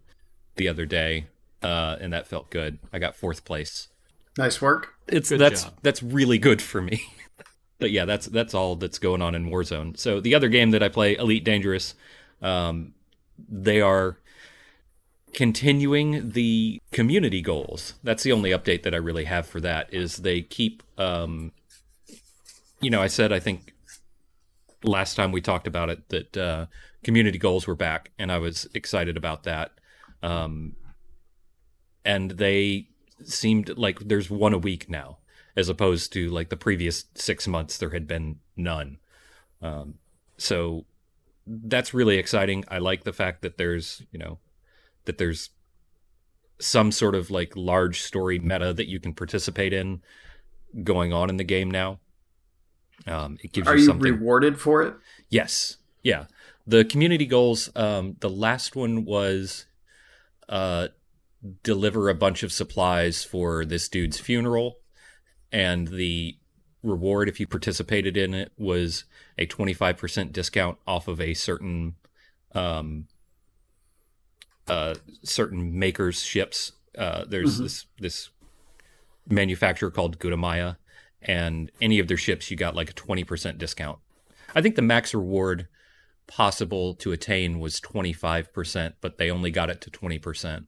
the other day. uh, and that felt good. I got fourth place. Nice work. It's Good that's job. that's really good for me. but yeah, that's that's all that's going on in Warzone. So the other game that I play, Elite Dangerous, um, they are continuing the community goals. That's the only update that I really have for that. Is they keep, um, you know, I said I think last time we talked about it that uh, community goals were back, and I was excited about that. Um, and they seemed like there's one a week now, as opposed to like the previous six months there had been none. Um, so that's really exciting. I like the fact that there's you know that there's some sort of like large story meta that you can participate in going on in the game now. Um, it gives Are you you something. rewarded for it? Yes. Yeah. The community goals, um, the last one was uh, deliver a bunch of supplies for this dude's funeral. And the reward, if you participated in it, was a 25% discount off of a certain um, uh, certain makers ships. Uh, there's this this manufacturer called Gutamaya, and any of their ships you got like a 20% discount. I think the max reward possible to attain was 25%, but they only got it to 20%.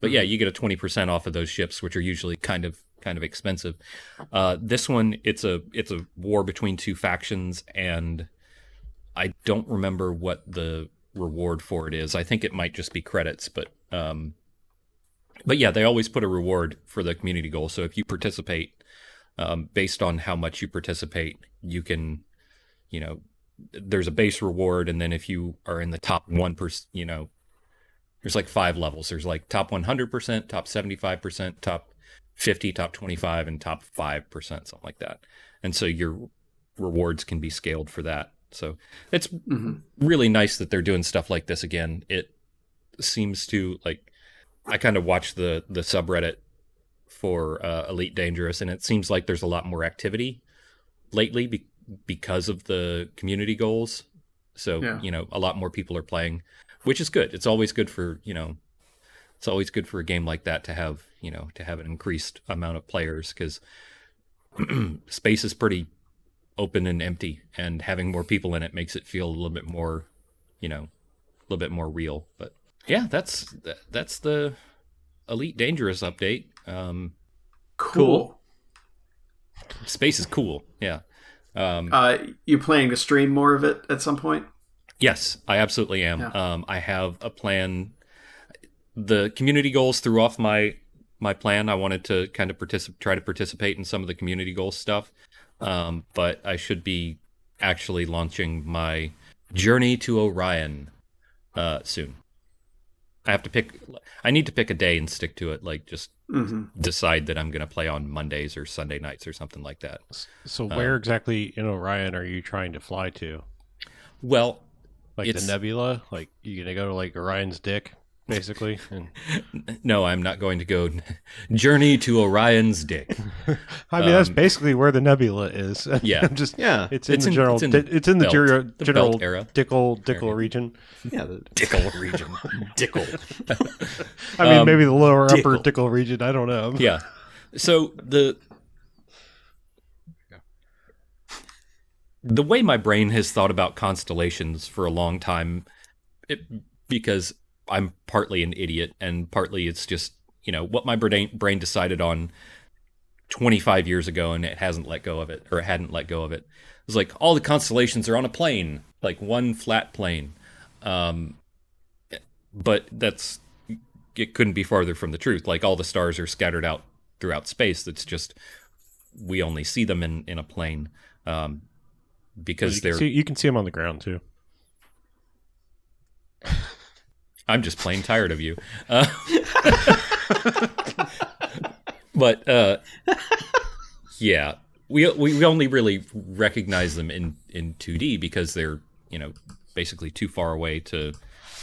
But yeah, you get a 20% off of those ships, which are usually kind of kind of expensive. Uh, this one, it's a it's a war between two factions, and I don't remember what the reward for it is. I think it might just be credits, but um, but yeah, they always put a reward for the community goal. So if you participate, um, based on how much you participate, you can, you know, there's a base reward, and then if you are in the top one percent, you know, there's like five levels. There's like top 100%, top 75%, top 50, top 25, and top 5%, something like that. And so your rewards can be scaled for that. So it's really nice that they're doing stuff like this again. It seems to like, I kind of watch the, the subreddit for uh, Elite Dangerous, and it seems like there's a lot more activity lately be- because of the community goals. So, Yeah. you know, a lot more people are playing, which is good. It's always good for, you know, it's always good for a game like that to have, you know, to have an increased amount of players because space is pretty open and empty, and having more people in it makes it feel a little bit more, you know, a little bit more real. But yeah, that's that, that's the Elite Dangerous update. Um, Cool. space is cool. Yeah. Um, Uh, you planning to stream more of it at some point? Yes, I absolutely am. Yeah. Um, I have a plan. The community goals threw off my my plan. I wanted to kind of participate, try to participate in some of the community goal stuff, um, but I should be actually launching my journey to Orion uh, soon. I have to pick. I need to pick a day and stick to it. Like just hmm decide that I'm going to play on Mondays or Sunday nights or something like that. So where exactly in Orion are you trying to fly to? Well, Like It's- the nebula? Like you gonna go to like Orion's dick, basically? And no, I'm not going to go journey to Orion's dick. I mean that's Um, basically where the nebula is. Yeah. I'm just Yeah. it's in It's the in- general it's in di- it's in the belt- general the general belt era. Dickle Dickle Area. region. Yeah. The, Dickle region. Dickle. I mean Um, maybe the lower upper Dickle. Dickle region. I don't know. yeah. So the the way my brain has thought about constellations for a long time, it, because I'm partly an idiot and partly it's just you know what my brain brain decided on 25 years ago and it hasn't let go of it or it hadn't let go of it. It's like all the constellations are on a plane, like one flat plane. Um, but that's it couldn't be farther from the truth. Like all the stars are scattered out throughout space. That's just we only see them in in a plane um, because You they're. see, you can see them on the ground too. I'm just plain tired of you. Uh, but uh, yeah, we, we only really recognize them in in 2D because they're you know basically too far away to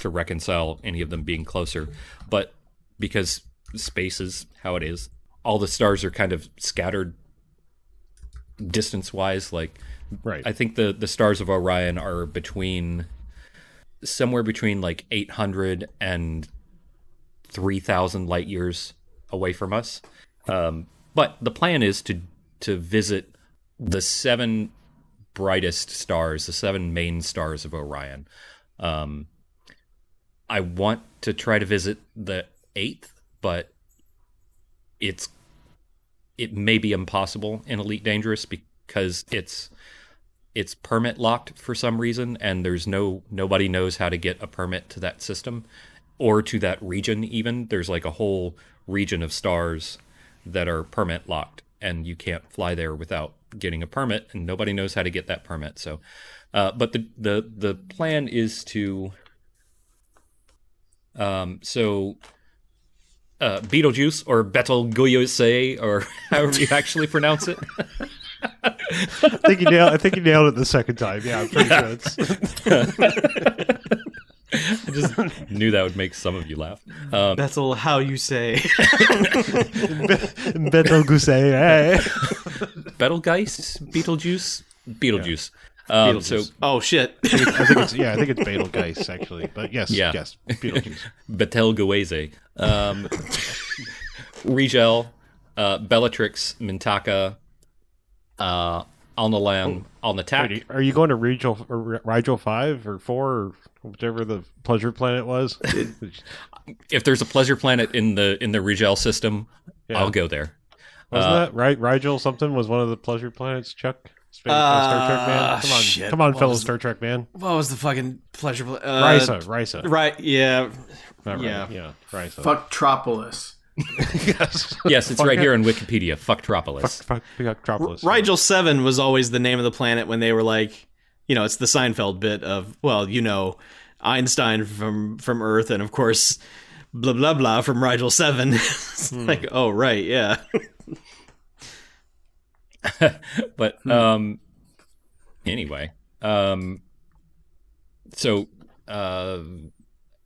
to reconcile any of them being closer. But because space is how it is, all the stars are kind of scattered distance wise. Like Right. I think the the stars of Orion are between somewhere between like 800 and three thousand light years away from us. Um, but the plan is to to visit the seven brightest stars, the seven main stars of Orion. Um, I want to try to visit the eighth, but it's it may be impossible in Elite Dangerous because it's it's permit locked for some reason, and there's no nobody knows how to get a permit to that system or to that region. Even there's like a whole region of stars that are permit locked, and you can't fly there without getting a permit, and nobody knows how to get that permit. So, uh, but the the the plan is to um, so uh, Beetlejuice or Betelgeuse or however you actually pronounce it. I think you nailed. I think you nailed it the second time. Yeah, I'm pretty sure it's. I just knew that would make some of you laugh. Um, That's how you say. Betelgeuse. Hey. Betelgeuse, Beetlejuice, Beetlejuice. Um, so oh shit. I think it's yeah. I think it's Betelgeuse actually, but yes, Yeah. yes, Beetlejuice. Betelgeuse, um, Rigel, uh, Bellatrix, Mintaka, uh, Alnilam, Alnitak. Wait, Are you going to Rigel, or Rigel five or four or whichever the pleasure planet was? If there's a pleasure planet in the in the Rigel system, Yeah. I'll go there. Wasn't Uh, that right? Rigel something was one of the pleasure planets. Chuck, Star Star Trek man. Uh, Come on, shit. come on, What fellow was- Star Trek man. what was the fucking pleasure? pla- Uh, Risa, Risa. Right. Yeah. Not right, yeah. yeah, Risa. Fucktropolis. Yes, Yes, it's Fuck right it. here in Wikipedia. Fucktropolis. Fuck, fuck, Fucktropolis. Rigel Seven was always the name of the planet when they were like, you know, it's the Seinfeld bit of, well, you know, Einstein from from Earth, and of course, blah blah blah from Rigel Seven. it's like, oh right, yeah. but um anyway um so uh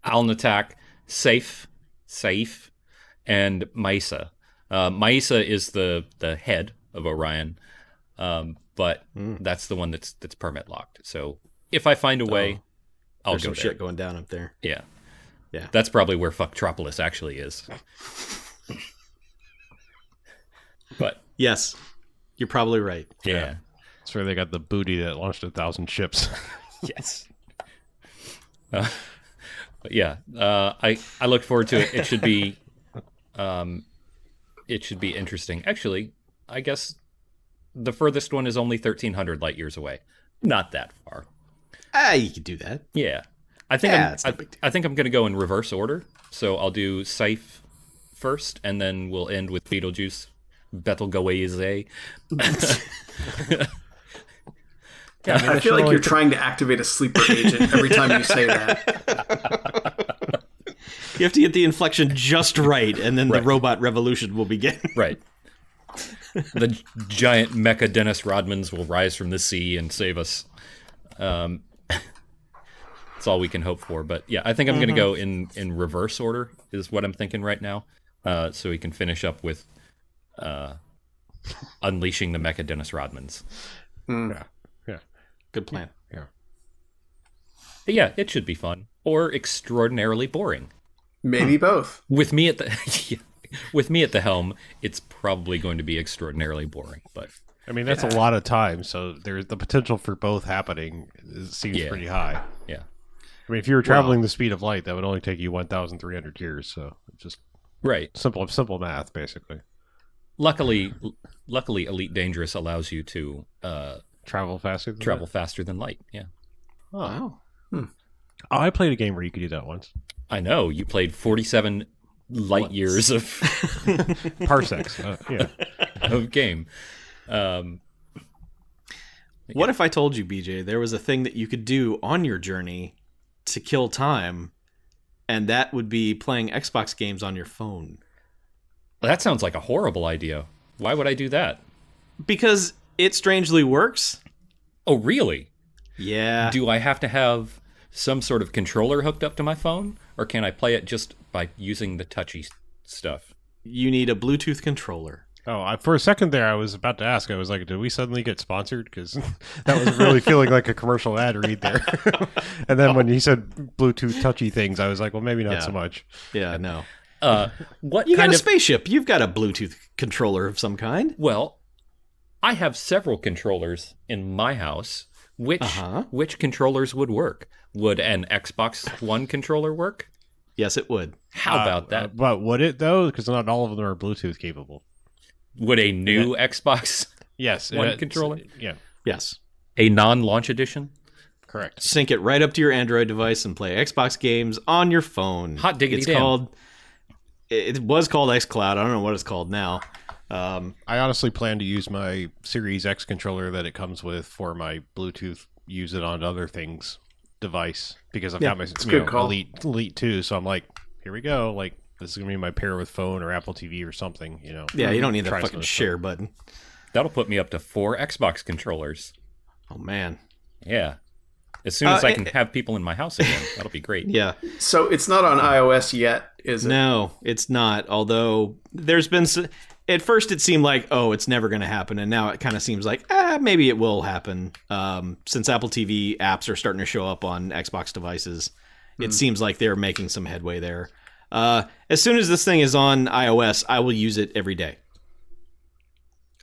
alnitak saiph saiph and meissa uh meissa is the the head of orion um but that's the one that's that's permit locked so if i find a way i'll go some there shit going down up there. yeah Yeah. that's probably where fucktropolis actually is but Yes, you're probably right. yeah. That's where they got the booty that launched a thousand ships. Yes. Uh, but yeah, uh, I I look forward to it. It should be, um, it should be interesting. Actually, I guess the furthest one is only thirteen hundred light years away. Not that far. Ah, you could do that. Yeah, I think Yeah, I'm, it's no I, big deal. I think I'm going to go in reverse order. So I'll do Saiph first, and then we'll end with Beetlejuice, Betelgeuse. I feel like you're trying to activate a sleeper agent every time you say that. You have to get the inflection just right, and then the robot revolution will begin. Right. the giant mecha Dennis Rodmans will rise from the sea and save us. Um, that's all we can hope for. But yeah, I think I'm going to go in in reverse order is what I'm thinking right now, uh, so we can finish up with uh, unleashing the mecha Dennis Rodmans. yeah, yeah. Good plan. Yeah, yeah, it should be fun or extraordinarily boring. Maybe both. With me at the with me at the helm, it's probably going to be extraordinarily boring. But I mean, that's a lot of time, so there's the potential for both happening. It seems Yeah. pretty high. yeah, I mean, if you were traveling the speed of light, that would only take you 1,300 years. So just right. simple, simple math, basically. luckily luckily elite dangerous allows you to uh, Travel faster. Than travel faster than light yeah Wow. that? Oh, I played a game where you could do that once. I know you played 47 light years of Parsecs. uh, yeah. of game um What if I told you, BJ, there was a thing that you could do on your journey to kill time, and that would be playing Xbox games on your phone? that sounds like a horrible idea why would i do that Because it strangely works. oh really Yeah. do i have to have some sort of controller hooked up to my phone or can i play it just by using the touchy stuff you need a Bluetooth controller. Oh, I, for a second there, I was about to ask. I was like, "Did we suddenly get sponsored?" Because that was really feeling like a commercial ad read there. and then when he said Bluetooth touchy things, I was like, "Well, maybe not Yeah. so much." Yeah, no. Uh, what You got a of spaceship. You've got a Bluetooth controller of some kind. Well, I have several controllers in my house. Which Uh-huh. which controllers would work? Would an Xbox One controller work? Yes, it would. How Uh, about uh, that? but would it though? Because not all of them are Bluetooth capable. Would a new Xbox, Yes, One it's- controller? Yeah, Yes. a non-launch edition? correct. Sync it right up to your Android device and play Xbox games on your phone. Hot diggity It's damn. called. It it was called XCloud. I don't know what it's called now. Um, I honestly plan to use my Series X controller that it comes with for my Bluetooth. Use it on other things device because I've Yeah, got my a you good know. Elite Elite two. So I'm like, here we go. Like this is gonna be my pair with phone or Apple TV or something. You know. yeah, you don't need that fucking of this share button. That'll put me up to four Xbox controllers. Oh man. Yeah. As soon Uh, as I it- can have people in my house again, that'll be great. Yeah. So it's not on iOS yet, is it? No, it's not. Although there's been s- at first it seemed like oh it's never going to happen, and now it kind of seems like ah maybe it will happen. Um, since Apple TV apps are starting to show up on Xbox devices, it seems like they're making some headway there. Uh, as soon as this thing is on iOS, I will use it every day.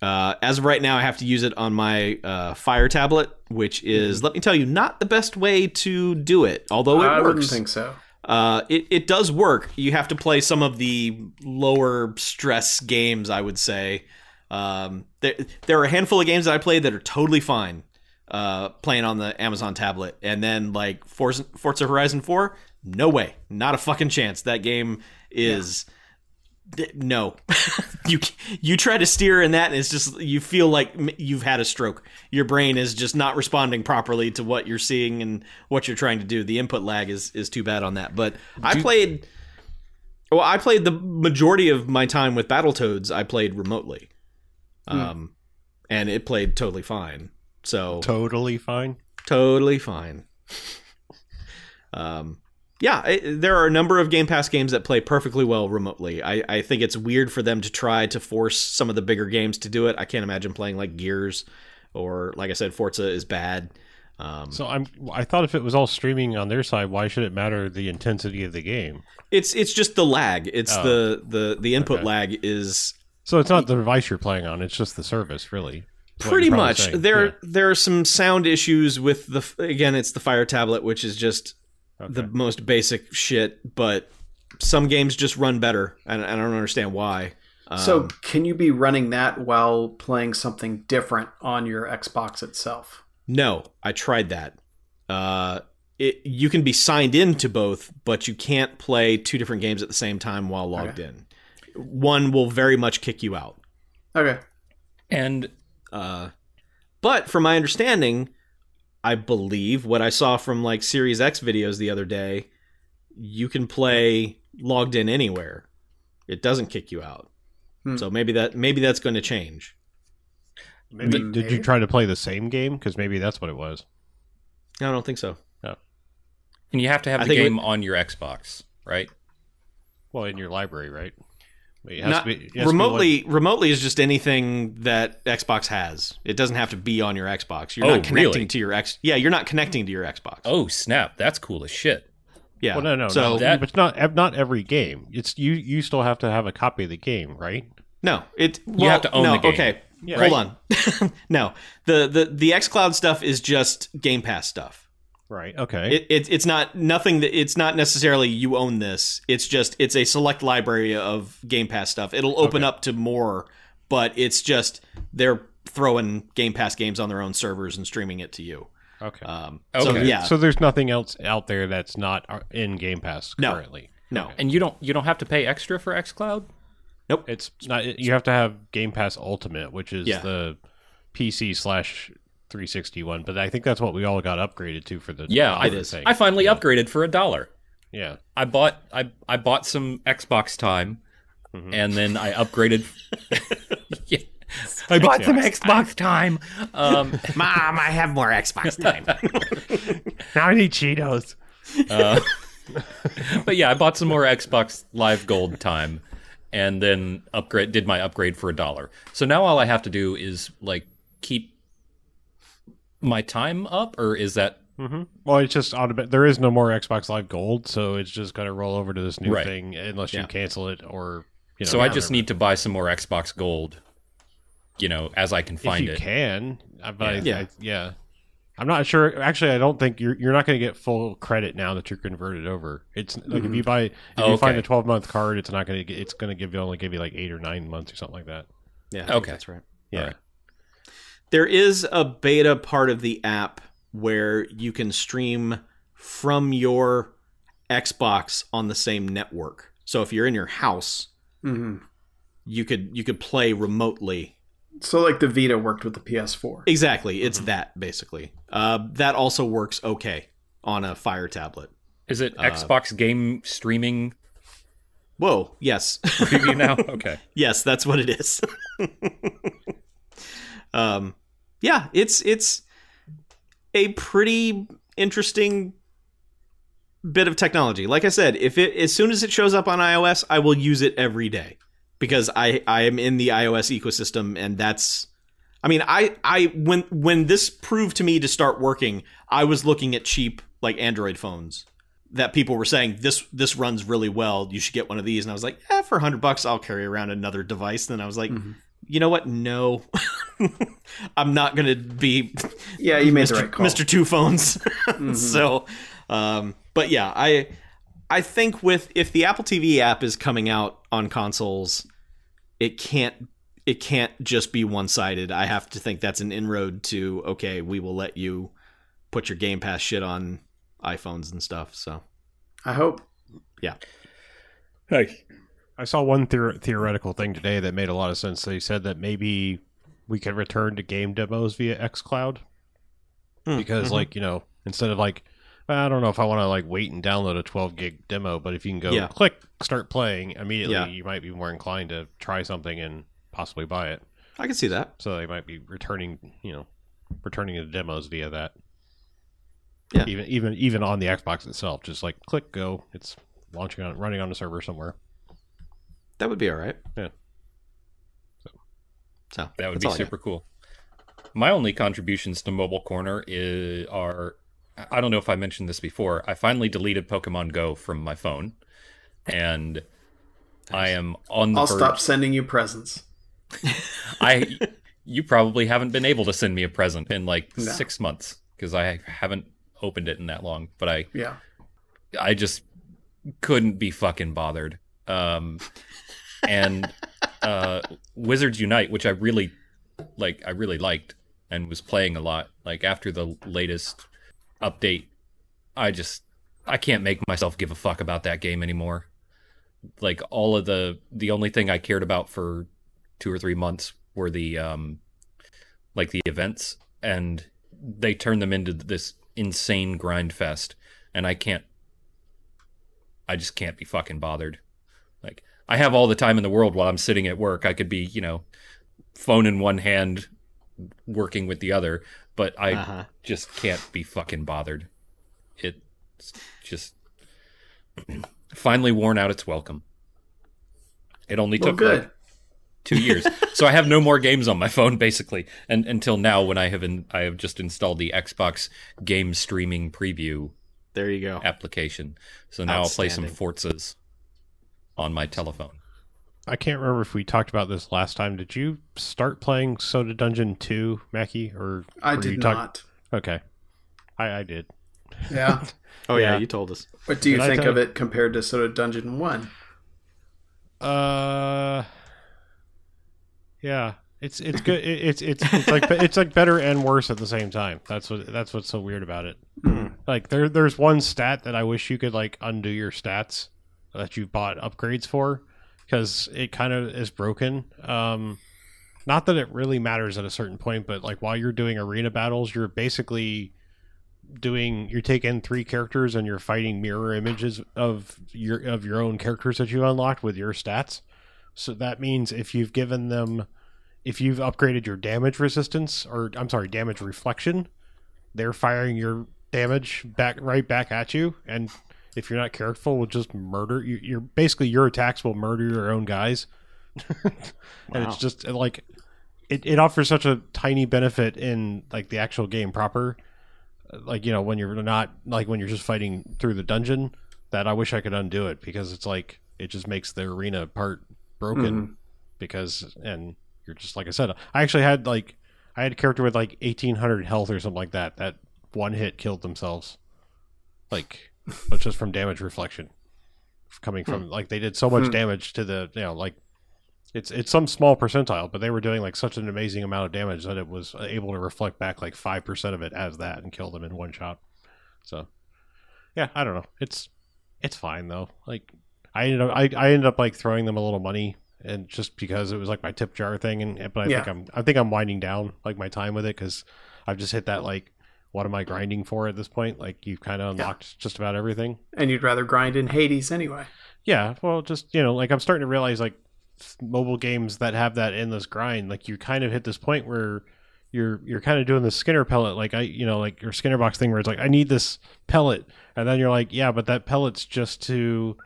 Uh, as of right now, I have to use it on my uh, Fire tablet, which is, let me tell you, not the best way to do it. Although it I works. wouldn't think so. Uh, it, it does work. You have to play some of the lower stress games, I would say. Um, there, there are a handful of games that I played that are totally fine uh, playing on the Amazon tablet. And then, like, Forza, Forza Horizon 4, no way. Not a fucking chance. That game is. th- No, you you try to steer in that, and it's just you feel like you've had a stroke. Your brain is just not responding properly to what you're seeing and what you're trying to do. The input lag is is too bad on that. But I played. Well, I played the majority of my time with Battletoads. I played remotely, um, and it played totally fine. So Totally fine. totally fine. um, yeah, it, there are a number of Game Pass games that play perfectly well remotely. I, I think it's weird for them to try to force some of the bigger games to do it. I can't imagine playing like Gears or, like I said, Forza is bad. Um, So I'm. I thought if it was all streaming on their side, why should it matter the intensity of the game? it's it's just the lag. It's Oh. the the the input Okay. lag is So it's not the device you're playing on; it's just the service, really. pretty much saying. there Yeah. there are some sound issues with the again it's the fire tablet which is just Okay. the most basic shit but some games just run better and I don't understand why so Um, can you be running that while playing something different on your Xbox itself? no i tried that uh it, you can be signed into both but you can't play two different games at the same time while logged in one will very much kick you out Okay. And Uh, but from my understanding, I believe what I saw from like Series X videos the other day, you can play logged in anywhere. It doesn't kick you out. Hmm. So maybe that maybe that's going to change. Maybe, did you try to play the same game? Because maybe that's what it was. I don't think so. and you have to have I the think game on your Xbox, right? Well, in your library, right? It Not, be- it has to be one- remotely remotely is just anything that Xbox has. It doesn't have to be on your Xbox. You're Oh, not connecting really? to your X. Yeah, you're not connecting to your Xbox. Oh snap! That's cool as shit. yeah. Well, no, no, So no. that- but not not every game. It's you. You still have to have a copy of the game, right? No, it. Well, have to own no, the game. Okay, Yeah. hold on. no, the the the XCloud stuff is just Game Pass stuff. Right. Okay. It, it it's not nothing that it's not necessarily you own this. It's just it's a select library of Game Pass stuff. It'll open Okay. up to more, but it's just they're throwing Game Pass games on their own servers and streaming it to you. okay. Um, So Okay. yeah, So there's nothing else out there that's not uh, in Game Pass No. currently. no, And you don't you don't have to pay extra for XCloud. Nope. It's not. You have to have Game Pass Ultimate, which is Yeah. the PC slash 360 one. But I think that's what we all got upgraded to for the Yeah, I, It is. thing. I finally upgraded for a dollar. yeah. I bought I I bought some Xbox time, Mhm. and then I upgraded. Yeah. I bought some Xbox time. Um, Mom, I have more Xbox time. Now I need Cheetos. uh, but yeah, I bought some more Xbox Live Gold time, and then upgrade did my upgrade for a dollar. So now all I have to do is like keep my time up, or is that hmm Well, it's just automatic. There is no more Xbox Live Gold, so it's just going to roll over to this new Right. thing unless you cancel it or you know. so I whatever. just need to buy some more Xbox Gold, you know, as I can if find you it. can. But I, Yeah. I, yeah, I'm not sure. Actually, I don't think you're you're not going to get full credit now that you're converted over. It's like if you buy if Oh, you find a 12 month card, it's not going to. It's going to give you only give you like eight or nine months or something like that. Yeah. Okay. That's right. Yeah. Alright. There is a beta part of the app where you can stream from your Xbox on the same network. So if you're in your house, hmm you could you could play remotely. So like the Vita worked with the PS4. Exactly, it's that basically. Uh, that also works okay on a Fire tablet. Is it Uh, Xbox game streaming Whoa, yes, now? Okay. yes, that's what it is. um, yeah, it's it's a pretty interesting bit of technology. Like I said, if it as soon as it shows up on iOS, I will use it every day because I I am in the iOS ecosystem and that's I mean, I I when when this proved to me to start working, I was looking at cheap like Android phones that people were saying this this runs really well. You should get one of these, and I was like, eh, for hundred bucks, I'll carry around another device. Then I was like, Mhm. You know what? No, I'm not gonna be Yeah, you made Mr. the right call. Mr. Two Phones. Mhm. so, um, but yeah, I I think with if the Apple TV app is coming out on consoles, it can't it can't just be one sided. I have to think that's an inroad to okay, we will let you put your Game Pass shit on iPhones and stuff. So I hope. Yeah. Hey. I saw one theor- theoretical thing today that made a lot of sense. They said that maybe we could return to game demos via xCloud Hmm, because, mhm. like, you know, instead of like, I don't know if I want to like wait and download a 12 gig demo, but if you can go Yeah. click start playing immediately, Yeah. you might be more inclined to try something and possibly buy it. I can see that. So they might be returning, you know, returning the demos via that. Yeah. Even even even on the Xbox itself, just like click go, it's launching on running on a server somewhere. That would be all right. Yeah. So, That would be all I got. super cool. My only contributions to Mobile Corner is, are I don't know if I mentioned this before. I finally deleted Pokemon Go from my phone, and I am on the I'll verge. stop sending you presents. I you probably haven't been able to send me a present in like No. six months because I haven't opened it in that long. But I Yeah. I just couldn't be fucking bothered. Um, and uh, Wizards Unite, which I really like, I really liked and was playing a lot. Like after the latest update, I just I can't make myself give a fuck about that game anymore. Like all of the the only thing I cared about for two or three months were the um like the events and they turned them into this insane grind fest and I can't I just can't be fucking bothered. Like I have all the time in the world while I'm sitting at work. I could be, you know, phone in one hand working with the other, but I Uh-huh. just can't be fucking bothered. It's just finally worn out its welcome. It only Well, took good. like two years, so I have no more games on my phone basically, and until now when I have in, I have just installed the Xbox game streaming preview There you go. application. So now I'll play some Outstanding. Forzas on my telephone. I can't remember if we talked about this last time. Did you start playing Soda Dungeon 2, Mackie? Or I were you did talk- not. Okay. I, I did. Yeah. Oh yeah, Yeah. you told us. What do you Did think of you- it compared to Soda Dungeon 1? Uh Yeah. It's it's good. It's it's it's like it's like better and worse at the same time. That's what that's what's so weird about it. Hmm. Like there there's one stat that I wish you could like undo your stats that you bought upgrades for because it kind of is broken. Um not that it really matters at a certain point, but like while you're doing arena battles, you're basically doing you're taking three characters and you're fighting mirror images of your of your own characters that you unlocked with your stats. So that means if you've given them if you've upgraded your damage resistance or I'm sorry, damage reflection, they're firing your damage back right back at you and if you're not careful will just murder you you're basically your attacks will murder your own guys. and Wow. it's just like it, it offers such a tiny benefit in like the actual game proper like you know when you're not like when you're just fighting through the dungeon that I wish I could undo it because it's like it just makes the arena part broken Mhm. because and you're just like I said I actually had like I had a character with like 1800 health or something like that that one hit killed themselves like but just from damage reflection coming from like they did so much Hmm. damage to the you know like it's it's some small percentile but they were doing like such an amazing amount of damage that it was able to reflect back like 5% of it as that and kill them in one shot. So yeah i don't know. It's it's fine though. Like i ended up i, I ended up like throwing them a little money and just because it was like my tip jar thing and but i Yeah. think i'm i think i'm winding down like my time with it because i've just hit that like what am i grinding for at this point like you've kind of Yeah. unlocked just about everything And you'd rather grind in Hades anyway. yeah, well, just you know, like I'm starting to realize like mobile games that have that endless grind, like you kind of hit this point where you're you're kind of doing the Skinner pellet, like I, you know, like your Skinner box thing where it's like I need this pellet, and then you're like, yeah, but that pellet's just to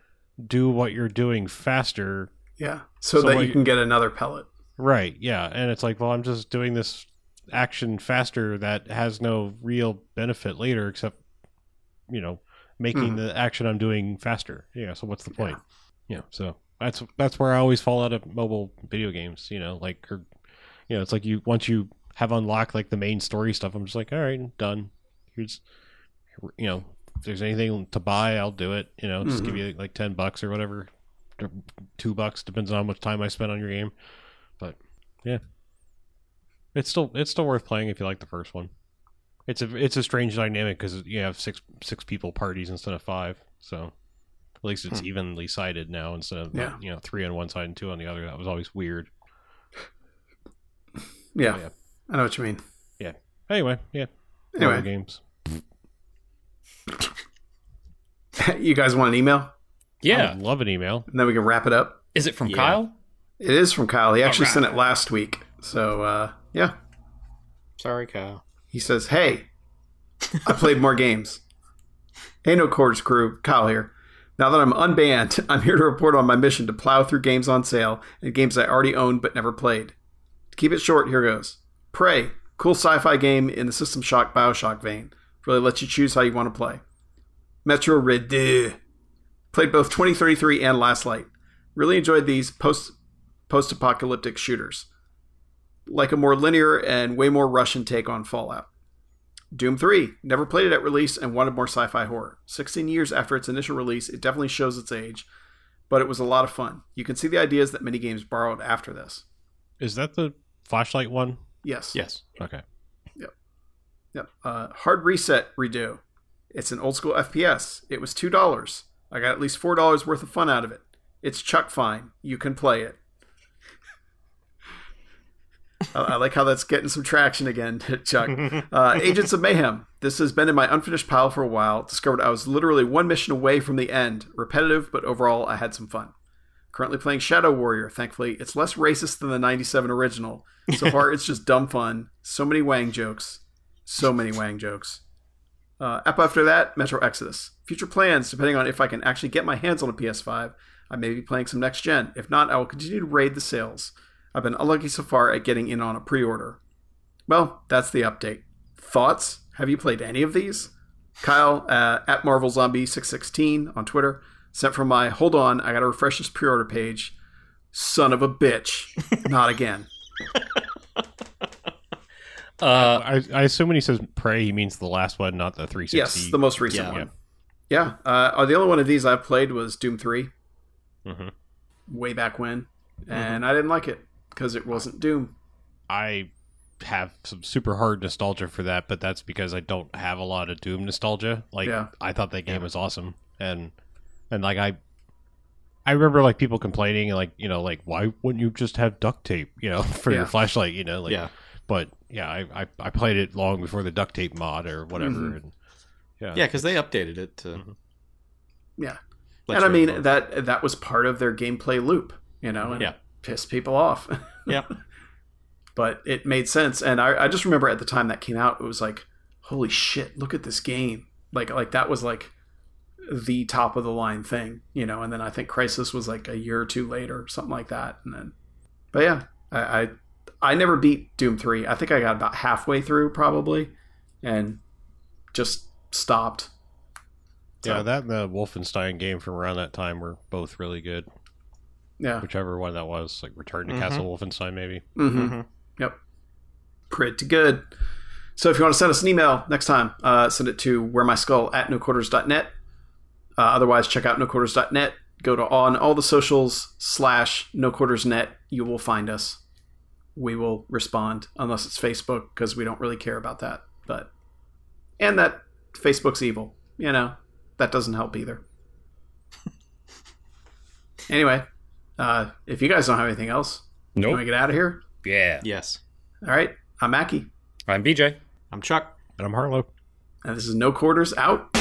do what you're doing faster, Yeah. So, So that you- can get another pellet. right? Yeah, and it's like, well, I'm just doing this action faster that has no real benefit later except you know making Mhm. the action I'm doing faster. Yeah, so what's the point? Yeah, so that's that's where I always fall out of mobile video games. You know, like or, you know, it's like you once you have unlocked like the main story stuff, I'm just like, all right, done. Here's you know, if there's anything to buy, I'll do it. You know, just give you like ten bucks or whatever, or two bucks depends on how much time I spend on your game. But yeah, it's still it's still worth playing if you like the first one. It's a it's a strange dynamic because you have six six people parties instead of five, so at least it's evenly sided now instead of Yeah. you know three on one side and two on the other. That was always weird. Yeah. Yeah. I know what you mean. Yeah. Anyway, yeah. Anyway. Mobile games. you guys want an email? I Yeah. would love an email. And then we can wrap it up. Is it from Yeah. Kyle? It is from Kyle. He actually Alright. sent it last week. So, uh, yeah. Sorry, Kyle. He says, Hey, I played more games. Hey, no quarters crew. Kyle here. Now that I'm unbanned, I'm here to report on my mission to plow through games on sale and games I already owned but never played. To keep it short, here goes. Prey, cool sci fi game in the System Shock Bioshock vein. Really lets you choose how you want to play. Metro Redux. Played both 2033 and Last Light. Really enjoyed these post post apocalyptic shooters. Like a more linear and way more Russian take on Fallout. Doom 3. Never played it at release and wanted more sci fi horror. 16 years after its initial release, it definitely shows its age, but it was a lot of fun. You can see the ideas that many games borrowed after this. Is that the flashlight one? Yes. Yes. Okay. Yep. Yep. Uh, Hard Reset Redux. It's an old school FPS. It was two dollars. I got at least four dollars worth of fun out of it. It's Chuck fine. You can play it. I, like how that's getting some traction again, Chuck. Uh, Agents of Mayhem. This has been in my unfinished pile for a while. Discovered I was literally one mission away from the end. Repetitive, but overall I had some fun. Currently playing Shadow Warrior. Thankfully, it's less racist than the '97 original. So far, it's just dumb fun. So many Wang jokes. So many Wang jokes. Uh, up after that, Metro Exodus. Future plans, depending on if I can actually get my hands on a PS5, I may be playing some next gen. If not, I will continue to raid the sales. I've been unlucky so far at getting in on a pre order. Well, that's the update. Thoughts? Have you played any of these? Kyle uh, at Marvel Zombie 616 on Twitter sent from my hold on, I gotta refresh this pre order page. Son of a bitch. Not again. Uh, I, I assume when he says Prey, he means the last one, not the 360. Yes, the most recent Yeah. one. Yeah. Uh, the only one of these I've played was Doom 3 Mhm. way back when, and I didn't like it because it wasn't Doom. I have some super hard nostalgia for that, but that's because I don't have a lot of Doom nostalgia. Like Yeah. I thought that game was awesome, and and like I, I remember like people complaining and like you know like why wouldn't you just have duct tape you know for Yeah. your flashlight you know like yeah. but yeah I, I I played it long before the duct tape mod or whatever Mhm. and yeah Yeah, because they updated it to. Mhm. Yeah. let and I mean vote. that that was part of their gameplay loop, you know, and Yeah. It pissed people off. Yeah. but it made sense, and I, I just remember at the time that came out, it was like, holy shit, look at this game! Like like that was like the top of the line thing, you know. And then I think Crysis was like a year or two later, something like that, and then, but yeah, I I, I never beat Doom three. I think I got about halfway through probably, and just stopped. Yeah, that and the Wolfenstein game from around that time were both really good. Yeah. Whichever one that was, like Return to Mhm. Castle Wolfenstein, maybe. Mm-hmm. Mhm. Yep. Pretty good. So if you want to send us an email next time, uh, send it to where my skull at noquarters.net. Uh, otherwise, check out noquarters.net. Go to on all the socials slash noquartersnet. You will find us. We will respond unless it's Facebook because we don't really care about that. But and that Facebook's evil. You know that doesn't help either. anyway, uh, if you guys don't have anything else, you want Nope. to get out of here? Yeah. Yes. All right. I'm Mackie, I'm BJ. I'm Chuck. And I'm Harlow. and this is No Quarters Out.